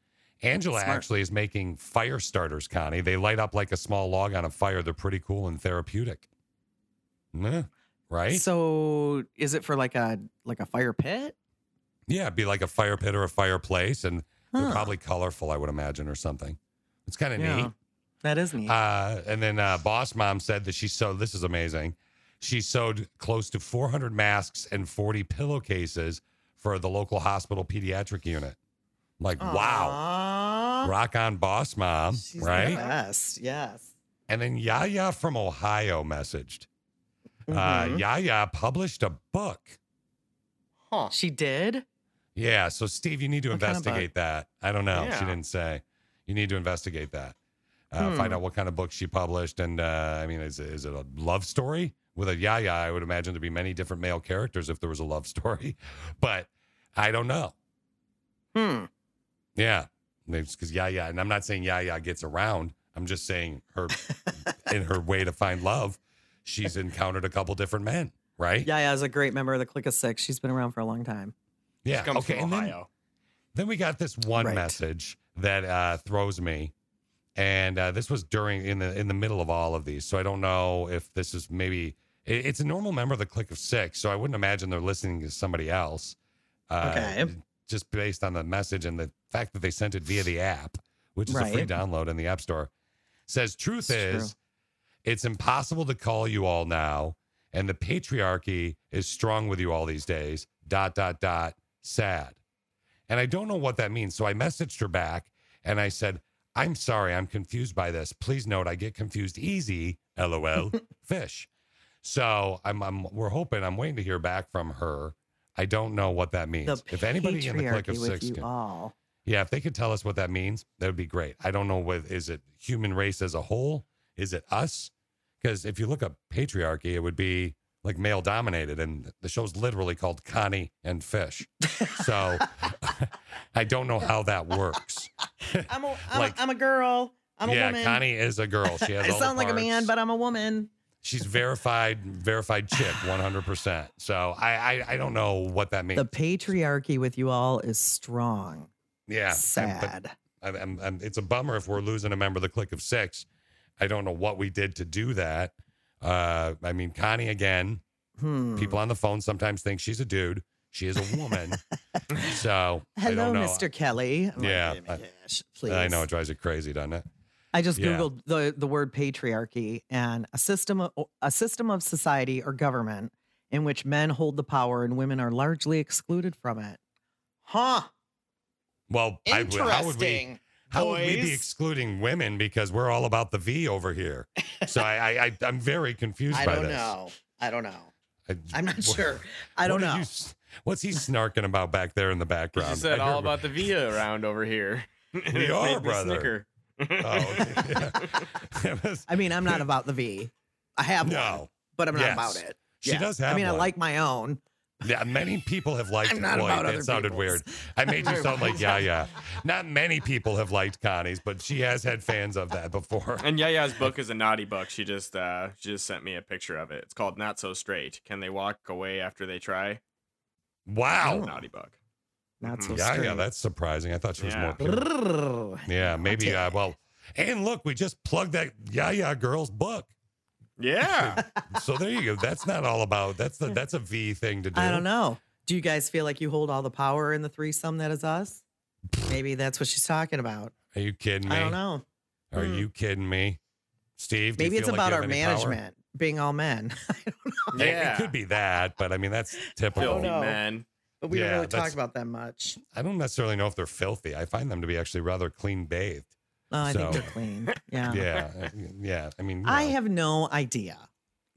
Angela Smart. actually is making fire starters, Connie. They light up like a small log on a fire. They're pretty cool and therapeutic. Yeah, right? So, is it for like a like a fire pit? yeah, it'd be like a fire pit or a fireplace, and they're Huh. probably colorful, I would imagine, or something. It's kind of neat. That is neat. Uh, and then uh, Boss Mom said that she sewed. This is amazing. She sewed close to 400 masks and 40 pillowcases for the local hospital pediatric unit. Like, wow, rock on, Boss Mom, She's the right? best. Yes. And then Yaya from Ohio messaged. Uh, Mhm. Yaya published a book. Huh. She did. Yeah. So, Steve, you need to What kind of investigate that. I don't know. She didn't say. You need to investigate that. Uh, Hmm. Find out what kind of book she published. And uh, I mean, is, it- is it a love story? With a Yaya, I would imagine there'd be many different male characters if there was a love story. But I don't know. Hmm. Yeah. Because Yaya, and I'm not saying Yaya gets around. I'm just saying her, in her way to find love, she's encountered a couple different men, right? Yeah, yeah, is a great member of the Click of Six. She's been around for a long time. Yeah. Comes okay. from And then, then we got this one Right. message that uh, throws me, and uh, this was during in the in the middle of all of these. So I don't know if this is maybe it- it's a normal member of the Click of Six. So I wouldn't imagine they're listening to somebody else. Uh, Okay. Just based on the message and the fact that they sent it via the app, which is a free download in the App Store, says truth It's true. is it's impossible to call you all now, and the patriarchy is strong with you all these days. Dot dot dot. Sad. And I don't know what that means. So I messaged her back and I said, I'm sorry, I'm confused by this. Please note I get confused easy. LOL. fish. So I'm, I'm we're hoping I'm waiting to hear back from her. I don't know what that means. The if anybody in the click of six can, all. yeah, if they could tell us what that means, that would be great. I don't know what is it human race as a whole? Is it us? Because if you look up patriarchy, it would be like male dominated, and the show's literally called Connie and Fish. So I don't know how that works. I'm a, I'm, Like- a, I'm a girl. I'm yeah, a woman. Yeah, Connie is a girl. She has I sound like a man, but I'm a woman. She's verified, verified chick, one hundred percent. So I, I, I don't know what that means. The patriarchy with you all is strong. yeah, and- Sad. but I'm, I'm, I'm, it's a bummer if we're losing a member of the click of six. I don't know what we did to do that. Uh, I mean, Connie again. Hmm. People on the phone sometimes think she's a dude. She is a woman. so I Hello, don't know. Mr. Kelly. I'm like, Yeah, "Oh my I- gosh, please. I know it drives you crazy, doesn't it? I just Yeah. googled the the word patriarchy and a system of, a system of society or government in which men hold the power and women are largely excluded from it. Huh. Well, I would- how would we? Interesting. How would we be excluding women because we're all about the V over here? So I, I, I I'm very confused by this. I by don't this. know. I don't know. I, I'm not what- sure. I don't know. you what's he snarking about back there in the background? She said I all about the V around over here. We are, brother. snicker. Oh, It was- I mean, I'm not about the V. I have one, but I'm not Yes. about it. She does have. I have mean, I like my own, Yeah, many people have liked. I'm not Boy, about that other sounded people's. weird. I made you sound like yeah, yeah. Not many people have liked Connie's, but she has had fans of that before. And Yaya's book is a naughty book. She just uh she just sent me a picture of it. It's called Not So Straight. Can they walk away after they try? Wow. Naughty book. Not so yeah, straight. yeah, that's surprising. I thought she was Yeah. more pure. Yeah, maybe. Uh, well, and look, we just plugged that Yeah, yeah, girl's book. Yeah. So there you go. That's not all about. That's the that's a V thing to do. I don't know. Do you guys feel like you hold all the power in the threesome that is us? Maybe that's what she's talking about. Are you kidding me? I don't know. Are Hmm. you kidding me, Steve? Maybe it's feel like about our have any power? management being all men. It- Yeah. It could be that, but I mean that's typical. Filthy know. But we Yeah, don't really talk about that much. I don't necessarily know if they're filthy. I find them to be actually rather clean bathed. Oh, I think So- they're clean. Yeah. Yeah, yeah. I mean, you I have no idea.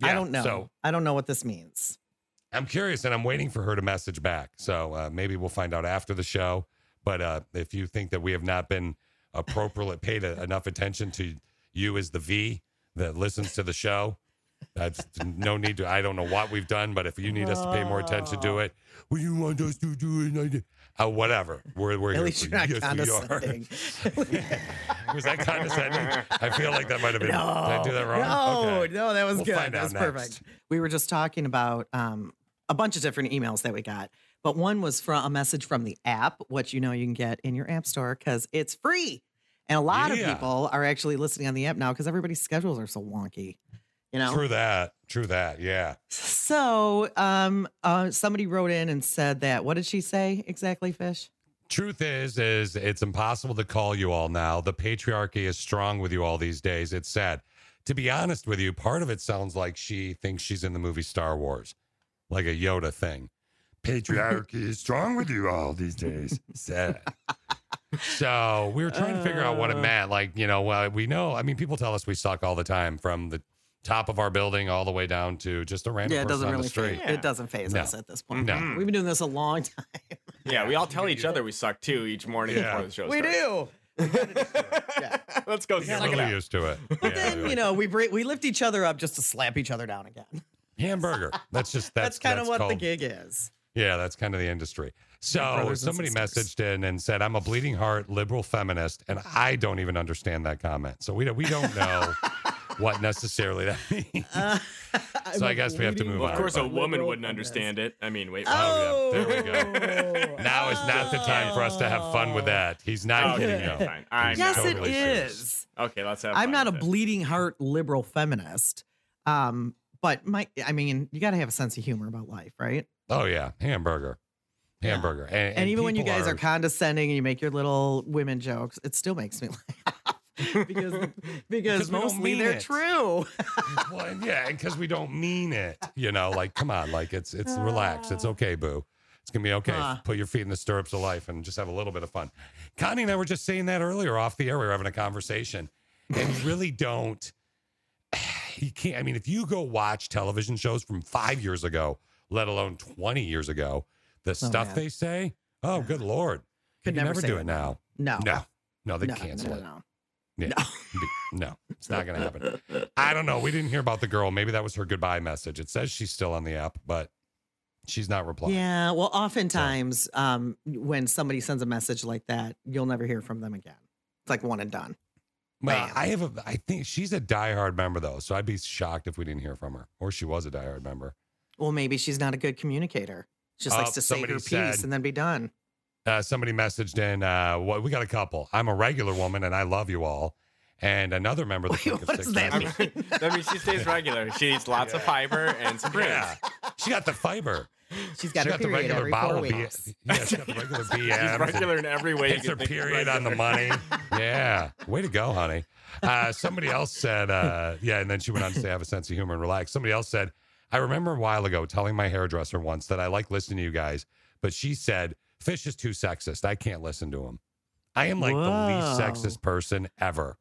I don't know. so- I don't know what this means. I'm curious, and I'm waiting for her to message back. So uh, maybe we'll find out after the show. But uh, if you think that we have not been appropriately paid a, enough attention to you as the V that listens to the show, that's no need to. I don't know what we've done, but if you need us to pay more attention to it, well, you want us to do it, uh, whatever. We're we're At here least you're not. Yes, condescending. Was that condescending? I feel like that might have been. Did I do that wrong? No, Okay. no, that was We'll good. That was next. perfect. We were just talking about um, a bunch of different emails that we got, but one was from a message from the app, which you know you can get in your app store because it's free. And a lot Yeah. of people are actually listening on the app now because everybody's schedules are so wonky. You know, True that. True that. Yeah. so um, uh, somebody wrote in and said that. What did she say exactly, Fish? Truth is, is it's impossible to call you all now. The patriarchy is strong with you all these days. It's sad. To be honest with you, part of it sounds like she thinks she's in the movie Star Wars, like a Yoda thing. Patriarchy is strong with you all these days. Sad. So we were trying to figure out what it Uh. meant. Like, you know, uh, we know, I mean, people tell us we suck all the time from the top of our building all the way down to just a random Yeah, it person doesn't on really the street. phase, it doesn't phase No. us at this point. No. Mm-hmm. We've been doing this a long time. Yeah, we all tell each other we suck too each morning Yeah. before the show We starts. do. Let's go Get suck it really out. used to it. But Yeah, then you know we bring, we lift each other up just to slap each other down again. hamburger. That's just that's, That's, kind of that's what the gig is. Yeah, that's kind of the industry. So somebody messaged in and said, "I'm a bleeding heart liberal feminist," and I don't even understand that comment. So we don't, we don't know what necessarily that means. Uh, so I guess we have to move Well, on. of course, a woman wouldn't understand it. I mean, wait. Oh, yeah, there we go. Oh. Now is not the time for us to have fun with that. He's not Okay, kidding. okay, fine. I'm yes, totally it serious. Okay, let's have. I'm fun not a it. bleeding heart liberal feminist. Um, but my, I mean, you got to have a sense of humor about life, right? Oh yeah, hamburger, hamburger, and, And, and even when you people guys are, condescending and you make your little women jokes, it still makes me laugh because because Because we don't mostly they're it. true. well, yeah, because we don't mean it. You know, like come on, like it's it's relax. It's ah. okay, boo. It's gonna be okay. Huh. Put your feet in the stirrups of life and just have a little bit of fun. Connie and I were just saying that earlier off the air. We were having a conversation, and you really don't. You can't. I mean, if you go watch television shows from five years ago, let alone twenty years ago, the oh, stuff man. they say. Oh, good lord! Could you never never do it now. No. No, no, they No, cancel no, it. No. Yeah. Be- No, it's not going to happen. I don't know. We didn't hear about the girl. Maybe that was her goodbye message. It says she's still on the app, but she's not replying. Yeah, well, oftentimes um, when somebody sends a message like that, you'll never hear from them again. It's like one and done. Well. I have a. I think she's a diehard member though, so I'd be shocked if we didn't hear from her, or she was a diehard member. Well, maybe she's not a good communicator. Just Oh, likes to say her piece said- and then be done. Uh, somebody messaged in. Uh, what we got a couple. I'm a regular woman, and I love you all. And another member of the Click of what Six does that messaged- mean? That means she stays regular. She eats lots of fiber and some prunes. Yeah, she got the fiber. She's got she her got the regular every bowel four B. Yeah, she got the regular BM. She's regular in every way. you Hits can her think period on the money. Yeah. Way to go, honey. Uh, somebody else said, uh, yeah, and then she went on to say, have a sense of humor and relax. Somebody else said, I remember a while ago telling my hairdresser once that I like listening to you guys, but she said, Fish is too sexist. I can't listen to him. I am like the least sexist person ever.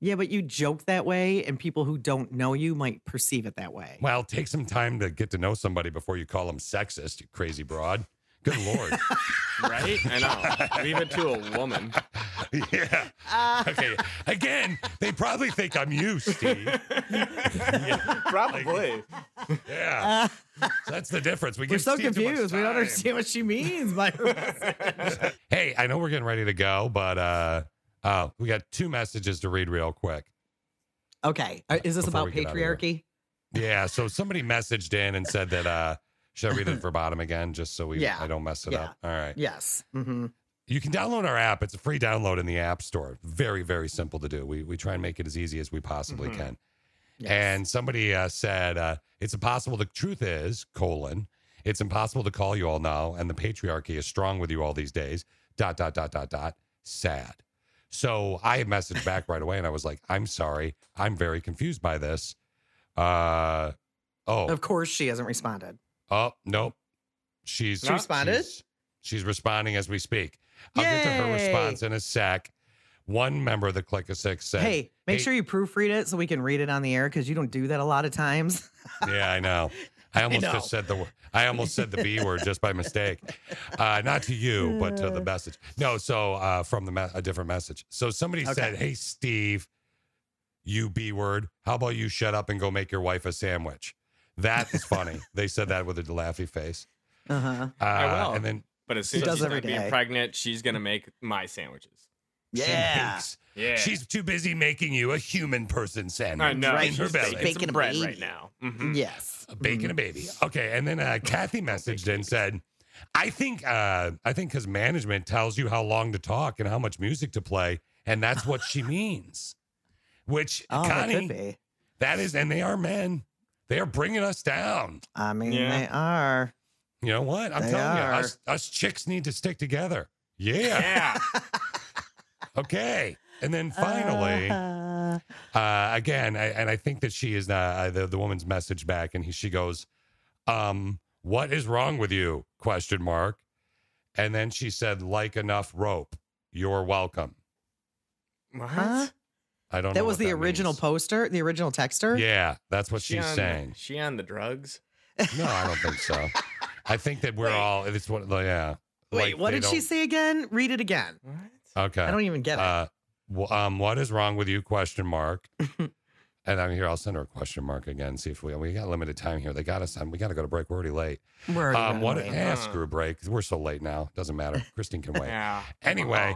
Yeah, but you joke that way, and people who don't know you might perceive it that way. Well, take some time to get to know somebody before you call them sexist, you crazy broad. Good Lord. Right? I know. Leave it to a woman. yeah. Uh, Okay. Again, they probably think I'm you, Steve. Probably. Yeah. So that's the difference. We We're so Steve confused. We don't understand what she means by her. Hey, I know we're getting ready to go, but uh, uh, we got two messages to read real quick. Okay. Uh, Is this Before about we get out of here. patriarchy? Yeah. So somebody messaged in and said that. Uh, should I read it verbatim again, just so we Yeah. I don't mess it Yeah. up? All right. Yes. hmm You can download our app. It's a free download in the App Store. Very, very simple to do. We we try and make it as easy as we possibly Mhm. can. And somebody uh, said uh, it's impossible. The truth is, colon, it's impossible to call you all now, and the patriarchy is strong with you all these days. Dot dot dot dot dot. Sad. So I messaged back right away, and I was like, "I'm sorry. I'm very confused by this." Uh, oh, Of course, she hasn't responded. Oh, nope. She's She responded? She's, she's responding as we speak. I'll get to her response in a sec. One member of the Click of Six said, hey, make sure you proofread it so we can read it on the air because you don't do that a lot of times. Yeah, I know. I almost know. just said the I almost said the B word just by mistake. Uh, not to you, but to the message. No, so uh, from the me- a different message. So somebody said, "Hey, Steve, you B word. How about you shut up and go make your wife a sandwich?" That is funny. they said that with a laughy face. Uh-huh. Uh, I will. And then But as soon as she's being pregnant, she's gonna make my sandwiches. Yeah. makes- Yeah. She's too busy making you a human person sandwich. I know. Right, in her She's belly. baking Baking a bread baby. right now. Mhm. Yes. A bacon a baby. Okay, and then uh, Kathy messaged and said, "I think uh, I think because management tells you how long to talk and how much music to play, and that's what she means." Which Oh, that Connie, could be. that is, and they are men. They are bringing us down. I mean, Yeah. they are. You know what? I'm They telling are. you, us, us chicks need to stick together. Yeah. Yeah. Okay. And then finally, Uh, uh, again, I, and I think that she is uh, the the woman's message back, and he, she goes, um, "What is wrong with you?" Question mark. And then she said, "Like enough rope. You're welcome." What? huh? I don't. know That was what the original means. poster, the original texter. Yeah, that's what She she's on- saying. She on the drugs? No, I don't think so. I think that we're all. It's what. Yeah. Wait, Like, what did she don't- say again? Read it again. Okay. I don't even get it. Uh, w- um, what is wrong with you? Question mark. and I'm here. I'll send her a question mark again. See if we we got limited time here. They got us on. We got to go to break. We're already late. We're already Um, running what? late. Yeah, screw break. We're so late now. Doesn't matter. Christine can wait. Yeah. Anyway,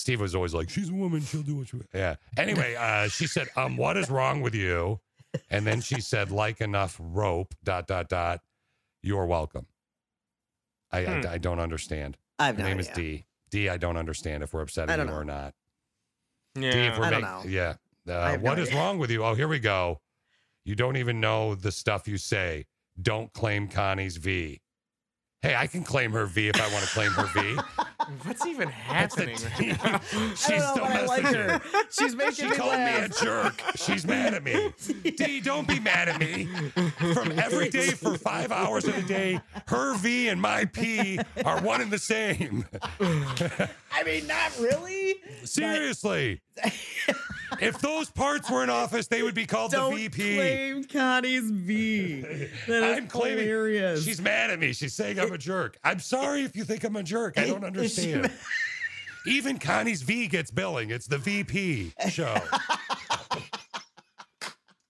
Steve was always like, "She's a woman. She'll do what she." Wants. Yeah. Anyway, uh, she said, "Um, what is wrong with you?" And then she said, "Like enough rope." Dot dot dot. You're welcome. I Hmm. I, I don't understand. I have Her no name idea. is D. D. I don't understand if we're upsetting you know. or not. D, Yeah. if we're I don't make- know. Yeah. Uh, have no what is idea. wrong with you? Oh, here we go. You don't even know the stuff you say. Don't claim Connie's V. Hey, I can claim her V if I want to claim her V. What's even That's the happening? T. right now? She's I don't still but I like messaging. her. She's making She me called me a jerk. She's mad at me. D, don't be mad at me. From every day for five hours of the day, her V and my P are one and the same. I mean, not really. Seriously. if those parts were in office, they would be called Don't the VP. claim Connie's V. That is I'm claiming hilarious. she's mad at me. She's saying I'm a jerk. I'm sorry if you think I'm a jerk. I don't understand. Even Connie's V gets billing. It's the VP show.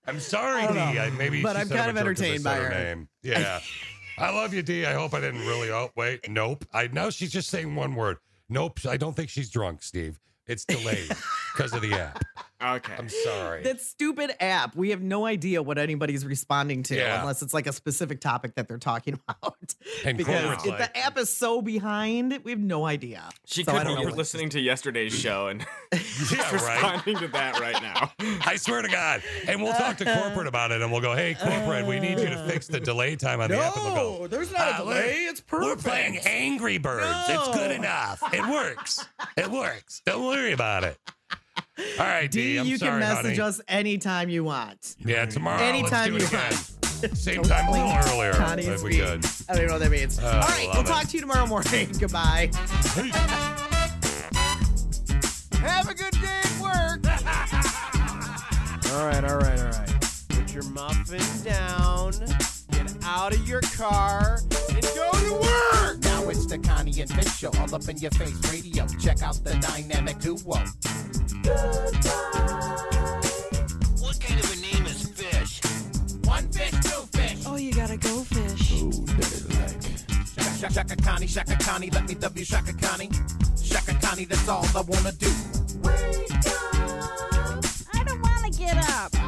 I'm sorry, D. I, maybe but I'm kind of jerk 'cause I entertained by her her. name. Yeah. I love you, D. I hope I didn't really. Oh, wait. Nope. I know she's just saying one word. Nope. I don't think she's drunk, Steve. It's delayed because of the app. Okay. I'm sorry. That stupid app. We have no idea what anybody's responding to Yeah. unless it's like a specific topic that they're talking about. And because Corporate, if like- the app is so behind, we have no idea. She So could be know what- listening to yesterday's show and Yeah, right. responding to that right now. I swear to God. And we'll talk to corporate about it and we'll go, hey, corporate, we need you to fix the delay time on the app. And they'll go, No, there's not a "Ah, delay. look, It's We're playing Angry Birds. It's good enough. It works. It works. Don't worry about it. All right, D. D, I'm you sorry, can message honey. us anytime you want. Yeah, tomorrow. Anytime let's do you it again. want. Same time, a little earlier. Connie's if we V. could. I don't even know what that means. Oh, All right, we'll it. talk to you tomorrow morning. Goodbye. Have a good day at work. all right, all right, all right. Put your muffin down, get out of your car, and go to work. It's the Connie and Fish show, All up in your face radio. Check out the dynamic duo. Goodbye. What kind of a name is Fish? One fish, two fish. Oh, you gotta go fish. Ooh, dirty like. Shaka, shaka, shaka Connie, Shaka Connie, let me love you, Shaka Connie. Shaka Connie, that's all I wanna do. Wake up. I don't wanna get up.